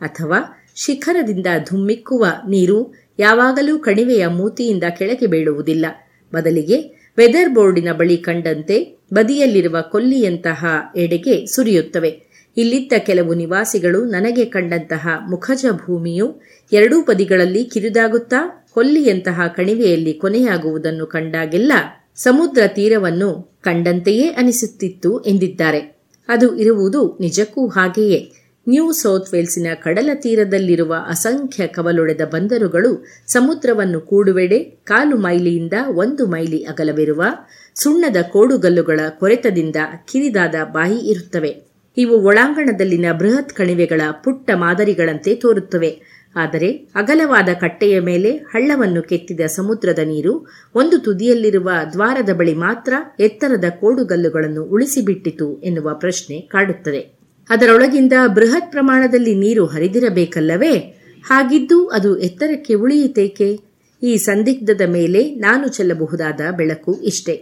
ಅಥವಾ ಶಿಖರದಿಂದ ಧುಮ್ಮಿಕ್ಕುವ ನೀರು ಯಾವಾಗಲೂ ಕಣಿವೆಯ ಮೂತಿಯಿಂದ ಕೆಳಗೆ ಬೀಳುವುದಿಲ್ಲ. ಬದಲಿಗೆ ವೆದರ್ ಬೋರ್ಡಿನ ಬಳಿ ಕಂಡಂತೆ ಬದಿಯಲ್ಲಿರುವ ಕೊಲ್ಲಿಯಂತಹ ಎಡೆಗೆ ಸುರಿಯುತ್ತವೆ. ಇಲ್ಲಿದ್ದ ಕೆಲವು ನಿವಾಸಿಗಳು ನನಗೆ ಕಂಡಂತಹ ಮುಖಜ ಭೂಮಿಯು ಎರಡೂ ಬದಿಗಳಲ್ಲಿ ಕಿರಿದಾಗುತ್ತಾ ಕೊಲ್ಲಿಯಂತಹ ಕಣಿವೆಯಲ್ಲಿ ಕೊನೆಯಾಗುವುದನ್ನು ಕಂಡಾಗೆಲ್ಲ ಸಮುದ್ರ ತೀರವನ್ನು ಕಂಡಂತೆಯೇ ಅನಿಸುತ್ತಿತ್ತು ಎಂದಿದ್ದಾರೆ. ಅದು ಇರುವುದು ನಿಜಕ್ಕೂ ಹಾಗೆಯೇ. ನ್ಯೂ ಸೌತ್ ವೇಲ್ಸಿನ ಕಡಲ ತೀರದಲ್ಲಿರುವ ಅಸಂಖ್ಯ ಕವಲೊಡೆದ ಬಂದರುಗಳು ಸಮುದ್ರವನ್ನು ಕೂಡುವೆಡೆ ಕಾಲು ಮೈಲಿಯಿಂದ ಒಂದು ಮೈಲಿ ಅಗಲವಿರುವ ಸುಣ್ಣದ ಕೋಡುಗಲ್ಲುಗಳ ಕೊರೆತದಿಂದ ಕಿರಿದಾದ ಬಾಯಿ ಇರುತ್ತವೆ. ಇವು ಒಳಾಂಗಣದಲ್ಲಿನ ಬೃಹತ್ ಕಣಿವೆಗಳ ಪುಟ್ಟ ಮಾದರಿಗಳಂತೆ ತೋರುತ್ತವೆ. ಆದರೆ ಅಗಲವಾದ ಕಟ್ಟೆಯ ಮೇಲೆ ಹಳ್ಳವನ್ನು ಕೆತ್ತಿದ ಸಮುದ್ರದ ನೀರು ಒಂದು ತುದಿಯಲ್ಲಿರುವ ದ್ವಾರದ ಬಳಿ ಮಾತ್ರ ಎತ್ತರದ ಕೋಡುಗಲ್ಲುಗಳನ್ನು ಉಳಿಸಿಬಿಟ್ಟಿತು ಎನ್ನುವ ಪ್ರಶ್ನೆ ಕಾಡುತ್ತದೆ. ಅದರೊಳಗಿಂದ ಬೃಹತ್ ಪ್ರಮಾಣದಲ್ಲಿ ನೀರು ಹರಿದಿರಬೇಕಲ್ಲವೇ? ಹಾಗಿದ್ದು ಅದು ಎತ್ತರಕ್ಕೆ ಉಳಿಯಿತೇಕೆ? ಈ ಸಂದಿಗ್ಧದ ಮೇಲೆ ನಾನು ಚೆಲ್ಲಬಹುದಾದ ಬೆಳಕು ಇಷ್ಟೆ.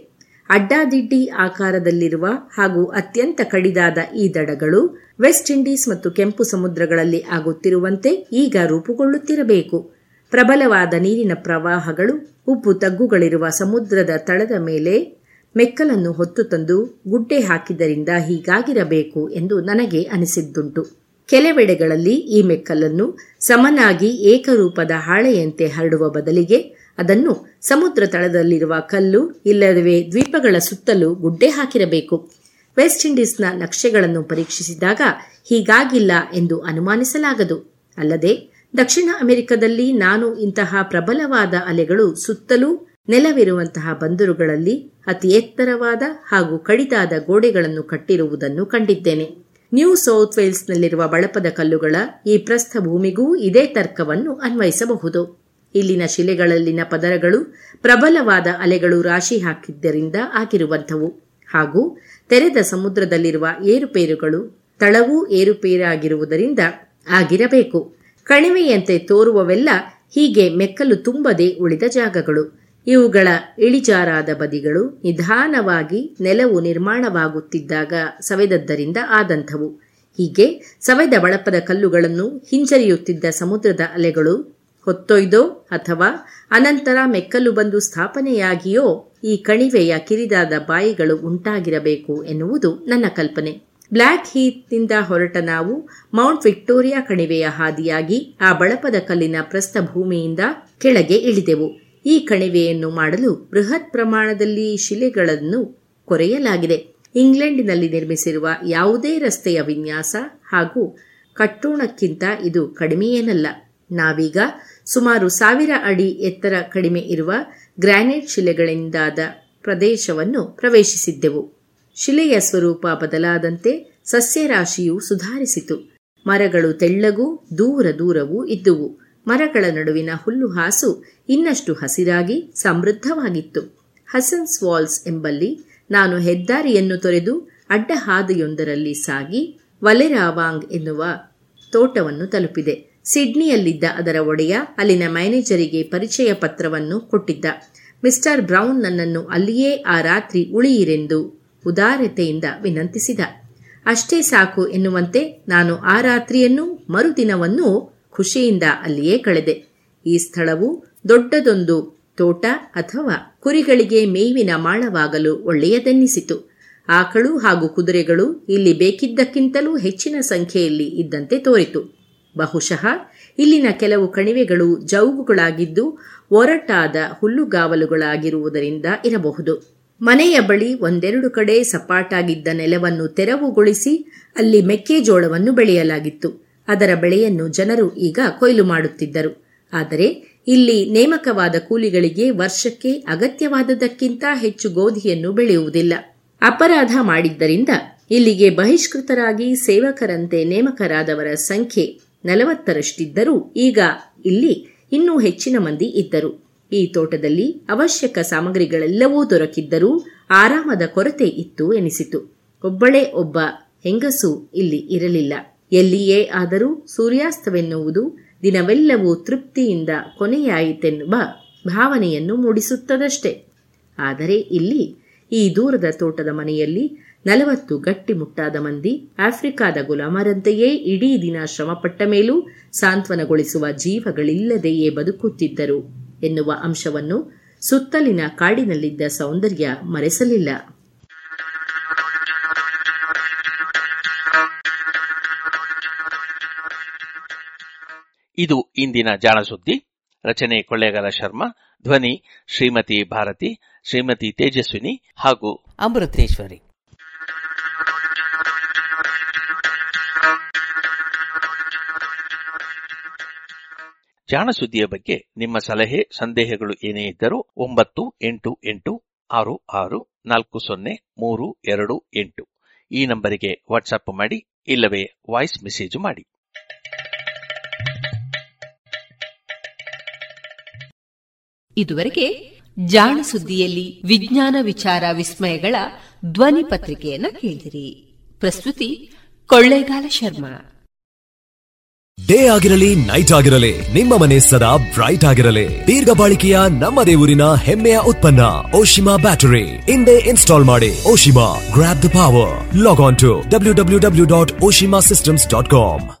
ಅಡ್ಡಾದಿಡ್ಡಿ ಆಕಾರದಲ್ಲಿರುವ ಹಾಗೂ ಅತ್ಯಂತ ಕಡಿದಾದ ಈ ದಡಗಳು ವೆಸ್ಟ್ ಇಂಡೀಸ್ ಮತ್ತು ಕೆಂಪು ಸಮುದ್ರಗಳಲ್ಲಿ ಆಗುತ್ತಿರುವಂತೆ ಈಗ ರೂಪುಗೊಳ್ಳುತ್ತಿರಬೇಕು. ಪ್ರಬಲವಾದ ನೀರಿನ ಪ್ರವಾಹಗಳು, ಉಪ್ಪು ತಗ್ಗುಗಳಿರುವ ಸಮುದ್ರದ ತಳದ ಮೇಲೆ ಮೆಕ್ಕಲನ್ನು ಹೊತ್ತು ತಂದು ಗುಡ್ಡೆ ಹಾಕಿದ್ದರಿಂದ ಹೀಗಾಗಿರಬೇಕು ಎಂದು ನನಗೆ ಅನಿಸಿದ್ದುಂಟು. ಕೆಲವೆಡೆಗಳಲ್ಲಿ ಈ ಮೆಕ್ಕಲನ್ನು ಸಮನಾಗಿ ಏಕರೂಪದ ಹಾಳೆಯಂತೆ ಹರಡುವ ಬದಲಿಗೆ ಅದನ್ನು ಸಮುದ್ರ ತಳದಲ್ಲಿರುವ ಕಲ್ಲು ಇಲ್ಲವೇ ದ್ವೀಪಗಳ ಸುತ್ತಲೂ ಗುಡ್ಡೆ ಹಾಕಿರಬೇಕು. ವೆಸ್ಟ್ ಇಂಡೀಸ್ನ ನಕ್ಷೆಗಳನ್ನು ಪರೀಕ್ಷಿಸಿದಾಗ ಹೀಗಾಗಿಲ್ಲ ಎಂದು ಅನುಮಾನಿಸಲಾಗದು. ಅಲ್ಲದೆ ದಕ್ಷಿಣ ಅಮೆರಿಕದಲ್ಲಿ ನಾನು ಇಂತಹ ಪ್ರಬಲವಾದ ಅಲೆಗಳು ಸುತ್ತಲೂ ನೆಲವಿರುವಂತಹ ಬಂದರುಗಳಲ್ಲಿ ಅತಿ ಎತ್ತರವಾದ ಹಾಗೂ ಕಡಿದಾದ ಗೋಡೆಗಳನ್ನು ಕಟ್ಟಿರುವುದನ್ನು ಕಂಡಿದ್ದೇನೆ. ನ್ಯೂ ಸೌತ್ ವೇಲ್ಸ್ನಲ್ಲಿರುವ ಬಳಪದ ಕಲ್ಲುಗಳ ಈ ಪ್ರಸ್ಥಭೂಮಿಗೂ ಇದೇ ತರ್ಕವನ್ನು ಅನ್ವಯಿಸಬಹುದು. ಇಲ್ಲಿನ ಶಿಲೆಗಳಲ್ಲಿನ ಪದರಗಳು ಪ್ರಬಲವಾದ ಅಲೆಗಳು ರಾಶಿ ಹಾಕಿದ್ದರಿಂದ ಆಗಿರುವಂಥವು. ಹಾಗೂ ತೆರೆದ ಸಮುದ್ರದಲ್ಲಿರುವ ಏರುಪೇರುಗಳು ತಳವೂ ಏರುಪೇರಾಗಿರುವುದರಿಂದ ಆಗಿರಬೇಕು. ಕಣಿವೆಯಂತೆ ತೋರುವವೆಲ್ಲ ಹೀಗೆ ಮೆಕ್ಕಲು ತುಂಬದೆ ಉಳಿದ ಜಾಗಗಳು. ಇವುಗಳ ಇಳಿಜಾರಾದ ಬದಿಗಳು ನಿಧಾನವಾಗಿ ನೆಲವು ನಿರ್ಮಾಣವಾಗುತ್ತಿದ್ದಾಗ ಸವೆದದ್ದರಿಂದ ಆದಂಥವು. ಹೀಗೆ ಸವೆದ ಬಳಪದ ಕಲ್ಲುಗಳನ್ನು ಹಿಂಜರಿಯುತ್ತಿದ್ದ ಸಮುದ್ರದ ಅಲೆಗಳು ಹೊತ್ತೊಯ್ದೋ ಅಥವಾ ಅನಂತರ ಮೆಕ್ಕಲು ಬಂದು ಸ್ಥಾಪನೆಯಾಗಿಯೋ ಈ ಕಣಿವೆಯ ಕಿರಿದಾದ ಬಾಯಿಗಳು ಉಂಟಾಗಿರಬೇಕು ಎನ್ನುವುದು ನನ್ನ ಕಲ್ಪನೆ. ಬ್ಲ್ಯಾಕ್ ಹೀತ್ನಿಂದ ಹೊರಟ ನಾವು ಮೌಂಟ್ ವಿಕ್ಟೋರಿಯಾ ಕಣಿವೆಯ ಹಾದಿಯಾಗಿ ಆ ಬಳಪದ ಕಲ್ಲಿನ ಪ್ರಸ್ಥಭೂಮಿಯಿಂದ ಕೆಳಗೆ ಇಳಿದೆವು. ಈ ಕಣಿವೆಯನ್ನು ಮಾಡಲು ಬೃಹತ್ ಪ್ರಮಾಣದಲ್ಲಿ ಶಿಲೆಗಳನ್ನು ಕೊರೆಯಲಾಗಿದೆ. ಇಂಗ್ಲೆಂಡಿನಲ್ಲಿ ನಿರ್ಮಿಸಿರುವ ಯಾವುದೇ ರಸ್ತೆಯ ವಿನ್ಯಾಸ ಹಾಗೂ ಕಟ್ಟೋಣಕ್ಕಿಂತ ಇದು ಕಡಿಮೆಯೇನಲ್ಲ. ನಾವೀಗ ಸುಮಾರು ಸಾವಿರ ಅಡಿ ಎತ್ತರ ಕಡಿಮೆ ಇರುವ ಗ್ರಾನೈಟ್ ಶಿಲೆಗಳಿಂದಾದ ಪ್ರದೇಶವನ್ನು ಪ್ರವೇಶಿಸಿದ್ದೆವು. ಶಿಲೆಯ ಸ್ವರೂಪ ಬದಲಾದಂತೆ ಸಸ್ಯರಾಶಿಯು ಸುಧಾರಿಸಿತು. ಮರಗಳು ತೆಳ್ಳಗೂ ದೂರ ದೂರವೂ ಇದ್ದುವು. ಮರಗಳ ನಡುವಿನ ಹುಲ್ಲುಹಾಸು ಇನ್ನಷ್ಟು ಹಸಿರಾಗಿ ಸಮೃದ್ಧವಾಗಿತ್ತು. ಹಸನ್ಸ್ ವಾಲ್ಸ್ ಎಂಬಲ್ಲಿ ನಾನು ಹೆದ್ದಾರಿಯನ್ನು ತೊರೆದು ಅಡ್ಡ ಹಾದಿಯೊಂದರಲ್ಲಿ ಸಾಗಿ ವಲೆರಾವಾಂಗ್ ಎನ್ನುವ ತೋಟವನ್ನು ತಲುಪಿದೆ. ಸಿಡ್ನಿಯಲ್ಲಿದ್ದ ಅದರ ಒಡೆಯ ಅಲ್ಲಿನ ಮ್ಯಾನೇಜರಿಗೆ ಪರಿಚಯ ಪತ್ರವನ್ನು ಕೊಟ್ಟಿದ್ದ. ಮಿಸ್ಟರ್ ಬ್ರೌನ್ ನನ್ನನ್ನು ಅಲ್ಲಿಯೇ ಆ ರಾತ್ರಿ ಉಳಿಯಿರೆಂದು ಉದಾರತೆಯಿಂದ ವಿನಂತಿಸಿದ. ಅಷ್ಟೇ ಸಾಕು ಎನ್ನುವಂತೆ ನಾನು ಆ ರಾತ್ರಿಯನ್ನೂ ಮರುದಿನವನ್ನೂ ಖುಷಿಯಿಂದ ಅಲ್ಲಿಯೇ ಕಳೆದೆ. ಈ ಸ್ಥಳವು ದೊಡ್ಡದೊಂದು ತೋಟ ಅಥವಾ ಕುರಿಗಳಿಗೆ ಮೇವಿನ ಮಾಳವಾಗಲು ಒಳ್ಳೆಯದೆನ್ನಿಸಿತು. ಆಕಳು ಹಾಗೂ ಕುದುರೆಗಳು ಇಲ್ಲಿ ಬೇಕಿದ್ದಕ್ಕಿಂತಲೂ ಹೆಚ್ಚಿನ ಸಂಖ್ಯೆಯಲ್ಲಿ ಇದ್ದಂತೆ ತೋರಿತು. ಬಹುಶಃ ಇಲ್ಲಿನ ಕೆಲವು ಕಣಿವೆಗಳು ಜೌಗುಗಳಾಗಿದ್ದು ಒರಟಾದ ಹುಲ್ಲುಗಾವಲುಗಳಾಗಿರುವುದರಿಂದ ಇರಬಹುದು. ಮನೆಯ ಬಳಿ ಒಂದೆರಡು ಕಡೆ ಸಪಾಟಾಗಿದ್ದ ನೆಲವನ್ನು ತೆರವುಗೊಳಿಸಿ ಅಲ್ಲಿ ಮೆಕ್ಕೆಜೋಳವನ್ನು ಬೆಳೆಯಲಾಗಿತ್ತು. ಅದರ ಬೆಳೆಯನ್ನು ಜನರು ಈಗ ಕೊಯ್ಲು ಮಾಡುತ್ತಿದ್ದರು. ಆದರೆ ಇಲ್ಲಿ ನೇಮಕವಾದ ಕೂಲಿಗಳಿಗೆ ವರ್ಷಕ್ಕೆ ಅಗತ್ಯವಾದದಕ್ಕಿಂತ ಹೆಚ್ಚು ಗೋಧಿಯನ್ನು ಬೆಳೆಯುವುದಿಲ್ಲ. ಅಪರಾಧ ಮಾಡಿದ್ದರಿಂದ ಇಲ್ಲಿಗೆ ಬಹಿಷ್ಕೃತರಾಗಿ ಸೇವಕರಂತೆ ನೇಮಕರಾದವರ ಸಂಖ್ಯೆ ನಲವತ್ತರಷ್ಟಿದ್ದರೂ ಈಗ ಇಲ್ಲಿ ಇನ್ನೂ ಹೆಚ್ಚಿನ ಮಂದಿ ಇದ್ದರು. ಈ ತೋಟದಲ್ಲಿ ಅವಶ್ಯಕ ಸಾಮಗ್ರಿಗಳೆಲ್ಲವೂ ದೊರಕಿದ್ದರೂ ಆರಾಮದ ಕೊರತೆ ಇತ್ತು ಎನಿಸಿತು. ಒಬ್ಬಳೇ ಒಬ್ಬ ಹೆಂಗಸು ಇಲ್ಲಿ ಇರಲಿಲ್ಲ. ಎಲ್ಲಿಯೇ ಆದರೂ ಸೂರ್ಯಾಸ್ತವೆನ್ನುವುದು ದಿನವೆಲ್ಲವೂ ತೃಪ್ತಿಯಿಂದ ಕೊನೆಯಾಯಿತೆನ್ನುವ ಭಾವನೆಯನ್ನು ಮೂಡಿಸುತ್ತದಷ್ಟೆ. ಆದರೆ ಇಲ್ಲಿ ಈ ದೂರದ ತೋಟದ ಮನೆಯಲ್ಲಿ ನಲವತ್ತು ಗಟ್ಟಿಮುಟ್ಟಾದ ಮಂದಿ ಆಫ್ರಿಕಾದ ಗುಲಾಮರಂತೆಯೇ ಇಡೀ ದಿನ ಶ್ರಮಪಟ್ಟ ಮೇಲೂ ಸಾಂತ್ವನಗೊಳಿಸುವ ಜೀವಗಳಿಲ್ಲದೆಯೇ ಬದುಕುತ್ತಿದ್ದರು ಎನ್ನುವ ಅಂಶವನ್ನು ಸುತ್ತಲಿನ ಕಾಡಿನಲ್ಲಿದ್ದ ಸೌಂದರ್ಯ ಮರೆಸಲಿಲ್ಲ. ಇದು ಇಂದಿನ ಜಾಣಸುದ್ದಿ. ರಚನೆ ಕೊಳ್ಳೇಗಾಲ ಶರ್ಮಾ ಧ್ವನಿ ಶ್ರೀಮತಿ ಭಾರತಿ ಶ್ರೀಮತಿ ತೇಜಸ್ವಿನಿ ಹಾಗೂ ಅಮೃತೇಶ್ವರಿ. ಜಾಣಸುದ್ದಿಯ ಬಗ್ಗೆ ನಿಮ್ಮ ಸಲಹೆ ಸಂದೇಹಗಳು ಏನೇ ಇದ್ದರೂ ಒಂಬತ್ತು ಎಂಟು ಎಂಟು ಆರು ಆರು ನಾಲ್ಕು ಸೊನ್ನೆ ಮೂರು ಎರಡು ಎಂಟು. ಈ ನಂಬರಿಗೆ ವಾಟ್ಸಪ್ ಮಾಡಿ ಇಲ್ಲವೇ ವಾಯ್ಸ್ ಮೆಸೇಜ್ ಮಾಡಿ. ಇದುವರೆಗೆ ಜಾಣ ಸುದ್ದಿಯಲ್ಲಿ ವಿಜ್ಞಾನ ವಿಚಾರ ವಿಸ್ಮಯಗಳ ಧ್ವನಿ ಪತ್ರಿಕೆಯನ್ನ ಕೇಳಿದಿರಿ. ಪ್ರಸ್ತುತಿ ಕೊಳ್ಳೇಗಾಲ ಶರ್ಮಾ. ಡೇ ಆಗಿರಲಿ, ನೈಟ್ ಆಗಿರಲಿ, ನಿಮ್ಮ ಮನೆ ಸದಾ ಬ್ರೈಟ್ ಆಗಿರಲಿ. ದೀರ್ಘ ಬಾಳಿಕೆಯ ನಮ್ಮದೇ ಊರಿನ ಹೆಮ್ಮೆಯ ಉತ್ಪನ್ನ, ಓಶಿಮಾ ಬ್ಯಾಟರಿ. ಹಿಂದೆ ಇನ್ಸ್ಟಾಲ್ ಮಾಡಿ, Oshima grab the power log on to W W W dot Oshima systems dot com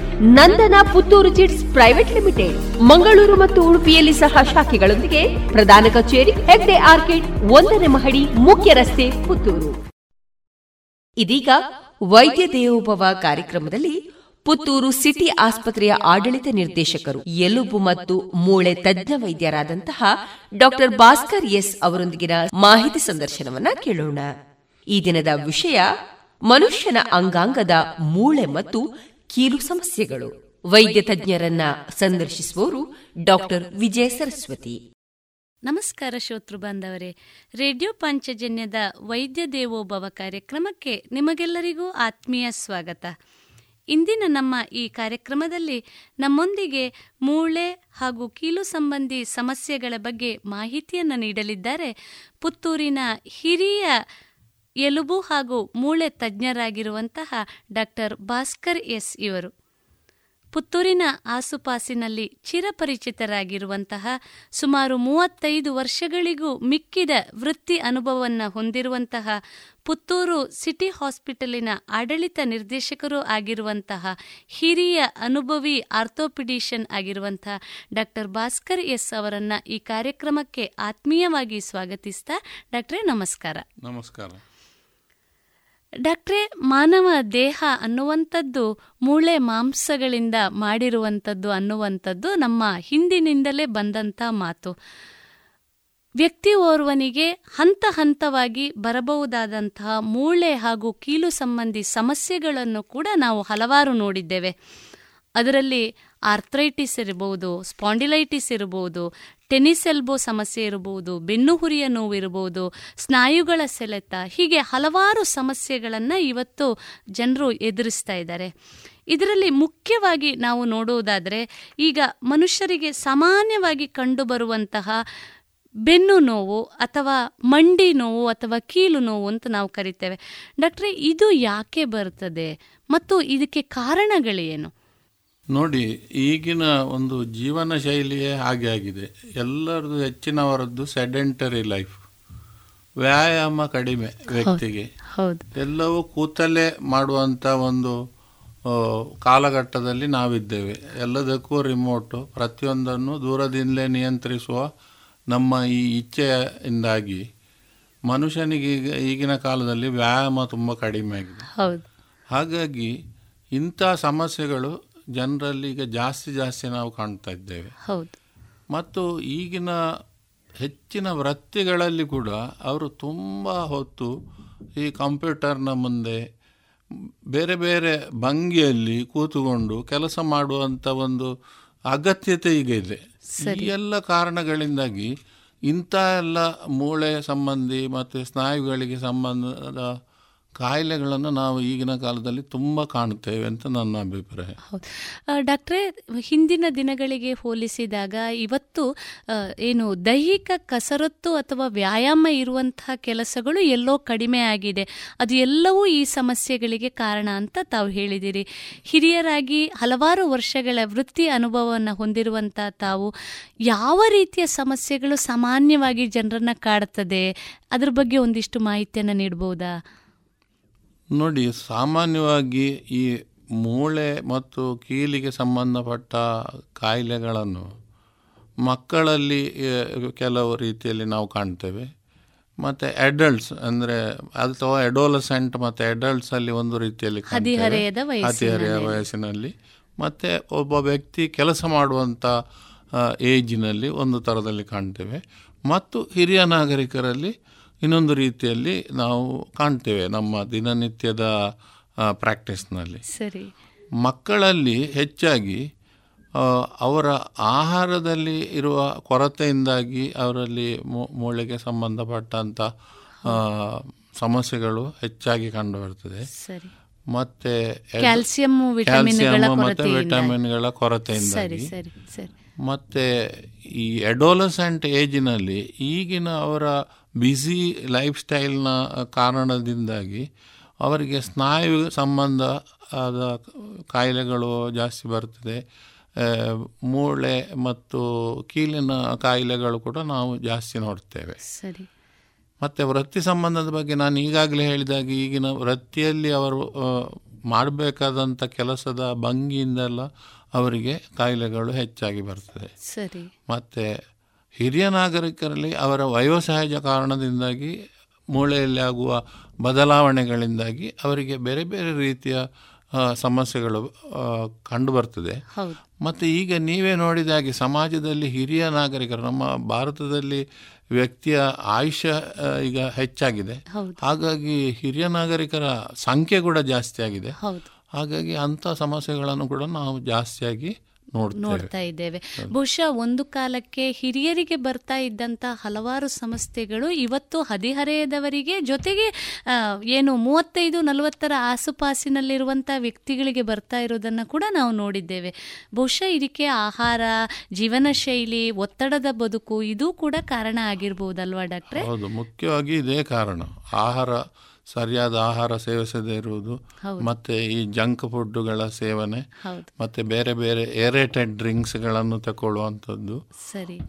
Nandana Puttur chits private limited. Mangaluru ಮತ್ತು ಉಡುಪಿಯಲ್ಲಿ ಸಹ ಶಾಖೆಗಳೊಂದಿಗೆ ಪ್ರಧಾನ ಕಚೇರಿ, ಹೆಗ್ಡೆ ಆರ್ಕಿಡ್, ಒಂದನೇ ಮಹಡಿ, ಮುಖ್ಯ ರಸ್ತೆ, ಪುತ್ತೂರು. ಇದೀಗ ವೈದ್ಯ ದೇವೋಭವ ಕಾರ್ಯಕ್ರಮದಲ್ಲಿ ಪುತ್ತೂರು ಸಿಟಿ ಆಸ್ಪತ್ರೆಯ ಆಡಳಿತ ನಿರ್ದೇಶಕರು, ಎಲುಬು ಮತ್ತು ಮೂಳೆ ತಜ್ಞ ವೈದ್ಯರಾದಂತಹ ಡಾಕ್ಟರ್ ಭಾಸ್ಕರ್ ಎಸ್ ಅವರೊಂದಿಗಿನ ಮಾಹಿತಿ ಸಂದರ್ಶನವನ್ನ ಕೇಳೋಣ. ಈ ದಿನದ ವಿಷಯ ಮನುಷ್ಯನ ಅಂಗಾಂಗದ ಮೂಳೆ ಮತ್ತು ಕೀಲು ಸಮಸ್ಯೆಗಳು. ವೈದ್ಯ ತಜ್ಞರನ್ನ ಸಂದರ್ಶಿಸುವವರು ಡಾಕ್ಟರ್ ವಿಜಯ ಸರಸ್ವತಿ. ನಮಸ್ಕಾರ ಶ್ರೋತೃ ಬಾಂಧವರೇ. ರೇಡಿಯೋ ಪಂಚಜನ್ಯದ ವೈದ್ಯ ದೇವೋಭವ ಕಾರ್ಯಕ್ರಮಕ್ಕೆ ನಿಮಗೆಲ್ಲರಿಗೂ ಆತ್ಮೀಯ ಸ್ವಾಗತ. ಇಂದಿನ ನಮ್ಮ ಈ ಕಾರ್ಯಕ್ರಮದಲ್ಲಿ ನಮ್ಮೊಂದಿಗೆ ಮೂಳೆ ಹಾಗೂ ಕೀಲು ಸಂಬಂಧಿ ಸಮಸ್ಯೆಗಳ ಬಗ್ಗೆ ಮಾಹಿತಿಯನ್ನು ನೀಡಲಿದ್ದಾರೆ ಪುತ್ತೂರಿನ ಹಿರಿಯ ಎಲುಬು ಹಾಗೂ ಮೂಳೆ ತಜ್ಞರಾಗಿರುವಂತಹ ಡಾಕ್ಟರ್ ಭಾಸ್ಕರ್ ಎಸ್ ಇವರು. ಪುತ್ತೂರಿನ ಆಸುಪಾಸಿನಲ್ಲಿ ಚಿರಪರಿಚಿತರಾಗಿರುವಂತಹ ಸುಮಾರು ಮೂವತ್ತೈದು ವರ್ಷಗಳಿಗೂ ಮಿಕ್ಕಿದ ವೃತ್ತಿ ಅನುಭವವನ್ನು ಹೊಂದಿರುವಂತಹ ಪುತ್ತೂರು ಸಿಟಿ ಹಾಸ್ಪಿಟಲಿನ ಆಡಳಿತ ನಿರ್ದೇಶಕರು ಆಗಿರುವಂತಹ ಹಿರಿಯ ಅನುಭವಿ ಆರ್ಥೋಪಿಡಿಷಿಯನ್ ಆಗಿರುವಂತಹ ಡಾಕ್ಟರ್ ಭಾಸ್ಕರ್ ಎಸ್ ಅವರನ್ನ ಈ ಕಾರ್ಯಕ್ರಮಕ್ಕೆ ಆತ್ಮೀಯವಾಗಿ ಸ್ವಾಗತಿಸ್ತಾ ಡಾಕ್ಟ್ರೇ ನಮಸ್ಕಾರ. ನಮಸ್ಕಾರ. ಡಾಕ್ಟ್ರೇ, ಮಾನವ ದೇಹ ಅನ್ನುವಂಥದ್ದು ಮೂಳೆ ಮಾಂಸಗಳಿಂದ ಮಾಡಿರುವಂಥದ್ದು ಅನ್ನುವಂಥದ್ದು ನಮ್ಮ ಹಿಂದಿನಿಂದಲೇ ಬಂದಂಥ ಮಾತು. ವ್ಯಕ್ತಿ ಓರ್ವನಿಗೆ ಹಂತ ಹಂತವಾಗಿ ಬರಬಹುದಾದಂತಹ ಮೂಳೆ ಹಾಗೂ ಕೀಲು ಸಂಬಂಧಿ ಸಮಸ್ಯೆಗಳನ್ನು ಕೂಡ ನಾವು ಹಲವಾರು ನೋಡಿದ್ದೇವೆ. ಅದರಲ್ಲಿ ಆರ್ಥ್ರೈಟಿಸ್ ಇರಬಹುದು, ಸ್ಪಾಂಡಿಲೈಟಿಸ್ ಇರಬಹುದು ಟೆನಿಸ್ ಎಲ್ಬೋ ಸಮಸ್ಯೆ ಇರಬಹುದು, ಬೆನ್ನು ಹುರಿಯ ನೋವು ಇರಬಹುದು ಸ್ನಾಯುಗಳ ಸೆಳೆತ, ಹೀಗೆ ಹಲವಾರು ಸಮಸ್ಯೆಗಳನ್ನು ಇವತ್ತು ಜನರು ಎದುರಿಸ್ತಾ ಇದ್ದಾರೆ. ಇದರಲ್ಲಿ ಮುಖ್ಯವಾಗಿ ನಾವು ನೋಡುವುದಾದರೆ ಈಗ ಮನುಷ್ಯರಿಗೆ ಸಾಮಾನ್ಯವಾಗಿ ಕಂಡುಬರುವಂತಹ ಬೆನ್ನು ನೋವು ಅಥವಾ ಮಂಡಿ ನೋವು ಅಥವಾ ಕೀಲು ನೋವು ಅಂತ ನಾವು ಕರಿತೇವೆ. ಡಾಕ್ಟ್ರೆ, ಇದು ಯಾಕೆ ಬರ್ತದೆ ಮತ್ತು ಇದಕ್ಕೆ ಕಾರಣಗಳೇನು? ನೋಡಿ ಈಗಿನ ಒಂದು ಜೀವನ ಶೈಲಿಯೇ ಹಾಗೆ ಆಗಿದೆ. ಎಲ್ಲರದ್ದು ಹೆಚ್ಚಿನವರದ್ದು ಸೆಡೆಂಟರಿ ಲೈಫ್ ವ್ಯಾಯಾಮ ಕಡಿಮೆ ವ್ಯಕ್ತಿಗೆ. ಎಲ್ಲವೂ ಕೂತಲ್ಲೇ ಮಾಡುವಂಥ ಒಂದು ಕಾಲಘಟ್ಟದಲ್ಲಿ ನಾವಿದ್ದೇವೆ. ಎಲ್ಲದಕ್ಕೂ ರಿಮೋಟು ಪ್ರತಿಯೊಂದನ್ನು ದೂರದಿಂದಲೇ ನಿಯಂತ್ರಿಸುವ ನಮ್ಮ ಈ ಇಚ್ಛೆಯಿಂದಾಗಿ ಮನುಷ್ಯನಿಗೆ ಈಗ ಈಗಿನ ಕಾಲದಲ್ಲಿ ವ್ಯಾಯಾಮ ತುಂಬ ಕಡಿಮೆ ಆಗಿದೆ. ಹಾಗಾಗಿ ಇಂಥ ಸಮಸ್ಯೆಗಳು ಜನರಲ್ಲಿ ಈಗ ಜಾಸ್ತಿ ಜಾಸ್ತಿ ನಾವು ಕಾಣ್ತಾ ಇದ್ದೇವೆ. ಹೌದು. ಮತ್ತು ಈಗಿನ ಹೆಚ್ಚಿನ ವೃತ್ತಿಗಳಲ್ಲಿ ಕೂಡ ಅವರು ತುಂಬ ಹೊತ್ತು ಈ ಕಂಪ್ಯೂಟರ್ನ ಮುಂದೆ ಬೇರೆ ಬೇರೆ ಭಂಗಿಯಲ್ಲಿ ಕೂತುಕೊಂಡು ಕೆಲಸ ಮಾಡುವಂಥ ಒಂದು ಅಗತ್ಯತೆ ಈಗ ಇದೆ. ಈ ಎಲ್ಲ ಕಾರಣಗಳಿಂದಾಗಿ ಇಂಥ ಎಲ್ಲ ಮೂಳೆ ಸಂಬಂಧಿ ಮತ್ತು ಸ್ನಾಯುಗಳಿಗೆ ಸಂಬಂಧದ ಕಾಯಿಲೆಗಳನ್ನು ನಾವು ಈಗಿನ ಕಾಲದಲ್ಲಿ ತುಂಬ ಕಾಣುತ್ತೇವೆ ಅಂತ ನನ್ನ ಅಭಿಪ್ರಾಯ. ಹೌದು. ಡಾಕ್ಟ್ರೇ, ಹಿಂದಿನ ದಿನಗಳಿಗೆ ಹೋಲಿಸಿದಾಗ ಇವತ್ತು ಏನು ದೈಹಿಕ ಕಸರತ್ತು ಅಥವಾ ವ್ಯಾಯಾಮ ಇರುವಂತಹ ಕೆಲಸಗಳು ಎಲ್ಲೋ ಕಡಿಮೆ ಆಗಿದೆ. ಅದು ಎಲ್ಲವೂ ಈ ಸಮಸ್ಯೆಗಳಿಗೆ ಕಾರಣ ಅಂತ ತಾವು ಹೇಳಿದಿರಿ. ಹಿರಿಯರಾಗಿ ಹಲವಾರು ವರ್ಷಗಳ ವೃತ್ತಿ ಅನುಭವವನ್ನು ಹೊಂದಿರುವಂಥ ತಾವು ಯಾವ ರೀತಿಯ ಸಮಸ್ಯೆಗಳು ಸಾಮಾನ್ಯವಾಗಿ ಜನರನ್ನು ಕಾಡುತ್ತದೆ? ಅದ್ರ ಬಗ್ಗೆ ಒಂದಿಷ್ಟು ಮಾಹಿತಿಯನ್ನು ನೀಡಬಹುದಾ ನೋಡಿ ಸಾಮಾನ್ಯವಾಗಿ ಈ ಮೂಳೆ ಮತ್ತು ಕೀಲಿಗೆ ಸಂಬಂಧಪಟ್ಟ ಕಾಯಿಲೆಗಳನ್ನು ಮಕ್ಕಳಲ್ಲಿ ಕೆಲವು ರೀತಿಯಲ್ಲಿ ನಾವು ಕಾಣ್ತೇವೆ. ಮತ್ತು ಅಡಲ್ಟ್ಸ್ ಅಂದರೆ ಅಥವಾ ಎಡೋಲಸೆಂಟ್ ಮತ್ತು ಅಡಲ್ಟ್ಸಲ್ಲಿ ಒಂದು ರೀತಿಯಲ್ಲಿ. ಹದಿಹರೆಯ ವಯಸ್ಸಿನಲ್ಲಿ. ಮತ್ತು ಒಬ್ಬ ವ್ಯಕ್ತಿ ಕೆಲಸ ಮಾಡುವಂಥ ಏಜಿನಲ್ಲಿ ಒಂದು ಥರದಲ್ಲಿ ಕಾಣ್ತೇವೆ. ಮತ್ತು ಹಿರಿಯ ನಾಗರಿಕರಲ್ಲಿ ಇನ್ನೊಂದು ರೀತಿಯಲ್ಲಿ ನಾವು ಕಾಣ್ತೇವೆ ನಮ್ಮ ದಿನನಿತ್ಯದ ಪ್ರಾಕ್ಟೀಸ್ನಲ್ಲಿ ಸರಿ. ಮಕ್ಕಳಲ್ಲಿ ಹೆಚ್ಚಾಗಿ ಅವರ ಆಹಾರದಲ್ಲಿ ಇರುವ ಕೊರತೆಯಿಂದಾಗಿ ಅವರಲ್ಲಿ ಮೂಳೆಗೆ ಸಂಬಂಧಪಟ್ಟಂಥ ಸಮಸ್ಯೆಗಳು ಹೆಚ್ಚಾಗಿ ಕಂಡುಬರ್ತದೆ. ಸರಿ. ಮತ್ತೆ ಕ್ಯಾಲ್ಸಿಯಂ, ವಿಟಮಿನ್ಗಳ ಮತ್ತು ಕೊರತೆಯಿಂದ. ವಿಟಮಿನ್ಗಳ ಕೊರತೆಯಿಂದಾಗಿ. ಮತ್ತು ಈ ಎಡೋಲಸೆಂಟ್ ಏಜಿನಲ್ಲಿ ಈಗಿನ ಅವರ ಬ್ಯುಸಿ ಲೈಫ್ ಸ್ಟೈಲ್ನ ಕಾರಣದಿಂದಾಗಿ ಅವರಿಗೆ ಸ್ನಾಯು ಸಂಬಂಧ ಆದ ಕಾಯಿಲೆಗಳು ಜಾಸ್ತಿ ಬರ್ತದೆ. ಮೂಳೆ ಮತ್ತು ಕೀಲಿನ ಕಾಯಿಲೆಗಳು ಕೂಡ ನಾವು ಜಾಸ್ತಿ ನೋಡ್ತೇವೆ. ಸರಿ. ಮತ್ತು ವೃತ್ತಿ ಸಂಬಂಧದ ಬಗ್ಗೆ ನಾನು ಈಗಾಗಲೇ ಹೇಳಿದಾಗ ಈಗಿನ ವೃತ್ತಿಯಲ್ಲಿ ಅವರು ಮಾಡಬೇಕಾದಂಥ ಕೆಲಸದ ಭಂಗಿಯಿಂದೆಲ್ಲ ಅವರಿಗೆ ಕಾಯಿಲೆಗಳು ಹೆಚ್ಚಾಗಿ ಬರ್ತದೆ. ಸರಿ. ಮತ್ತು ಹಿರಿಯ ನಾಗರಿಕರಲ್ಲಿ ಅವರ ವಯೋಸಹಜ ಕಾರಣದಿಂದಾಗಿ ಮೂಳೆಯಲ್ಲಿ ಆಗುವ ಬದಲಾವಣೆಗಳಿಂದಾಗಿ ಅವರಿಗೆ ಬೇರೆ ಬೇರೆ ರೀತಿಯ ಸಮಸ್ಯೆಗಳು ಆ, ಕಂಡುಬರ್ತದೆ. ಹೌದು. ಮತ್ತು ಈಗ ನೀವೇ ನೋಡಿದ ಹಾಗೆ ಸಮಾಜದಲ್ಲಿ ಹಿರಿಯ ನಾಗರಿಕರು ನಮ್ಮ ಭಾರತದಲ್ಲಿ ವ್ಯಕ್ತಿಯ ಆಯುಷ್ಯ ಈಗ ಹೆಚ್ಚಾಗಿದೆ. ಹಾಗಾಗಿ ಹಿರಿಯ ನಾಗರಿಕರ ಸಂಖ್ಯೆ ಕೂಡ ಜಾಸ್ತಿ ಆಗಿದೆ ಹಾಗಾಗಿ ಅಂಥ ಸಮಸ್ಯೆಗಳನ್ನು ಕೂಡ ನಾವು ಜಾಸ್ತಿಯಾಗಿ ನೋಡ್ತಾ ಇದ್ದೇವೆ. ಬಹುಶಃ ಒಂದು ಕಾಲಕ್ಕೆ ಹಿರಿಯರಿಗೆ ಬರ್ತಾ ಇದ್ದಂತ ಹಲವಾರು ಸಂಸ್ಥೆಗಳು ಇವತ್ತು ಹದಿಹರೆಯದವರಿಗೆ ಜೊತೆಗೆ ಏನು ಮೂವತ್ತೈದು ನಲವತ್ತರ ಆಸುಪಾಸಿನಲ್ಲಿರುವಂಥ ವ್ಯಕ್ತಿಗಳಿಗೆ ಬರ್ತಾ ಇರೋದನ್ನ ಕೂಡ ನಾವು ನೋಡಿದ್ದೇವೆ. ಬಹುಶಃ ಇದಕ್ಕೆ ಆಹಾರ ಜೀವನ ಶೈಲಿ ಒತ್ತಡದ ಬದುಕು ಇದು ಕೂಡ ಕಾರಣ ಆಗಿರ್ಬೋದಲ್ವಾ ಡಾಕ್ಟ್ರೆ? ಹೌದು ಮುಖ್ಯವಾಗಿ ಇದೇ ಕಾರಣ. ಆಹಾರ ಸರಿಯಾದ ಆಹಾರ ಸೇವಿಸದೇ ಇರುವುದು. ಮತ್ತೆ ಈ ಜಂಕ್ ಫುಡ್ಡುಗಳ ಸೇವನೆ ಮತ್ತೆ ಬೇರೆ ಬೇರೆ ಏರೇಟೆಡ್ ಡ್ರಿಂಕ್ಸ್ಗಳನ್ನು ತಗೊಳ್ಳುವಂಥದ್ದು.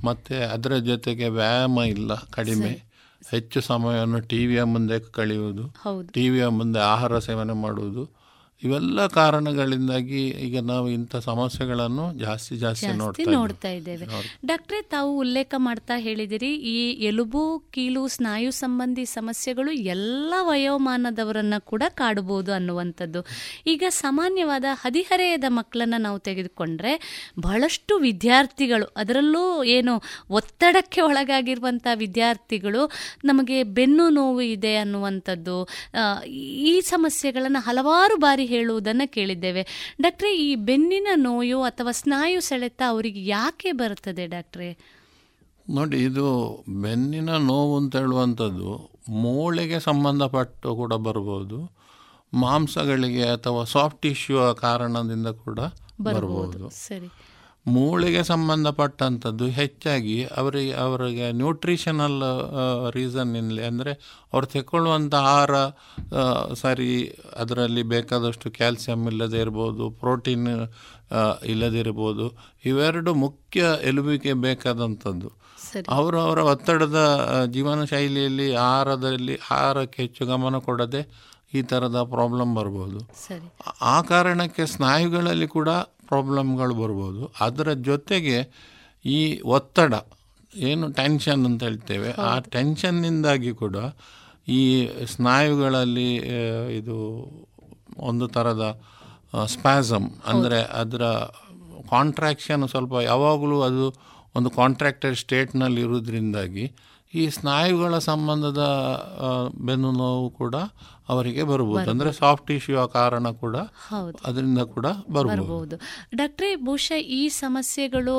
ಮತ್ತೆ ಅದರ ಜೊತೆಗೆ ವ್ಯಾಯಾಮ ಇಲ್ಲ ಕಡಿಮೆ. ಹೆಚ್ಚು ಸಮಯವನ್ನು ಟಿವಿಯ ಮುಂದೆ ಕಳೆಯುವುದು. ಟಿವಿಯ ಮುಂದೆ ಆಹಾರ ಸೇವನೆ ಮಾಡುವುದು. ಇವೆಲ್ಲ ಕಾರಣಗಳಿಂದಾಗಿ ಈಗ ನಾವು ಇಂಥ ಸಮಸ್ಯೆಗಳನ್ನು ಜಾಸ್ತಿ ಜಾಸ್ತಿ ನೋಡ್ತಾ ಇದ್ದೇವೆ. ಡಾಕ್ಟ್ರೆ ತಾವು ಉಲ್ಲೇಖ ಮಾಡ್ತಾ ಹೇಳಿದಿರಿ ಈ ಎಲುಬು ಕೀಲು ಸ್ನಾಯು ಸಂಬಂಧಿ ಸಮಸ್ಯೆಗಳು ಎಲ್ಲ ವಯೋಮಾನದವರನ್ನ ಕೂಡ ಕಾಡಬಹುದು ಅನ್ನುವಂಥದ್ದು. ಈಗ ಸಾಮಾನ್ಯವಾದ ಹದಿಹರೆಯದ ಮಕ್ಕಳನ್ನ ನಾವು ತೆಗೆದುಕೊಂಡ್ರೆ ಬಹಳಷ್ಟು ವಿದ್ಯಾರ್ಥಿಗಳು ಅದರಲ್ಲೂ ಏನು ಒತ್ತಡಕ್ಕೆ ಒಳಗಾಗಿರುವಂಥ ವಿದ್ಯಾರ್ಥಿಗಳು ನಮಗೆ ಬೆನ್ನು ನೋವು ಇದೆ ಅನ್ನುವಂಥದ್ದು ಈ ಸಮಸ್ಯೆಗಳನ್ನು ಹಲವಾರು ಬಾರಿ ಹೇಳುವುದನ್ನು ಕೇಳಿದ್ದೇವೆ. ಡಾಕ್ಟ್ರೆ ಈ ಬೆನ್ನಿನ ನೋಯು ಅಥವಾ ಸ್ನಾಯು ಸೆಳೆತ ಅವರಿಗೆ ಯಾಕೆ ಬರುತ್ತದೆ ಡಾಕ್ಟ್ರೆ? ನೋಡಿ ಇದು ಬೆನ್ನಿನ ನೋವು ಅಂತ ಹೇಳುವಂಥದ್ದು ಮೂಳೆಗೆ ಸಂಬಂಧಪಟ್ಟು ಕೂಡ ಬರ್ಬೋದು ಮಾಂಸಗಳಿಗೆ ಅಥವಾ ಸಾಫ್ಟ್ ಟಿಶ್ಯೂ ಕಾರಣದಿಂದ ಕೂಡ ಬರ್ಬೋದು. ಸರಿ. ಮೂಳೆಗೆ ಸಂಬಂಧಪಟ್ಟಂಥದ್ದು ಹೆಚ್ಚಾಗಿ ಅವರಿಗೆ ಅವರಿಗೆ ನ್ಯೂಟ್ರಿಷನಲ್ ರೀಸನ್ನಿಂದಲೇ ಅಂದರೆ ಅವ್ರು ತೆಕ್ಕೊಳ್ಳುವಂಥ ಆಹಾರ ಸರಿ ಅದರಲ್ಲಿ ಬೇಕಾದಷ್ಟು ಕ್ಯಾಲ್ಸಿಯಂ ಇಲ್ಲದೇ ಇರ್ಬೋದು ಪ್ರೋಟೀನ್ ಇಲ್ಲದಿರ್ಬೋದು ಇವೆರಡು ಮುಖ್ಯ ಎಲುಬಿಗೆ ಬೇಕಾದಂಥದ್ದು. ಅವರು ಅವರ ಒತ್ತಡದ ಜೀವನ ಶೈಲಿಯಲ್ಲಿ ಆಹಾರದಲ್ಲಿ ಆಹಾರಕ್ಕೆ ಹೆಚ್ಚು ಗಮನ ಕೊಡದೆ ಈ ಥರದ ಪ್ರಾಬ್ಲಮ್ ಬರ್ಬೋದು. ಆ ಕಾರಣಕ್ಕೆ ಸ್ನಾಯುಗಳಲ್ಲಿ ಕೂಡ ಪ್ರಾಬ್ಲಮ್ಗಳು ಬರ್ಬೋದು. ಅದರ ಜೊತೆಗೆ ಈ ಒತ್ತಡ ಏನು ಟೆನ್ಷನ್ ಅಂತ ಹೇಳ್ತೇವೆ ಆ ಟೆನ್ಷನ್ನಿಂದಾಗಿ ಕೂಡ ಈ ಸ್ನಾಯುಗಳಲ್ಲಿ ಇದು ಒಂದು ಥರದ ಸ್ಪ್ಯಾಸಮ್ ಅಂದರೆ ಅದರ ಕಾಂಟ್ರಾಕ್ಷನ್ ಸ್ವಲ್ಪ ಯಾವಾಗಲೂ ಅದು ಒಂದು ಕಾಂಟ್ರಾಕ್ಟೆಡ್ ಸ್ಟೇಟ್ನಲ್ಲಿ ಇರೋದ್ರಿಂದಾಗಿ ಈ ಸ್ನಾಯುಗಳ ಸಂಬಂಧದ ಬೆನ್ನು ನೋವು ಕೂಡ ಅವರಿಗೆ ಬರಬಹುದು. ಅಂದ್ರೆ ಸಾಫ್ಟ್ ಟಿಶ್ಯೂ ಕಾರಣ ಕೂಡ. ಅದರಿಂದ ಕೂಡ ಬರಬಹುದು. ಡಾಕ್ಟ್ರೇ ಬಹುಶಃ ಈ ಸಮಸ್ಯೆಗಳು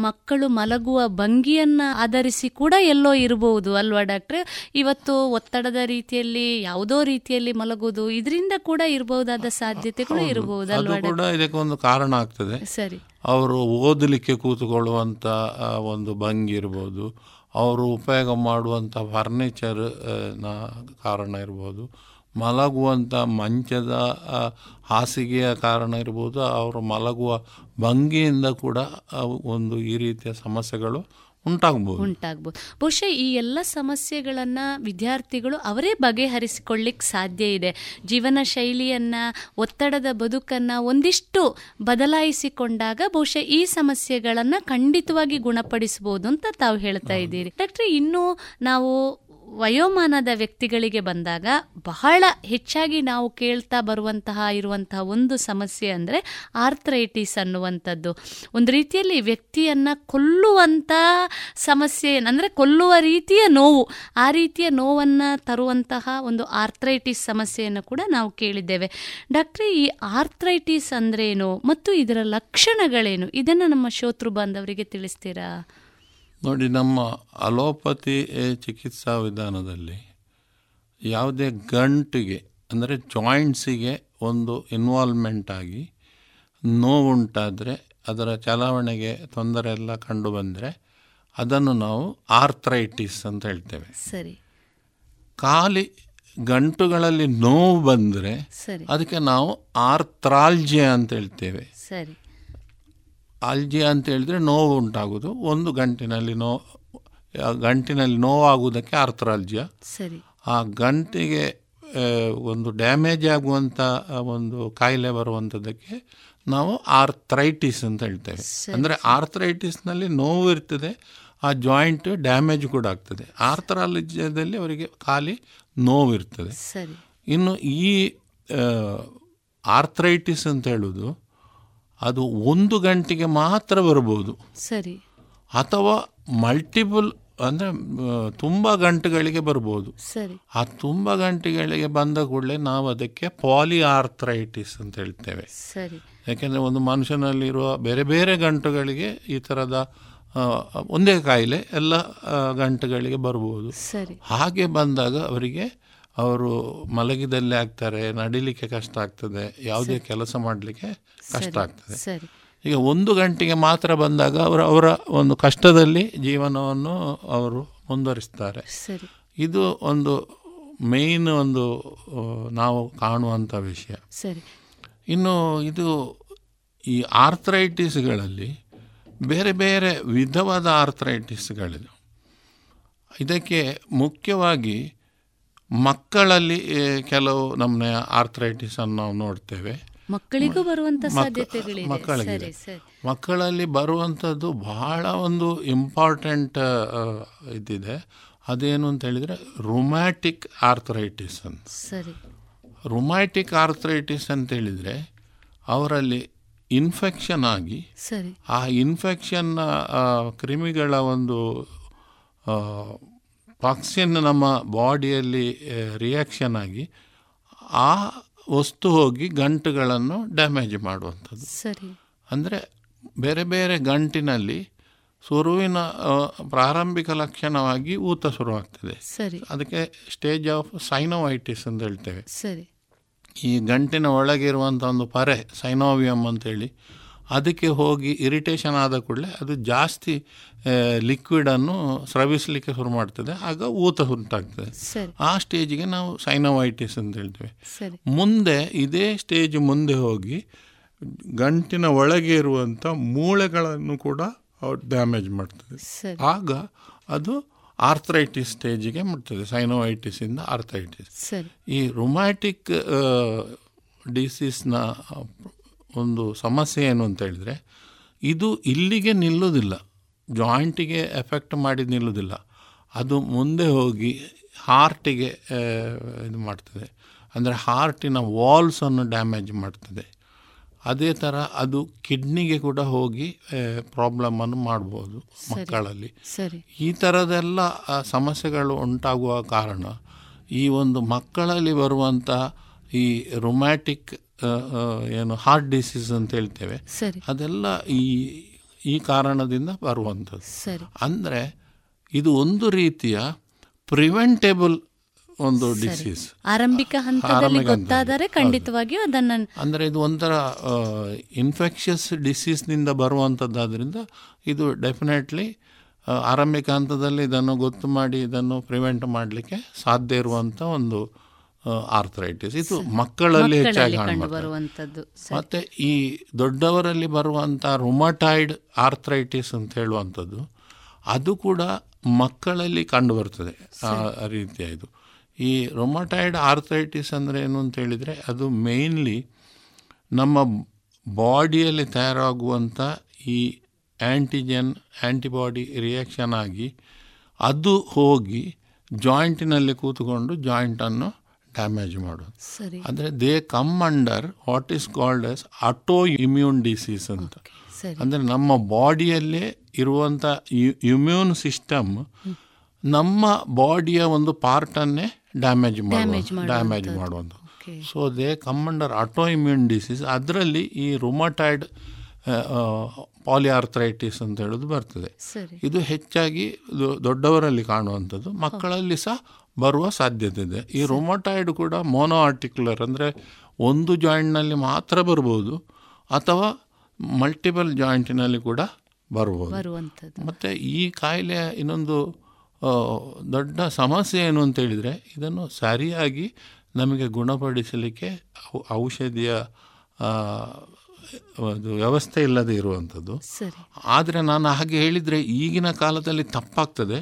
ಮಕ್ಕಳು ಮಲಗುವ ಭಂಗಿಯನ್ನ ಆಧರಿಸಿ ಕೂಡ ಎಲ್ಲೋ ಇರಬಹುದು ಅಲ್ವಾ ಡಾಕ್ಟ್ರೆ? ಇವತ್ತು ಒತ್ತಡದ ರೀತಿಯಲ್ಲಿ ಯಾವುದೋ ರೀತಿಯಲ್ಲಿ ಮಲಗುವುದು ಇದರಿಂದ ಕೂಡ ಇರಬಹುದಾದ ಸಾಧ್ಯತೆಗಳು ಇರಬಹುದು ಅಲ್ವಾ ಕೂಡ ಇದಕ್ಕೆ ಒಂದು ಕಾರಣ ಆಗ್ತದೆ. ಸರಿ. ಅವರು ಓದಲಿಕ್ಕೆ ಕೂತುಕೊಳ್ಳುವಂತ ಒಂದು ಭಂಗಿ ಇರ್ಬೋದು ಅವರು ಉಪಯೋಗ ಮಾಡುವಂಥ ಫರ್ನಿಚರ್ನ ಕಾರಣ ಇರ್ಬೋದು ಮಲಗುವಂಥ ಮಂಚದ ಹಾಸಿಗೆಯ ಕಾರಣ ಇರ್ಬೋದು ಅವರು ಮಲಗುವ ಭಂಗಿಯಿಂದ ಕೂಡ ಒಂದು ಈ ರೀತಿಯ ಸಮಸ್ಯೆಗಳು ಉಂಟಾಗ್ಬೋದು. ಉಂಟಾಗ್ಬೋದು. ಬಹುಶಃ ಈ ಎಲ್ಲ ಸಮಸ್ಯೆಗಳನ್ನು ವಿದ್ಯಾರ್ಥಿಗಳು ಅವರೇ ಬಗೆಹರಿಸಿಕೊಳ್ಳಿಕ್ಕೆ ಸಾಧ್ಯ ಇದೆ. ಜೀವನ ಶೈಲಿಯನ್ನು ಒತ್ತಡದ ಬದುಕನ್ನ ಒಂದಿಷ್ಟು ಬದಲಾಯಿಸಿಕೊಂಡಾಗ ಬಹುಶಃ ಈ ಸಮಸ್ಯೆಗಳನ್ನು ಖಂಡಿತವಾಗಿ ಗುಣಪಡಿಸಬಹುದು ಅಂತ ತಾವು ಹೇಳ್ತಾ ಇದ್ದೀರಿ. ಡಾಕ್ಟ್ರೆ ಇನ್ನು ನಾವು ವಯೋಮಾನದ ವ್ಯಕ್ತಿಗಳಿಗೆ ಬಂದಾಗ ಬಹಳ ಹೆಚ್ಚಾಗಿ ನಾವು ಕೇಳ್ತಾ ಬರುವಂತಹ, ಇರುವಂತಹ ಒಂದು ಸಮಸ್ಯೆ ಅಂದರೆ ಆರ್ಥ್ರೈಟಿಸ್ ಅನ್ನುವಂಥದ್ದು. ಒಂದು ರೀತಿಯಲ್ಲಿ ವ್ಯಕ್ತಿಯನ್ನು ಕೊಲ್ಲುವಂಥ ಸಮಸ್ಯೆ ಅಂದರೆ ಕೊಲ್ಲುವ ರೀತಿಯ ನೋವು. ಆ ರೀತಿಯ ನೋವನ್ನು ತರುವಂತಹ ಒಂದು ಆರ್ಥ್ರೈಟಿಸ್ ಸಮಸ್ಯೆಯನ್ನು ಕೂಡ ನಾವು ಕೇಳಿದ್ದೇವೆ. ಡಾಕ್ಟ್ರಿ, ಈ ಆರ್ಥ್ರೈಟಿಸ್ ಅಂದ್ರೇನು? ಮತ್ತು ಇದರ ಲಕ್ಷಣಗಳೇನು? ಇದನ್ನು ನಮ್ಮ ಶೋತೃ ಬಾಂಧವರಿಗೆ ತಿಳಿಸ್ತೀರಾ? ನೋಡಿ ನಮ್ಮ ಅಲೋಪತಿ ಚಿಕಿತ್ಸಾ ವಿಧಾನದಲ್ಲಿ ಯಾವುದೇ ಗಂಟಿಗೆ ಅಂದರೆ ಜಾಯಿಂಟ್ಸಿಗೆ ಒಂದು ಇನ್ವಾಲ್ವ್ಮೆಂಟ್ ಆಗಿ ನೋವುಂಟಾದರೆ ಅದರ ಚಲಾವಣೆಗೆ ತೊಂದರೆ ಎಲ್ಲ ಕಂಡು ಬಂದರೆ ಅದನ್ನು ನಾವು ಆರ್ಥ್ರೈಟಿಸ್ ಅಂತ ಹೇಳ್ತೇವೆ. ಸರಿ. ಖಾಲಿ ಗಂಟುಗಳಲ್ಲಿ ನೋವು ಬಂದರೆ ಅದಕ್ಕೆ ನಾವು ಆರ್ಥ್ರಾಲ್ಜಿಯಾ ಅಂತ ಹೇಳ್ತೇವೆ. ಸರಿ. ಆಲ್ಜಿಯಾ ಅಂತ ಹೇಳಿದರೆ ನೋವು ಉಂಟಾಗೋದು ಒಂದು ಗಂಟಿನಲ್ಲಿ ನೋ ಗಂಟಿನಲ್ಲಿ ನೋವಾಗುವುದಕ್ಕೆ ಆರ್ಥ್ರಾಲ್ಜಿಯಾ. ಸರಿ. ಆ ಗಂಟಿಗೆ ಒಂದು ಡ್ಯಾಮೇಜ್ ಆಗುವಂಥ ಒಂದು ಕಾಯಿಲೆ ಬರುವಂಥದ್ದಕ್ಕೆ ನಾವು ಆರ್ಥ್ರೈಟಿಸ್ ಅಂತ ಹೇಳ್ತೇವೆ. ಅಂದರೆ ಆರ್ಥ್ರೈಟಿಸ್ನಲ್ಲಿ ನೋವು ಇರ್ತದೆ ಆ ಜಾಯಿಂಟ್ ಡ್ಯಾಮೇಜ್ ಕೂಡ ಆಗ್ತದೆ. ಆರ್ಥ್ರಾಲಜಿಯಾದಲ್ಲಿ ಅವರಿಗೆ ಖಾಲಿ ನೋವು ಇರ್ತದೆ ಸರಿ. ಇನ್ನು ಈ ಆರ್ಥ್ರೈಟಿಸ್ ಅಂತ ಹೇಳೋದು ಅದು ಒಂದು ಗಂಟೆಗೆ ಮಾತ್ರ ಬರ್ಬೋದು ಸರಿ. ಅಥವಾ ಮಲ್ಟಿಪಲ್ ಅಂದರೆ ತುಂಬ ಗಂಟೆಗಳಿಗೆ ಬರ್ಬೋದು ಸರಿ. ಆ ತುಂಬ ಗಂಟೆಗಳಿಗೆ ಬಂದ ಕೂಡಲೇ ನಾವು ಅದಕ್ಕೆ ಪಾಲಿ ಆರ್ಥ್ರೈಟಿಸ್ ಅಂತ ಹೇಳ್ತೇವೆ. ಸರಿ. ಯಾಕೆಂದರೆ ಒಂದು ಮನುಷ್ಯನಲ್ಲಿರುವ ಬೇರೆ ಬೇರೆ ಗಂಟುಗಳಿಗೆ ಈ ಥರದ ಒಂದೇ ಕಾಯಿಲೆ ಎಲ್ಲ ಗಂಟೆಗಳಿಗೆ ಬರ್ಬೋದು ಸರಿ. ಹಾಗೆ ಬಂದಾಗ ಅವರಿಗೆ ಅವರು ಮಲಗಿದಲ್ಲಿ ಆಗ್ತಾರೆ ನಡಿಲಿಕ್ಕೆ ಕಷ್ಟ ಆಗ್ತದೆ ಯಾವುದೇ ಕೆಲಸ ಮಾಡಲಿಕ್ಕೆ ಕಷ್ಟ ಆಗ್ತದೆ. ಈಗ ಒಂದು ಗಂಟೆಗೆ ಮಾತ್ರ ಬಂದಾಗ ಅವರು ಅವರ ಒಂದು ಕಷ್ಟದಲ್ಲಿ ಜೀವನವನ್ನು ಅವರು ಮುಂದುವರಿಸ್ತಾರೆ. ಇದು ಒಂದು ಮೇಯ್ನ್ ಒಂದು ನಾವು ಕಾಣುವಂಥ ವಿಷಯ. ಸರಿ. ಇನ್ನು ಇದು ಈ ಆರ್ಥ್ರೈಟಿಸ್ಗಳಲ್ಲಿ ಬೇರೆ ಬೇರೆ ವಿಧವಾದ ಆರ್ಥ್ರೈಟಿಸ್ಗಳಿದೆ ಇದಕ್ಕೆ ಮುಖ್ಯವಾಗಿ ಮಕ್ಕಳಲ್ಲಿ ಕೆಲವು ನಮ್ಮ ಆರ್ಥರೈಟಿಸ್ ಅನ್ನು ನಾವು ನೋಡ್ತೇವೆ. ಮಕ್ಕಳಿಗೂ ಬರುವಂತ ಮಕ್ಕಳಿಗೆ ಮಕ್ಕಳಲ್ಲಿ ಬರುವಂಥದ್ದು ಬಹಳ ಒಂದು ಇಂಪಾರ್ಟೆಂಟ್ ಇದಿದೆ. ಅದೇನು ಅಂತ ಹೇಳಿದರೆ ರೊಮ್ಯಾಟಿಕ್ ಆರ್ಥರೈಟಿಸ್ ಅಂತ. ಸರಿ. ರೊಮ್ಯಾಟಿಕ್ ಆರ್ಥರೈಟಿಸ್ ಅಂತ ಹೇಳಿದ್ರೆ ಅವರಲ್ಲಿ ಇನ್ಫೆಕ್ಷನ್ ಆಗಿ ಸರಿ. ಆ ಇನ್ಫೆಕ್ಷನ್ ಕ್ರಿಮಿಗಳ ಒಂದು ಟಾಕ್ಸಿನ್ ನಮ್ಮ ಬಾಡಿಯಲ್ಲಿ ರಿಯಾಕ್ಷನ್ ಆಗಿ ಆ ವಸ್ತು ಹೋಗಿ ಗಂಟುಗಳನ್ನು ಡ್ಯಾಮೇಜ್ ಮಾಡುವಂಥದ್ದು. ಸರಿ. ಅಂದರೆ ಬೇರೆ ಬೇರೆ ಗಂಟಿನಲ್ಲಿ ಸುರುವಿನ ಪ್ರಾರಂಭಿಕ ಲಕ್ಷಣವಾಗಿ ಊತ ಶುರುವಾಗ್ತದೆ. ಸರಿ. ಅದಕ್ಕೆ ಸ್ಟೇಜ್ ಆಫ್ ಸೈನೋವೈಟಿಸ್ ಅಂತ ಹೇಳ್ತೇವೆ. ಸರಿ. ಈ ಗಂಟಿನ ಒಳಗಿರುವಂಥ ಒಂದು ಪರೆ ಸೈನೋವಿಯಮ್ ಅಂತೇಳಿ ಅದಕ್ಕೆ ಹೋಗಿ ಇರಿಟೇಷನ್ ಆದ ಕೂಡಲೇ ಅದು ಜಾಸ್ತಿ ಲಿಕ್ವಿಡನ್ನು ಸ್ರವಿಸಲಿಕ್ಕೆ ಶುರು ಮಾಡ್ತದೆ. ಆಗ ಊತ ಉಂಟಾಗ್ತದೆ. ಆ ಸ್ಟೇಜಿಗೆ ನಾವು ಸೈನೋವೈಟಿಸ್ ಅಂತ ಹೇಳ್ತೇವೆ. ಮುಂದೆ ಇದೇ ಸ್ಟೇಜ್ ಮುಂದೆ ಹೋಗಿ ಗಂಟಿನ ಒಳಗೆ ಇರುವಂಥ ಮೂಳೆಗಳನ್ನು ಕೂಡ ಡ್ಯಾಮೇಜ್ ಮಾಡ್ತದೆ. ಆಗ ಅದು ಆರ್ಥ್ರೈಟಿಸ್ ಸ್ಟೇಜಿಗೆ ಮಾಡ್ತದೆ ಸೈನೋವೈಟಿಸಿಂದ ಆರ್ಥ್ರೈಟಿಸ್ ಈ ರೊಮ್ಯಾಟಿಕ್ ಡಿಸೀಸ್ನ ಒಂದು ಸಮಸ್ಯೆ ಏನು ಅಂತ ಹೇಳಿದರೆ ಇದು ಇಲ್ಲಿಗೆ ನಿಲ್ಲೋದಿಲ್ಲ. ಜಾಯಿಂಟಿಗೆ ಎಫೆಕ್ಟ್ ಮಾಡಿ ನಿಲ್ಲೋದಿಲ್ಲ. ಅದು ಮುಂದೆ ಹೋಗಿ ಹಾರ್ಟಿಗೆ ಇದು ಮಾಡ್ತದೆ. ಅಂದರೆ ಹಾರ್ಟಿನ ವಾಲ್ಸನ್ನು ಡ್ಯಾಮೇಜ್ ಮಾಡ್ತದೆ. ಅದೇ ಥರ ಅದು ಕಿಡ್ನಿಗೆ ಕೂಡ ಹೋಗಿ ಪ್ರಾಬ್ಲಮನ್ನು ಮಾಡ್ಬೋದು. ಮಕ್ಕಳಲ್ಲಿ. ಸರಿ. ಈ ಥರದೆಲ್ಲ ಸಮಸ್ಯೆಗಳು ಉಂಟಾಗುವ ಕಾರಣ ಈ ಒಂದು ಮಕ್ಕಳಲ್ಲಿ ಬರುವಂಥ ಈ ರೊಮ್ಯಾಟಿಕ್ ಏನು ಹಾರ್ಟ್ ಡಿಸೀಸ್ ಅಂತ ಹೇಳ್ತೇವೆ. ಸರಿ. ಅದೆಲ್ಲ ಈ ಈ ಕಾರಣದಿಂದ ಬರುವಂಥದ್ದು. ಅಂದರೆ ಇದು ಒಂದು ರೀತಿಯ ಪ್ರಿವೆಂಟೇಬಲ್ ಒಂದು. ಡಿಸೀಸ್ ಆರಂಭಿಕ ಹಂತದಲ್ಲಿ. ಗೊತ್ತಾದರೆ ಖಂಡಿತವಾಗಿಯೂ ಅದನ್ನು ಅಂದರೆ ಇದು ಒಂಥರ ಇನ್ಫೆಕ್ಷಸ್ ಡಿಸೀಸ್ನಿಂದ ಬರುವಂಥದ್ದಾದ್ರಿಂದ ಇದು ಡೆಫಿನೆಟ್ಲಿ ಆರಂಭಿಕ ಹಂತದಲ್ಲಿ ಇದನ್ನು ಗೊತ್ತು ಮಾಡಿ ಇದನ್ನು ಪ್ರಿವೆಂಟ್ ಮಾಡಲಿಕ್ಕೆ ಸಾಧ್ಯ ಇರುವಂಥ ಒಂದು ಆರ್ಥರೈಟಿಸ್ ಇದು ಮಕ್ಕಳಲ್ಲಿ ಹೆಚ್ಚಾಗಿ ಮತ್ತೆ ಈ ದೊಡ್ಡವರಲ್ಲಿ ಬರುವಂತಹ ರೊಮಟಾಯ್ಡ್ ಆರ್ಥರೈಟಿಸ್ ಅಂತ ಹೇಳುವಂಥದ್ದು ಅದು ಕೂಡ ಮಕ್ಕಳಲ್ಲಿ ಕಂಡುಬರ್ತದೆ ಆ ರೀತಿಯ ಇದು. ಈ ರೊಮಟಾಯ್ಡ್ ಆರ್ಥರೈಟಿಸ್ ಅಂದರೆ ಏನು ಅಂತ ಹೇಳಿದರೆ ಅದು ಮೇಯ್ನ್ಲಿ ನಮ್ಮ ಬಾಡಿಯಲ್ಲಿ ತಯಾರಾಗುವಂಥ ಈ ಆ್ಯಂಟಿಜೆನ್ ಆ್ಯಂಟಿಬಾಡಿ ರಿಯಾಕ್ಷನ್ ಆಗಿ ಅದು ಹೋಗಿ ಜಾಯಿಂಟಿನಲ್ಲಿ ಕೂತ್ಕೊಂಡು ಜಾಯಿಂಟನ್ನು ಡ್ಯಾಮೇಜ್ ಮಾಡೋದು. ಅಂದರೆ they come under what is called as autoimmune disease ಅಂತ ಅಂದರೆ ನಮ್ಮ ಬಾಡಿಯಲ್ಲೇ ಇರುವಂಥ ಇಮ್ಯೂನ್ ಸಿಸ್ಟಮ್ ನಮ್ಮ ಬಾಡಿಯ ಒಂದು ಪಾರ್ಟನ್ನೇ ಡ್ಯಾಮೇಜ್ ಮಾಡೋದು ಮಾಡುವ ಡ್ಯಾಮೇಜ್. ಮಾಡುವಂಥ. So they come under autoimmune disease ಅದರಲ್ಲಿ ಈ ರುಮಟಾಯ್ಡ್ ಪಾಲಿಯಾರ್ಥ್ರೈಟಿಸ್ ಅಂತ ಹೇಳೋದು ಬರ್ತದೆ. ಇದು ಹೆಚ್ಚಾಗಿ ದೊಡ್ಡವರಲ್ಲಿ ಕಾಣುವಂಥದ್ದು. ಮಕ್ಕಳಲ್ಲಿ ಸಹ ಬರುವ ಸಾಧ್ಯತೆ ಇದೆ ಈ ರೊಮಟಾಯ್ಡ್ ಕೂಡ ಮೋನೋ ಆರ್ಟಿಕ್ಯುಲರ್ ಅಂದರೆ ಒಂದು ಜಾಯಿಂಟ್ನಲ್ಲಿ ಮಾತ್ರ ಬರ್ಬೋದು ಅಥವಾ ಮಲ್ಟಿಪಲ್ ಜಾಯಿಂಟಿನಲ್ಲಿ ಕೂಡ ಬರ್ಬೋದು. ಮತ್ತು ಈ ಕಾಯಿಲೆಯ ಇನ್ನೊಂದು ದೊಡ್ಡ ಸಮಸ್ಯೆ ಏನು ಅಂತ ಹೇಳಿದರೆ ಇದನ್ನು ಸರಿಯಾಗಿ ನಮಗೆ ಗುಣಪಡಿಸಲಿಕ್ಕೆ ಔಷಧಿಯ ಅದು ವ್ಯವಸ್ಥೆ ಇಲ್ಲದೆ ಇರುವಂಥದ್ದು. ಆದರೆ ನಾನು ಹಾಗೆ ಹೇಳಿದರೆ ಈಗಿನ ಕಾಲದಲ್ಲಿ ತಪ್ಪಾಗ್ತದೆ.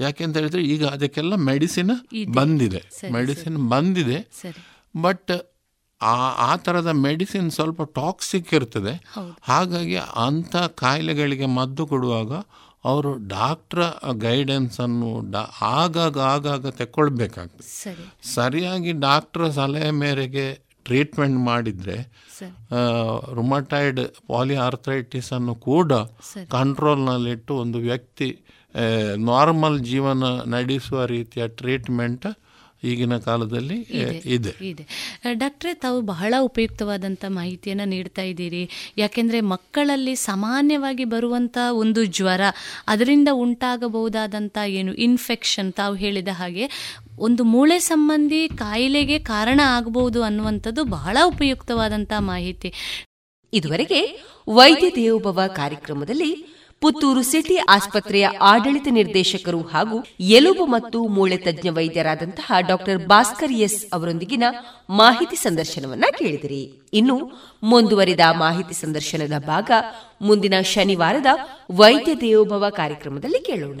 ಯಾಕೆಂತ ಹೇಳಿದ್ರೆ ಈಗ ಅದಕ್ಕೆಲ್ಲ ಮೆಡಿಸಿನ್ ಬಂದಿದೆ. ಮೆಡಿಸಿನ್ ಬಂದಿದೆ. ಬಟ್ ಆ ಆ ಥರದ ಮೆಡಿಸಿನ್ ಸ್ವಲ್ಪ ಟಾಕ್ಸಿಕ್ ಇರ್ತದೆ. ಹಾಗಾಗಿ ಅಂಥ ಕಾಯಿಲೆಗಳಿಗೆ ಮದ್ದು ಕೊಡುವಾಗ ಅವರು ಡಾಕ್ಟ್ರ ಗೈಡೆನ್ಸನ್ನು ಡಾ ಆಗಾಗ ಆಗಾಗ ತೆಕ್ಕೊಳ್ಬೇಕಾಗ್ತದೆ. ಸರಿ. ಸರಿಯಾಗಿ ಡಾಕ್ಟ್ರ ಸಲಹೆ ಮೇರೆಗೆ ಟ್ರೀಟ್ಮೆಂಟ್ ಮಾಡಿದರೆ ರುಮಟಾಯ್ಡ್ ರುಮಟೈಡ್ ಪಾಲಿಆರ್ಥರೈಟಿಸನ್ನು ಕೂಡ. ಕಂಟ್ರೋಲ್ನಲ್ಲಿಟ್ಟು ಒಂದು ವ್ಯಕ್ತಿ ನಾರ್ಮಲ್ ಜೀವನ ನಡೆಸುವ ರೀತಿಯ ಟ್ರೀಟ್ಮೆಂಟ್ ಈಗಿನ ಕಾಲದಲ್ಲಿ ಇದೆ ಇದೆ. ಡಾಕ್ಟ್ರೆ ತಾವು ಬಹಳ ಉಪಯುಕ್ತವಾದಂಥ ಮಾಹಿತಿಯನ್ನು ನೀಡ್ತಾ ಇದ್ದೀರಿ. ಯಾಕೆಂದರೆ ಮಕ್ಕಳಲ್ಲಿ ಸಾಮಾನ್ಯವಾಗಿ ಬರುವಂಥ ಒಂದು ಜ್ವರ ಅದರಿಂದ ಉಂಟಾಗಬಹುದಾದಂಥ ಏನು ಇನ್ಫೆಕ್ಷನ್ ತಾವು ಹೇಳಿದ ಹಾಗೆ ಒಂದು ಮೂಳೆ ಸಂಬಂಧಿ ಕಾಯಿಲೆಗೆ ಕಾರಣ ಆಗಬಹುದು ಅನ್ನುವಂಥದ್ದು ಬಹಳ ಉಪಯುಕ್ತವಾದಂಥ ಮಾಹಿತಿ. ಇದುವರೆಗೆ ವೈದ್ಯ ದೇವೋಭವ ಕಾರ್ಯಕ್ರಮದಲ್ಲಿ ಪುತ್ತೂರು ಸಿಟಿ ಆಸ್ಪತ್ರೆಯ ಆಡಳಿತ ನಿರ್ದೇಶಕರು ಹಾಗೂ ಎಲುಬು ಮತ್ತು ಮೂಳೆ ತಜ್ಞ ವೈದ್ಯರಾದಂತಹ ಡಾಕ್ಟರ್ ಭಾಸ್ಕರ್ ಎಸ್ ಅವರೊಂದಿಗಿನ ಮಾಹಿತಿ ಸಂದರ್ಶನವನ್ನ ಕೇಳಿದಿರಿ. ಇನ್ನು ಮುಂದುವರಿದ ಮಾಹಿತಿ ಸಂದರ್ಶನದ ಭಾಗ ಮುಂದಿನ ಶನಿವಾರದ ವೈದ್ಯ ದೇವೋಭವ ಕಾರ್ಯಕ್ರಮದಲ್ಲಿ ಕೇಳೋಣ.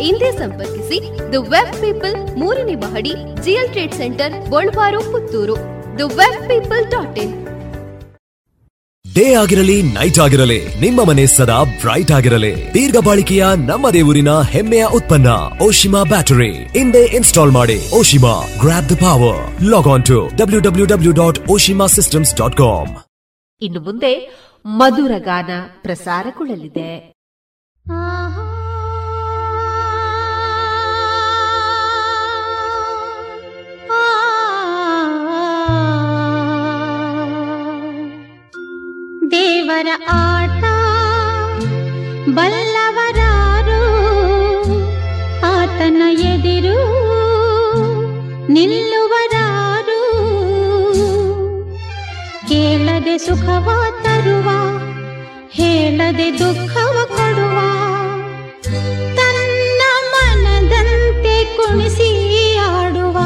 ಹಿಂದೆ ಸಂಪರ್ಕಿಸಿ ದ ವೆಬ್ ಪೀಪಲ್ ಮೂರನೇ ಮಹಡಿ GL trade centre Bolwar Puttur. The web people dot in. Day ಆಗಿರಲಿ ನೈಟ್ ಆಗಿರಲಿ ನಿಮ್ಮ ಮನೆ ಸದಾ ಬ್ರೈಟ್ ಆಗಿರಲಿ. ದೀರ್ಘ ಬಾಳಿಕೆಯ ನಮ್ಮ ದೇವರಿನ ಹೆಮ್ಮೆಯ ಉತ್ಪನ್ನ ಓಶಿಮಾ ಬ್ಯಾಟರಿ. ಹಿಂದೆ ಇನ್ಸ್ಟಾಲ್ ಮಾಡಿ Oshima grab the power log on to W W W dot Oshima systems dot com ಇನ್ನು ಮುಂದೆ ಮಧುರ ಗಾನ ಪ್ರಸಾರಗೊಳ್ಳಲಿದೆ ದೇವರ ಆಟ, ಬಲ್ಲವರಾರು, ಆತನ ಎದಿರು ನಿಲ್ಲುವರಾರು. ಕೇಳದೆ ಸುಖವ ತರುವ, ಹೇಳದೆ ದುಃಖವ ಕೊಡುವ, ತನ್ನ ಮನದಂತೆ ಕುಣಿಸಿ ಆಡುವ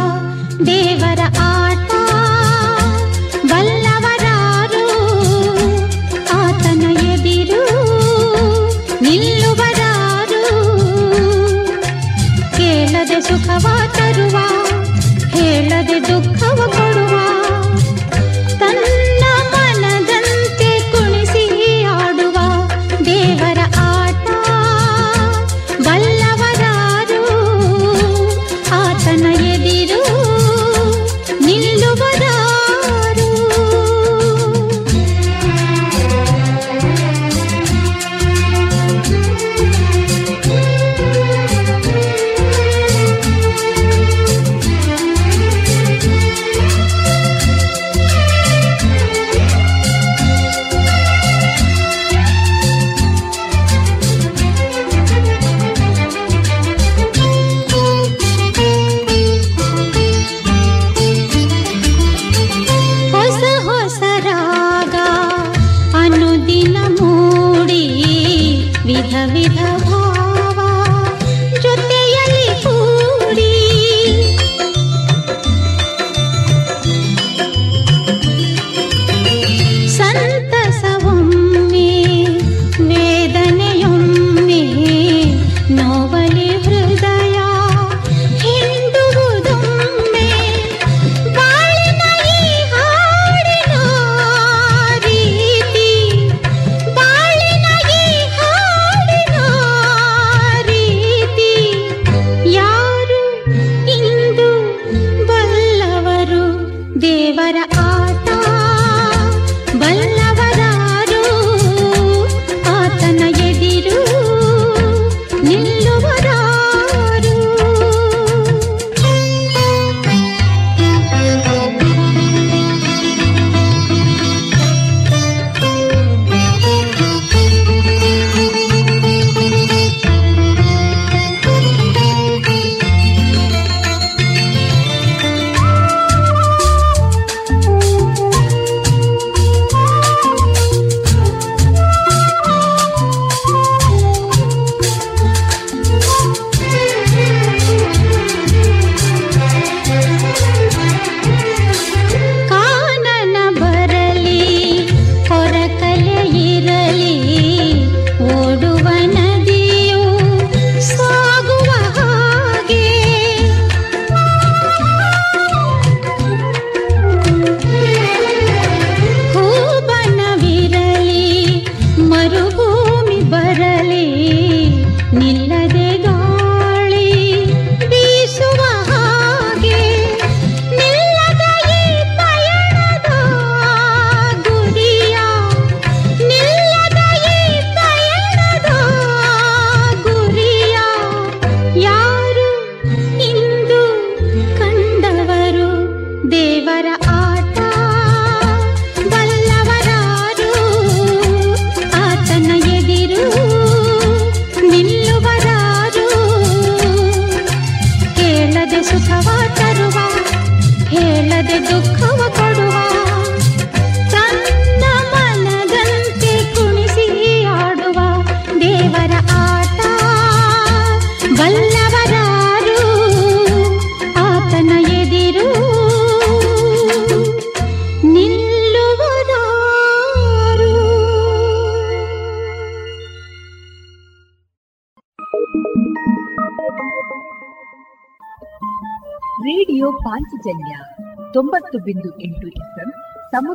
ದೇವರ ಆಟ. ಸುಖವ ತರುವ ಹೇಳದೆ ದುಃಖ